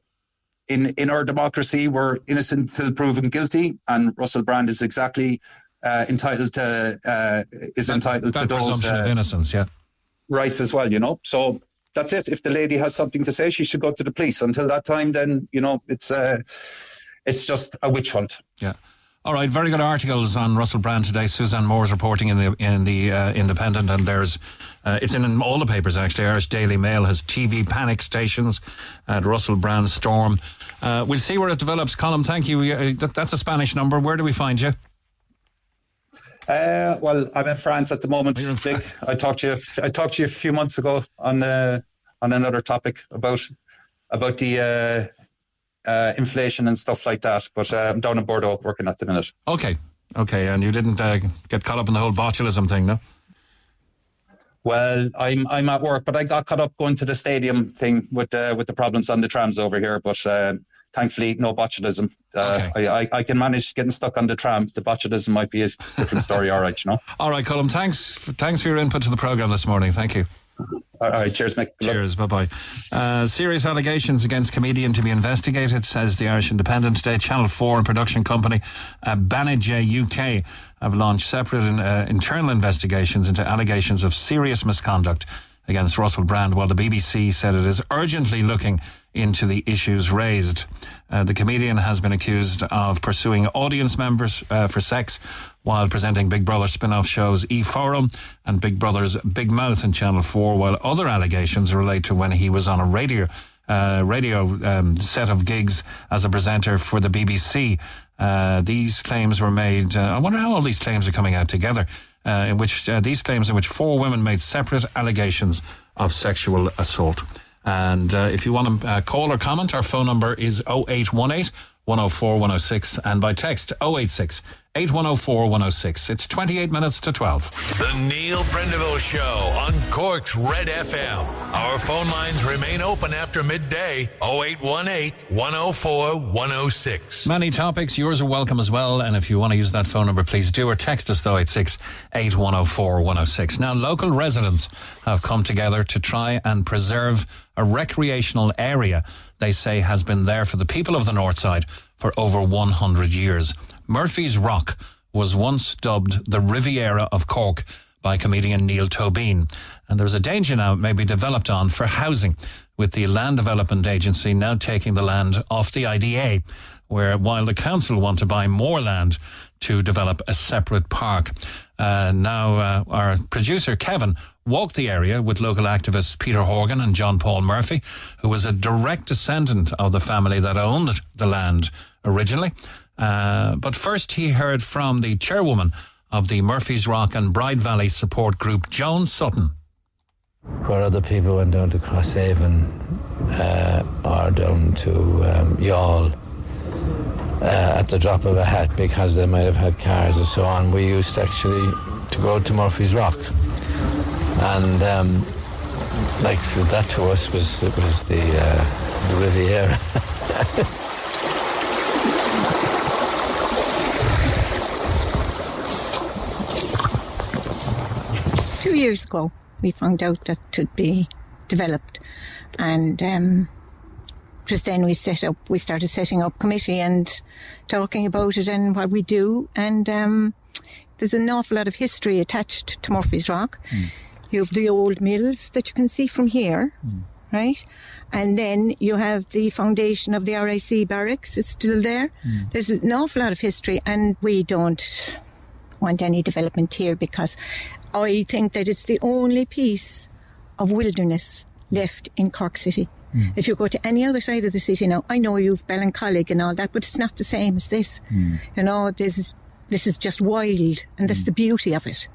in in our democracy, we're innocent till proven guilty, and Russell Brand is exactly uh, entitled to uh, is entitled to those presumption of uh, innocence, yeah. rights as well. You know, so that's it. If the lady has something to say, she should go to the police. Until that time, then you know, it's uh, it's just a witch hunt. Yeah. All right, very good articles on Russell Brand today. Suzanne Moore's reporting in the in the uh, Independent, and there's uh, it's in all the papers actually. Irish Daily Mail has TV panic stations at Russell Brand storm. Uh, we'll see where it develops. Colin, thank you. Uh, that, that's a Spanish number. Where do we find you? Uh, well, I'm in France at the moment. Vic. I talked to you. I talked to you a few months ago on uh, on another topic about about the uh, uh, inflation and stuff like that. But uh, I'm down in Bordeaux working at the minute. Okay, okay, and you didn't uh, get caught up in the whole botulism thing, no? Well, I'm I'm at work, but I got caught up going to the stadium thing with uh, with the problems on the trams over here. But uh, thankfully, no botulism. Uh, I, I I can manage getting stuck on the tram. The botulism might be a different story. All right, you know. All right, Colin. Thanks. Thanks for your input to the program this morning. Thank you. All right, cheers, Mick. Cheers, bye bye. Uh, serious allegations against comedian to be investigated, says the Irish Independent today. Channel 4 and production company uh, Banijay UK have launched separate uh, internal investigations into allegations of serious misconduct against Russell Brand, while the BBC said it is urgently looking into the issues raised. Uh, the comedian has been accused of pursuing audience members uh, for sex while presenting Big Brother spin-off shows Efourum and Big Brother's Big Mouth in Channel 4, while other allegations relate to when he was on a radio uh, radio um, set of gigs as a presenter for the BBC. Uh, these claims were made. Uh, I wonder how all these claims are coming out together. Uh, in which uh, these claims in which four women made separate allegations of sexual assault. And uh, if you want to uh, call or comment, our phone number is 0818 104 106 and by text 086 8104 106. It's 28 minutes to 12. The Neil Prendeville Show on Cork's Red FM. Our phone lines remain open after midday 0818 104 106. Many topics. Yours are welcome as well. And if you want to use that phone number, please do or text us though 86 8104 106. Now, local residents have come together to try and preserve a recreational area they say has been there for the people of the North Side for over 100 years. Murphy's Rock was once dubbed the Riviera of Cork by comedian Neil Tobin. And there's a danger now it may be developed on for housing, with the Land Development Agency now taking the land off the IDA, where while the council want to buy more land to develop a separate park. Uh, now, uh, our producer Kevin walked the area with local activists Peter Horgan and John Paul Murphy, who was a direct descendant of the family that owned the land originally. Uh, but first, he heard from the chairwoman of the Murphy's Rock and Bride Valley support group, Joan Sutton. where other people went down to Crosshaven uh, or down to um, Youghal uh, at the drop of a hat because they might have had cars and so on. We used actually to go to Murphy's Rock. and um, like that to us was it was the uh, the Riviera. Two years ago, we found out that it would be developed, and um, just then we set up, we started setting up committee and talking about it and what we do, and um, there's an awful lot of history attached to Murphy's Rock. You have the old mills that you can see from here, right? And then you have the foundation of the RIC barracks. It's still there. There's an awful lot of history, and we don't want any development here because I think that it's the only piece of wilderness left in Cork City. Hmm. If you go to any other side of the city now, I know you've Ballincollig and all that, but it's not the same as this. Hmm. You know, this is this is just wild, and that's hmm. the beauty of it,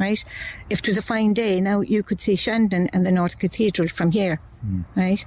right? If it was a fine day, now you could see Shandon and the North Cathedral from here, right?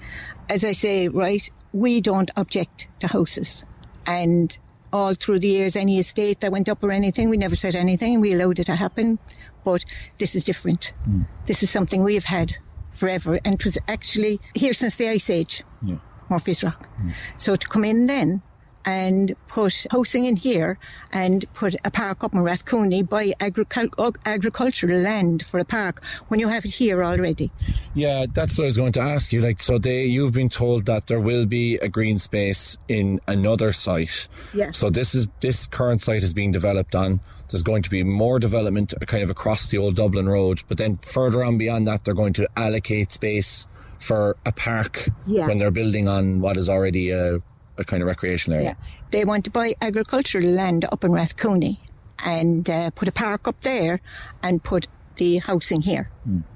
As I say, right, we don't object to houses, and all through the years, any estate that went up or anything, we never said anything. We allowed it to happen, but this is different. Hmm. This is something we have had forever, and it was actually here since the Ice Age. Yeah. Murphy's hmm. Rock. So to come in then and put housing in here and put a park up in Rathcooney, buy agricul- agricultural land for a park when you have it here already. Yeah, that's what I was going to ask you. Like, so they, you've been told that there will be a green space in another site. Yeah. So this is this current site is being developed on. There's going to be more development, kind of across the old Dublin Road. But then further on beyond that, they're going to allocate space for a park Yeah. when they're building on what is already a, a kind of recreational area. Yeah. They want to buy agricultural land up in Rathcooney and uh, put a park up there and put the housing here,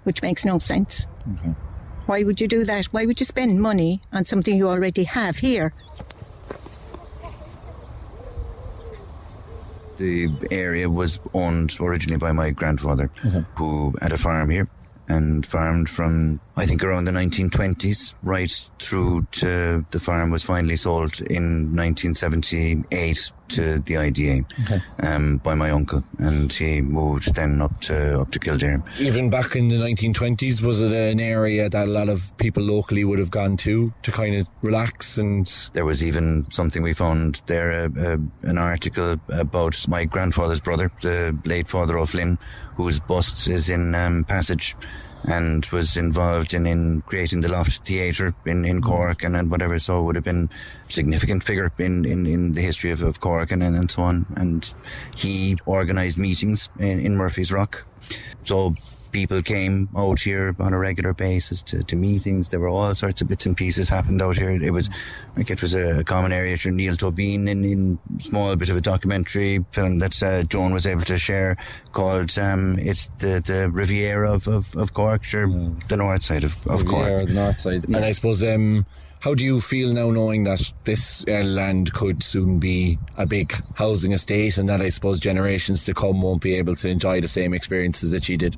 which makes no sense. Okay. Why would you do that? Why would you spend money on something you already have here? The area was owned originally by my grandfather, who had a farm here and farmed from, I think, around the 1920s right through to the farm was finally sold in 1978 to the IDA Okay. um, by my uncle, and he moved then up to up to Kildare. Even back in the 1920s, was it an area that a lot of people locally would have gone to to kind of relax and? There was even something we found there, uh, uh, an article about my grandfather's brother, the late father of O'Flynn, whose bust is in um, Passage and was involved in, in creating the Loft Theatre in, in mm. Cork and, and whatever. So would have been a significant figure in, in, in the history of, of Cork and, and, and so on. And he organised meetings in, in Murphy's Rock. So people came out here on a regular basis to, to meetings. There were all sorts of bits and pieces happened out here. It was like it was a common area. Sure, Neil Tobin in, in small bit of a documentary film that uh, Joan was able to share called um, it's the, the Riviera of, of, of Cork, sure, the north side of, of Cork. The north side. And I suppose, um, how do you feel now knowing that this uh, land could soon be a big housing estate and that I suppose generations to come won't be able to enjoy the same experiences that you did?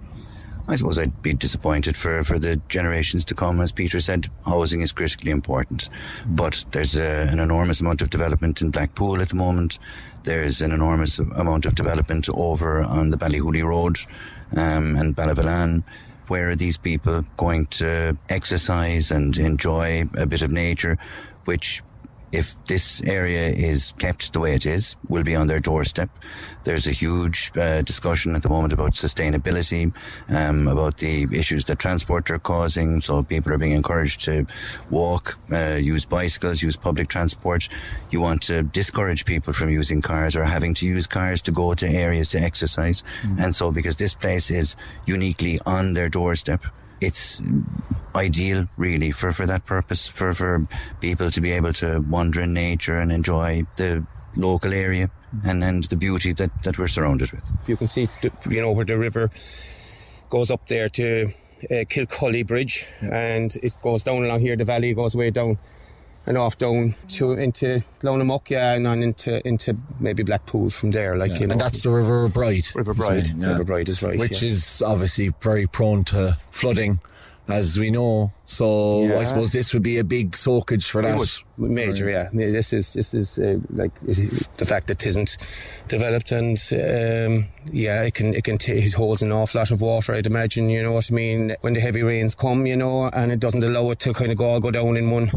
I suppose I'd be disappointed for, for the generations to come. As Peter said, housing is critically important. But there's a, an enormous amount of development in Blackpool at the moment. There's an enormous amount of development over on the Ballyhooly Road um, and Ballyvolane. Where are these people going to exercise and enjoy a bit of nature, which if this area is kept the way it is, will be on their doorstep. There's a huge uh, discussion at the moment about sustainability, um, about the issues that transport are causing. So people are being encouraged to walk, uh, use bicycles, use public transport. You want to discourage people from using cars or having to use cars to go to areas to exercise. And so because this place is uniquely on their doorstep, it's ideal really for, for that purpose for, for people to be able to wander in nature and enjoy the local area and, and the beauty that, that we're surrounded with. You can see, the, you know, where the river goes up there to uh, Kilcully Bridge, and it goes down along here. The valley goes way down and off down to into Lonamuck, yeah, and on into into maybe Blackpool from there. Like Yeah. you know, and that's the River Bride. River you're Bride. saying, River Bride is right, Which yeah. is obviously very prone to flooding as we know. So Yeah. I suppose this would be a big soakage for It that. would. Major, yeah. This is this is uh, like it, the fact that it isn't developed, and um, yeah, it can it can t- it holds an awful lot of water. I'd imagine, you know what I mean, when the heavy rains come, you know, and it doesn't allow it to kind of go all go down in one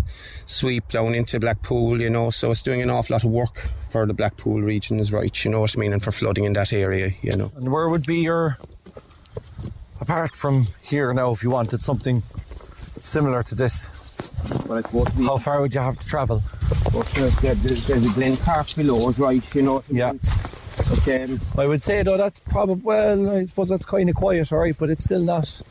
sweep down into Blackpool, you know. So it's doing an awful lot of work for the Blackpool region, is right, you know what I mean, and for flooding in that area, you know. And where would be your apart from here now if you wanted something similar to this? How far would you have to travel? There's, there's a Glen Park below us, right, you know. Yeah. But, um, I would say though that's probably well, I suppose that's kind of quiet, all right, but it's still not.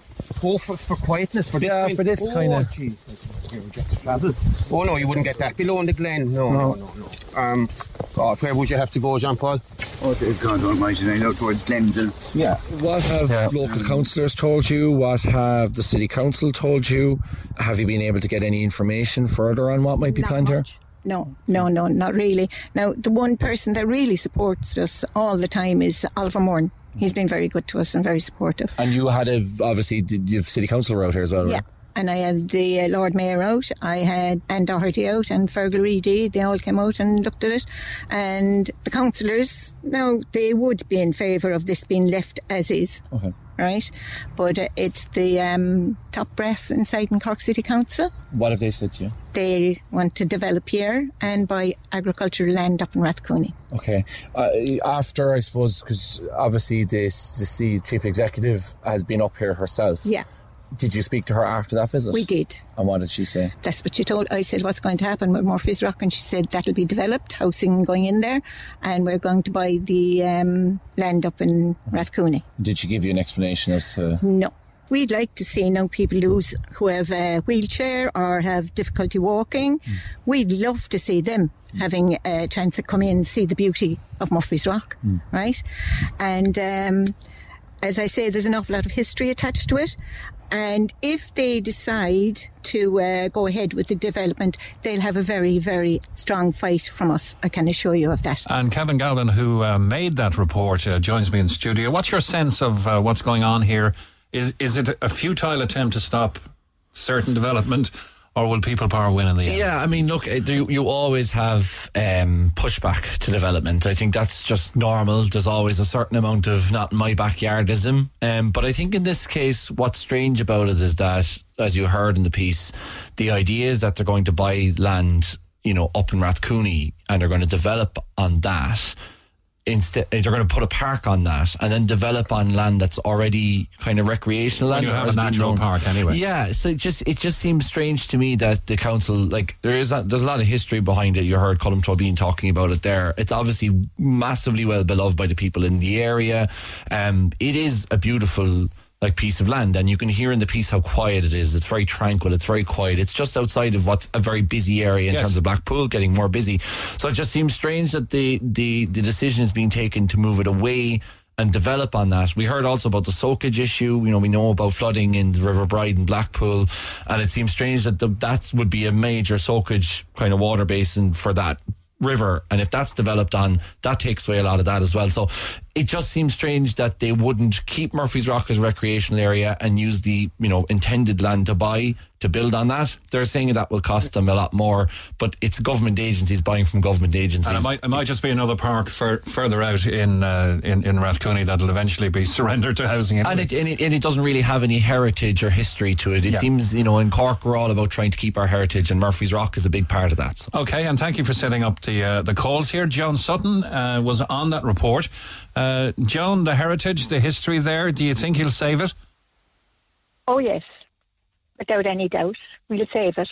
Oh, for, for quietness, for this yeah, kind for this oh, kind of. jeez, you would get to travel. Oh no, you wouldn't get that below in the glen. No, no, no, no. Um, God, where would you have to go, Jean Paul? Oh, God Almighty, I know towards Glendale. Yeah. What have local councillors told you? What have the city council told you? Have you been able to get any information further on what might be planned here? No, no, no, not really. Now, the one person that really supports us all the time is Oliver Moran. He's been very good to us and very supportive. And you had a obviously you have city council out here as well, Yeah. right? And I had the uh, Lord Mayor out, I had Anne Doherty out, and Fergal Reedy. They all came out and looked at it. And the councillors, now, they would be in favour of this being left as is. Okay. Right? But uh, it's the um, top brass inside in Cork City Council. What have they said to you? They want to develop here and buy agricultural land up in Rathcooney. Okay. Uh, after, I suppose, because obviously this, the chief executive has been up here herself. Yeah. Did you speak to her after that visit? We did. And what did she say? That's what she told. I said, "What's going to happen with Murphy's Rock?" And she said, "That'll be developed, housing going in there, and we're going to buy the um, land up in Rathcooney." Did she give you an explanation as to? No. We'd like to see now people who's, who have a wheelchair or have difficulty walking. We'd love to see them having a chance to come in and see the beauty of Murphy's Rock, right? And um, as I say, there's an awful lot of history attached to it. And if they decide to uh, go ahead with the development, they'll have a very, very strong fight from us. I can assure you of that. And Kevin Galvin, who uh, made that report, uh, joins me in studio. What's your sense of uh, what's going on here? Is is it a futile attempt to stop certain development, or will people power win in the end? Yeah, I mean, look, you, you always have um, pushback to development. I think that's just normal. There's always a certain amount of not my backyardism. Um, but I think in this case, what's strange about it is that, as you heard in the piece, the idea is that they're going to buy land, you know, up in Rathcooney and they're going to develop on that. Instead, they're going to put a park on that and then develop on land that's already kind of recreational When land. you have a natural park anyway. Yeah, so it just it just seems strange to me that the council like there is a, there's a lot of history behind it. You heard Colm Tobin talking about it there. It's obviously massively well beloved by the people in the area. Um, it is a beautiful like piece of land, and you can hear in the piece how quiet it is. It's very tranquil. It's very quiet. It's just outside of what's a very busy area in Yes. terms of Blackpool, getting more busy. So it just seems strange that the the the decision is being taken to move it away and develop on that. We heard also about the soakage issue. You know, we know about flooding in the River Bride and Blackpool, and it seems strange that the, that would be a major soakage kind of water basin for that river. And if that's developed on, that takes away a lot of that as well. So it just seems strange that they wouldn't keep Murphy's Rock as a recreational area and use the, you know, intended land to buy to build on that. They're saying that will cost them a lot more, but it's government agencies buying from government agencies. And it might, it might just be another park fur, further out in, uh, in in Rathcooney that'll eventually be surrendered to housing. And it, and it and it doesn't really have any heritage or history to it. It Yeah. seems, you know, in Cork we're all about trying to keep our heritage, and Murphy's Rock is a big part of that. So. Okay, and thank you for setting up the uh, the calls here. Joan Sutton uh, was on that report. Uh, Joan, the heritage, the history there. Do you think he'll save it? Oh yes, without any doubt, we'll save it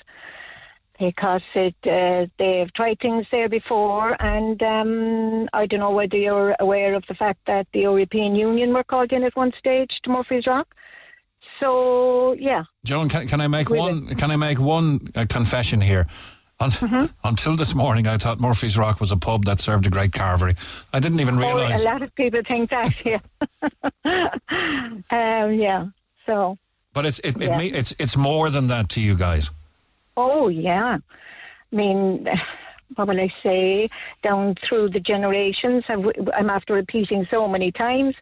because it uh, they've tried things there before, and um, I don't know whether you're aware of the fact that the European Union were called in at one stage to Murphy's Rock. So yeah, Joan, can, can I make one? Can I make one uh, confession here? Mm-hmm. Until this morning, I thought Murphy's Rock was a pub that served a great carvery. I didn't even oh, realise. a lot of people think that. Yeah, um, yeah. So but it's it, it Yeah. me- it's it's more than that to you guys. Oh, yeah. I mean, what will I say? Down through the generations, I've- I'm after repeating so many times.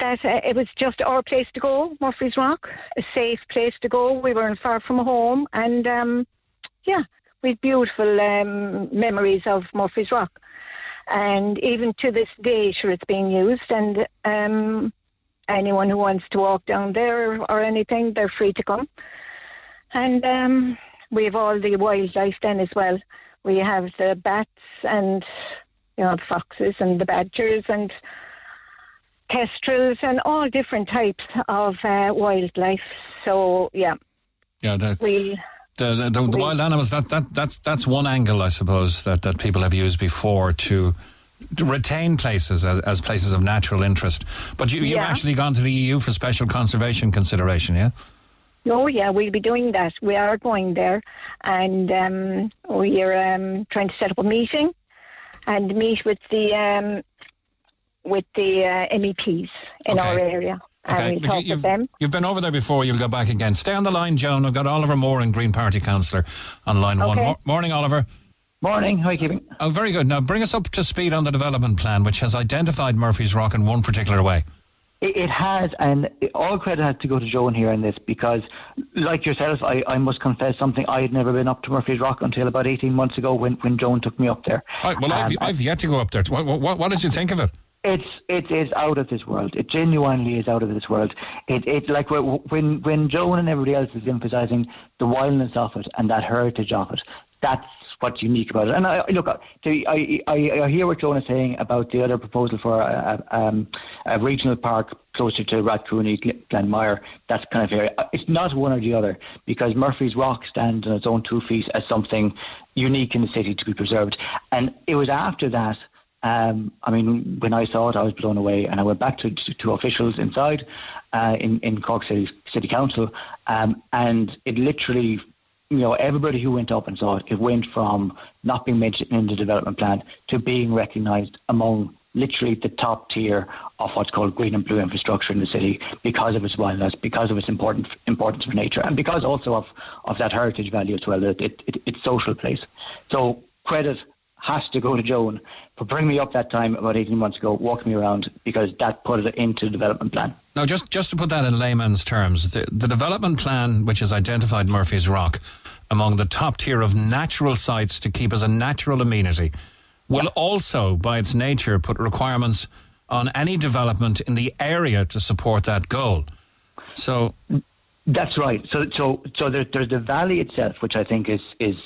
that uh, it was just our place to go, Murphy's Rock, a safe place to go. We weren't far from home, and um, yeah, had beautiful um, memories of Murphy's Rock. And even to this day, sure, it's being used, and um, anyone who wants to walk down there or anything, they're free to come. And um, we have all the wildlife then as well. We have the bats and you know the foxes and the badgers and kestrels and all different types of uh, wildlife. So yeah, Yeah, the, we the, the, the, the wild animals, that, that, that's, that's one angle, I suppose, that, that people have used before to, to retain places as, as places of natural interest. But you, you've Yeah. actually gone to the EU for special conservation consideration, yeah? Oh yeah, we'll be doing that. We are going there, and um, we're um, trying to set up a meeting and meet with the um, with the uh, MEPs in Okay. our area, Okay, and we'll talk you, you've, them. you've been over there before. You'll go back again. Stay on the line, Joan. I've got Oliver Moran, and Green Party councillor, on line one. Okay. Mor- morning, Oliver. Morning. How are you keeping? Oh, very good. Now, bring us up to speed on the development plan, which has identified Murphy's Rock in one particular way. It, it has, and it- all credit has to go to Joan here in this because, like yourself, I, I must confess something. I had never been up to Murphy's Rock until about 18 months ago when, when Joan took me up there. Right, well, I've, Um, I've yet to go up there. What, what, what did you think of it? It's it is out of this world. It genuinely is out of this world. It it's like wh- when when Joan and everybody else is emphasising the wildness of it and that heritage of it. That's what's unique about it. And I, look, I, I I hear what Joan is saying about the other proposal for a, um, a regional park closer to Rathcooney, Glanmire. That's kind of area. It's not one or the other because Murphy's Rock stands on its own two feet as something unique in the city to be preserved. And it was after that um, I mean, when I saw it, I was blown away, and I went back to, to, to officials inside uh, in in Cork City City Council, um, and it literally, you know, everybody who went up and saw it, it went from not being mentioned in the development plan to being recognised among literally the top tier of what's called green and blue infrastructure in the city because of its wildness, because of its important importance for nature, and because also of, of that heritage value as well, that it, it, its social place. So credit has to go to Joan for bringing me up that time about 18 months ago, walking me around, because that put it into the development plan. Now, just, just to put that in layman's terms, the, the development plan, which has identified Murphy's Rock among the top tier of natural sites to keep as a natural amenity, will also, by its nature, put requirements on any development in the area to support that goal. So, That's right. So, so, so there, there's the valley itself, which I think is is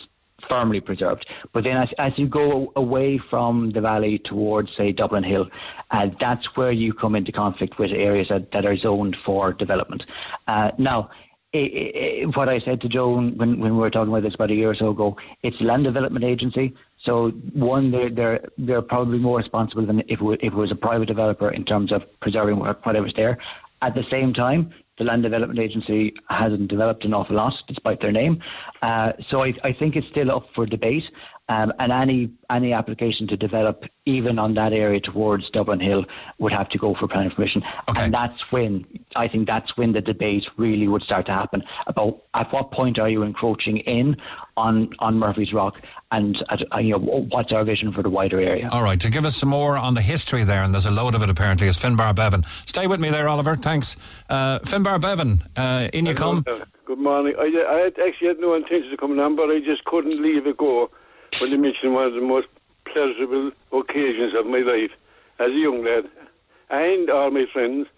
firmly preserved. But then, as, as you go away from the valley towards, say, Dublin Hill, uh, that's where you come into conflict with areas that, that are zoned for development. Uh, now. i i what I said to Joan when, when we were talking about this about a year or so ago, it's land development agency. So one, they're they're they're probably more responsible than if it, if it was a private developer in terms of preserving what- whatever's there. At the same time, the Land Development Agency hasn't developed an awful lot, despite their name. Uh, so I, I think it's still up for debate. Um, and any any application to develop, even on that area towards Dublin Hill, would have to go for planning permission. Okay. And that's when I think that's when the debate really would start to happen about at what point are you encroaching in on on Murphy's Rock, and at, uh, you know what's our vision for the wider area. all right, to give us some more on the history there, and there's a load of it apparently, is Finbar Bevan. Stay with me there, Oliver. Thanks. Uh, Finbar Bevan, uh, in you come. Good morning. I, I had actually had no intention of coming on, but I just couldn't leave it go when you mentioned one of the most pleasurable occasions of my life as a young lad. And all my friends,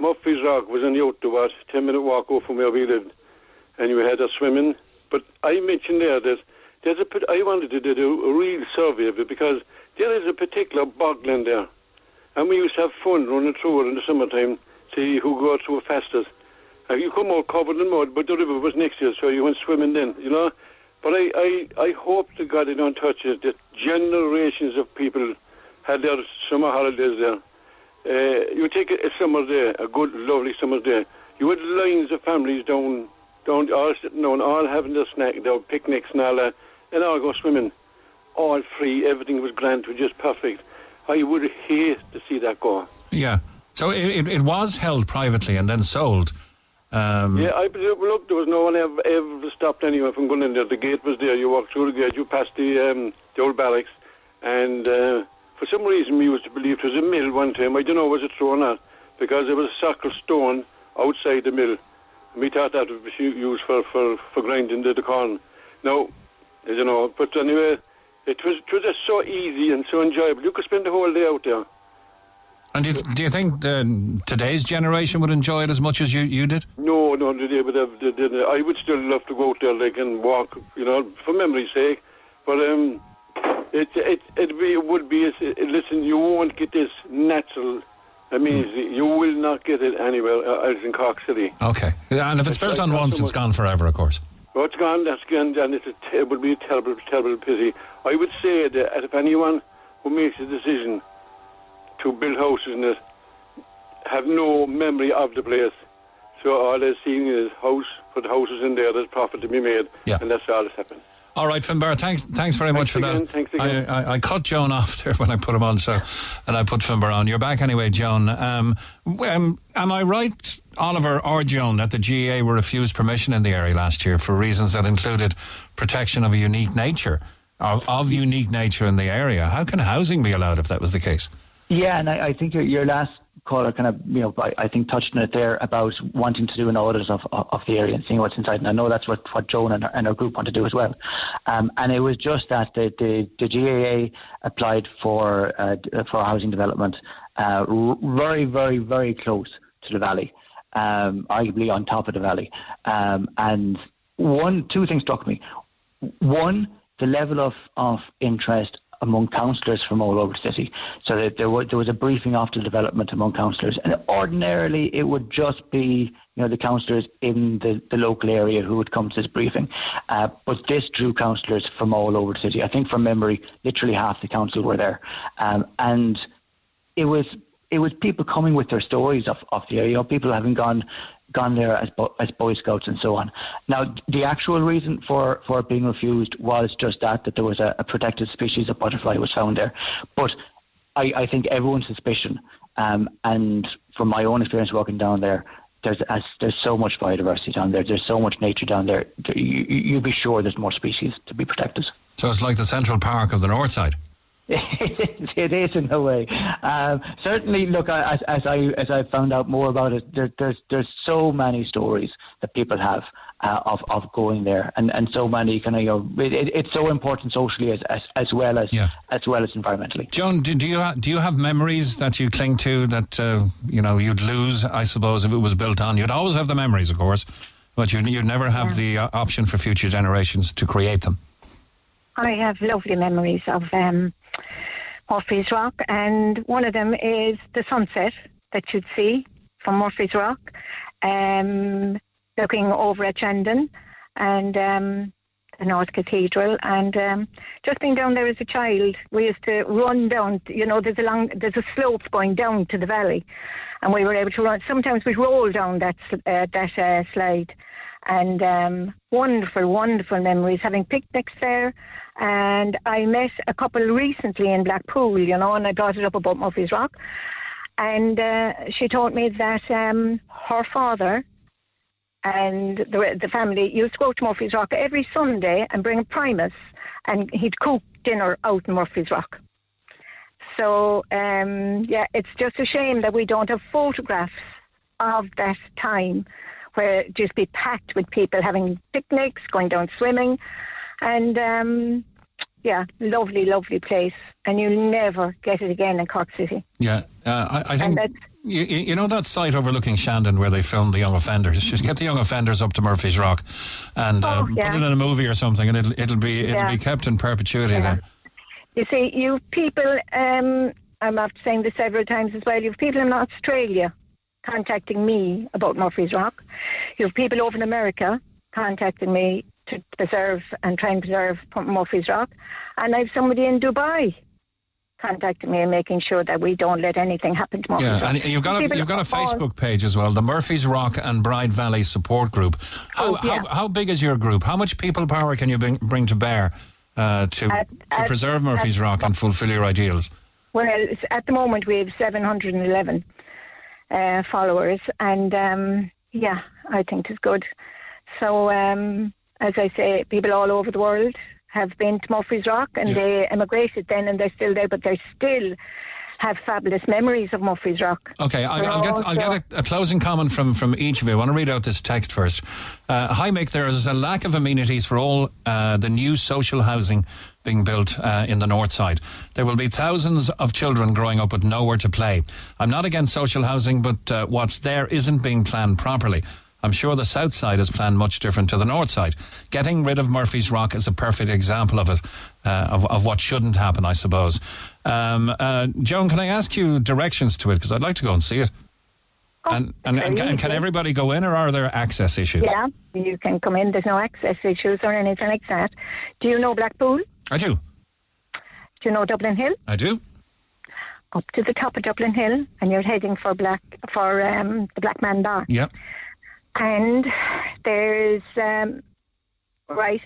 Murphy's Rock was on the out to what, 10 minute walk over from where we lived. And we had a swimming. But I mentioned there that there's a, I wanted to do a real survey of it because there is a particular bogland there. And we used to have fun running through it in the summertime, see who got through it fastest. Uh, you come out covered in mud, but the river was next to you, so you went swimming then, you know. But I, I, I hope to God they don't touch it, that generations of people had their summer holidays there. Uh, you take a, a summer day, a good, lovely summer day. You had lines of families down, down, all sitting down, all having their snack, their picnics and all that, and I go swimming. All free, everything was grand, was just perfect. I would hate to see that go. Yeah. So it, it, it was held privately and then sold. Um, Yeah, I believe, look, there was no one ever, ever stopped anyone from going in there. The gate was there. You walked through the gate, you passed the, um, the old barracks, and uh, for some reason we used to believe it was a mill one time. I don't know was it true or not, because there was a circle stone outside the mill. And we thought that would be used for, for, for grinding the, the corn. Now, you know, but anyway, it was, it was just so easy and so enjoyable. You could spend the whole day out there. And do you, do you think the, today's generation would enjoy it as much as you, you did? No, no, they would have, they, they, I would still love to go out there like and walk, you know, for memory's sake. But um, it it it, be, it would be. Listen, you won't get this natural. I mean, Hmm. you will not get it anywhere uh, else in Cork City. Okay. And if it's, built on once, it's gone forever, of course. Oh, it's gone. That's gone, and it's a it would be a terrible, terrible pity. I would say that if anyone who makes a decision to build houses in it have no memory of the place, so all they're seeing is house, put houses in there, there's profit to be made, Yeah. and that's all that's happened. All right, Finbar, thanks thanks very much for again, that. thanks again. I, I, I cut Joan off there when I put him on, so and I put Finbar on. You're back anyway, Joan. Um, um, am I right, Oliver or Joan, that the GAA were refused permission in the area last year for reasons that included protection of a unique nature, of, of unique nature in the area? How can housing be allowed if that was the case? Yeah, and I, I think your, your last caller kind of, you know, I, I think touched on it there about wanting to do an audit of, of, of the area and seeing what's inside. And I know that's what, what Joan and her, and her group want to do as well. Um, and it was just that the, the, the GAA applied for uh, for housing development uh, very, very, very close to the valley, um, arguably on top of the valley. Um, and one, two things struck me. One, the level of, of interest among councillors from all over the city. So that there was, there was a briefing after development among councillors. And ordinarily it would just be you know the councillors in the, the local area who would come to this briefing. Uh, but this drew councillors from all over the city. I think from memory, literally half the council were there. Um, and it was it was people coming with their stories of, of the area, people having gone gone there as bo- as Boy Scouts and so on. Now, the actual reason for, for it being refused was just that that there was a, a protected species of butterfly was found there. But I, I think everyone's suspicion, um, and from my own experience walking down there, there's as, there's so much biodiversity down there. There's so much nature down there. You, you'd be sure there's more species to be protected. So it's like the Central Park of the North Side. it is in a way. Um, certainly, look, as, as I as I found out more about it, there, there's there's so many stories that people have uh, of of going there, and, and so many kind of you know it, it, it's so important socially as as, as well as as well as environmentally. Joan, do, do you ha- do you have memories that you cling to that uh, you know you'd lose? I suppose if it was built on, you'd always have the memories, of course, but you'd, you'd never have the uh, option for future generations to create them. I have lovely memories of um, Murphy's Rock, and one of them is the sunset that you'd see from Murphy's Rock, um, looking over at Shandon and um, the North Cathedral, and um, just being down there as a child, we used to run down. You know, there's a long, there's a slope going down to the valley, and we were able to run. Sometimes we roll down that uh, that uh, slide, and um, wonderful, wonderful memories. Having picnics there, and I met a couple recently in Blackpool, you know, and I brought it up about Murphy's Rock, and uh, she told me that um, her father and the, the family used to go to Murphy's Rock every Sunday and bring a Primus, and he'd cook dinner out in Murphy's Rock. So um, yeah, it's just a shame that we don't have photographs of that time where just be packed with people having picnics, going down swimming, and um, yeah, lovely, lovely place. And you'll never get it again in Cork City. Yeah, uh, I, I think you, you know that site overlooking Shandon where they filmed the young offenders. Just get the young offenders up to Murphy's Rock, and Oh, yeah. put it in a movie or something, and it'll it'll be it'll Yeah. be kept in perpetuity then. You see, you people, um, I'm after saying this several times as well, you have people in Australia contacting me about Murphy's Rock. You have people over in America contacting me to preserve and try and preserve Murphy's Rock. And I have somebody in Dubai contacting me and making sure that we don't let anything happen to Murphy's Yeah, Rock. and you've got a, you've got a Facebook page as well, the Murphy's Rock and Bride Valley Support Group. How Oh, yeah. how, how big is your group? How much people power can you bring, bring to bear uh, to At- to at- preserve Murphy's at- Rock and fulfil your ideals? Well, at the moment we have 711 uh, followers, and um, yeah, I think it's good. So, um, as I say, people all over the world have been to Murphy's Rock, and they emigrated then, and they're still there, but they still have fabulous memories of Murphy's Rock. Okay, I, I'll, get I'll get a, a closing comment from, from each of you. I want to read out this text first. Uh, hi, Mick. There is a lack of amenities for all uh, the new social housing being built uh, in the north side. There will be thousands of children growing up with nowhere to play. I'm not against social housing, but uh, what's there isn't being planned properly. I'm sure the south side is planned much different to the north side. Getting rid of Murphy's Rock is a perfect example of it, uh, of, of what shouldn't happen, I suppose. Um, uh, Joan, can I ask you directions to it? Because I'd like to go and see it. and, and, and, can, and can everybody go in or are there access issues? Yeah, you can come in. There's no access issues or anything like that. Do you know Blackpool? I do. Do you know Dublin Hill? I do. Up to the top of Dublin Hill, and you're heading for Black for um, the Black Man Bar. Yep. And there's um, right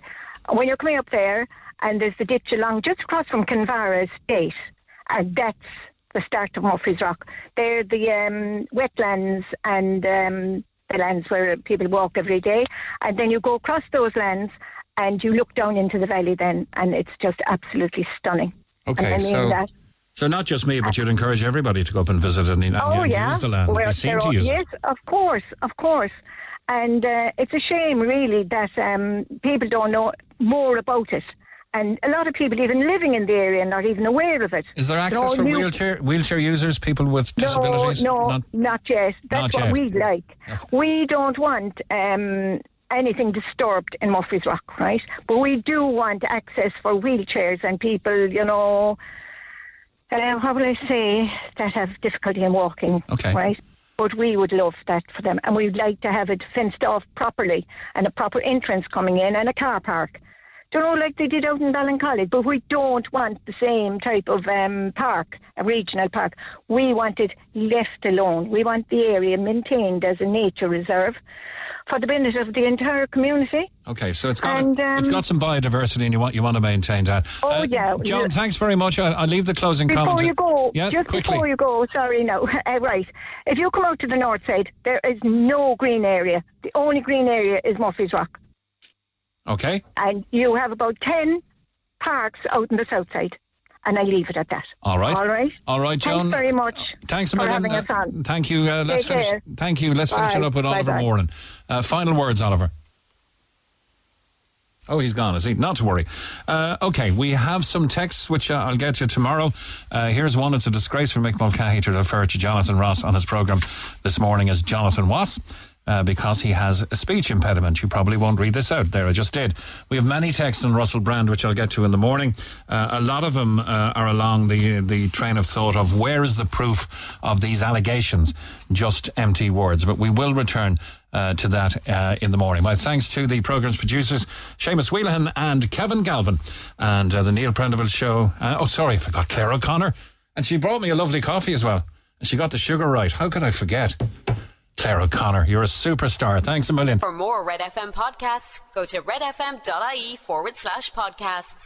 when you're coming up there, and there's the ditch along just across from Kinvara Estate, and that's the start of Murphy's Rock. They're the um, wetlands and um, the lands where people walk every day, and then you go across those lands and you look down into the valley then, and it's just absolutely stunning. Okay, and I mean so that. so not just me, but you'd encourage everybody to go up and visit and, and, Oh yeah, use the land. Well, they seem to use yes, it. of course, of course. And uh, it's a shame, really, that um, people don't know more about it. And a lot of people, even living in the area, are not even aware of it. Is there access for new- wheelchair wheelchair users, people with disabilities? No, no, Not- not, yet. That's Not what yet. we like. We don't want um, anything disturbed in Murphy's Rock, right? But we do want access for wheelchairs and people, you know, uh, how will I say, that have difficulty in walking, Okay. right? But we would love that for them, and we'd like to have it fenced off properly and a proper entrance coming in and a car park. You know, like they did out in Ballincollig, but we don't want the same type of um, park, a regional park. We want it left alone. We want the area maintained as a nature reserve for the benefit of the entire community. Okay, so it's got And, it's um, got some biodiversity, and you want you want to maintain that. Oh, yeah. John, thanks very much. I'll, I'll leave the closing Before comment. you go, yes, just quickly. before you go, sorry, no, uh, right. If you come out to the north side, there is no green area. The only green area is Murphy's Rock, Okay, and you have about ten parks out in the south side. And I leave it at that. all right, All right. all right, Joan. Thanks very much. Thanks a for million. having Uh, us on. Thank you. Uh, let's Take finish. care. Thank you. Let's finish it up with Oliver. Moran. Uh, final words, Oliver. Oh, he's gone, is he? Not to worry. Uh, okay, we have some texts which uh, I'll get to tomorrow. Uh, here's one. It's a disgrace for Mick Mulcahy to refer to Jonathan Ross on his programme this morning as Jonathan Was. Uh, because he has a speech impediment. You probably won't read this out there. I just did. We have many texts on Russell Brand, which I'll get to in the morning. Uh, a lot of them uh, are along the the train of thought of where is the proof of these allegations? Just empty words. But we will return uh, to that uh, in the morning. My thanks to the programme's producers, Seamus Wheelahan and Kevin Galvin, and uh, the Neil Prendeville Show. Uh, oh, sorry, I forgot Claire O'Connor. And she brought me a lovely coffee as well. And she got the sugar right. How could I forget? Claire O'Connor, you're a superstar. Thanks a million. For more Red FM podcasts, go to redfm.ie forward slash podcasts.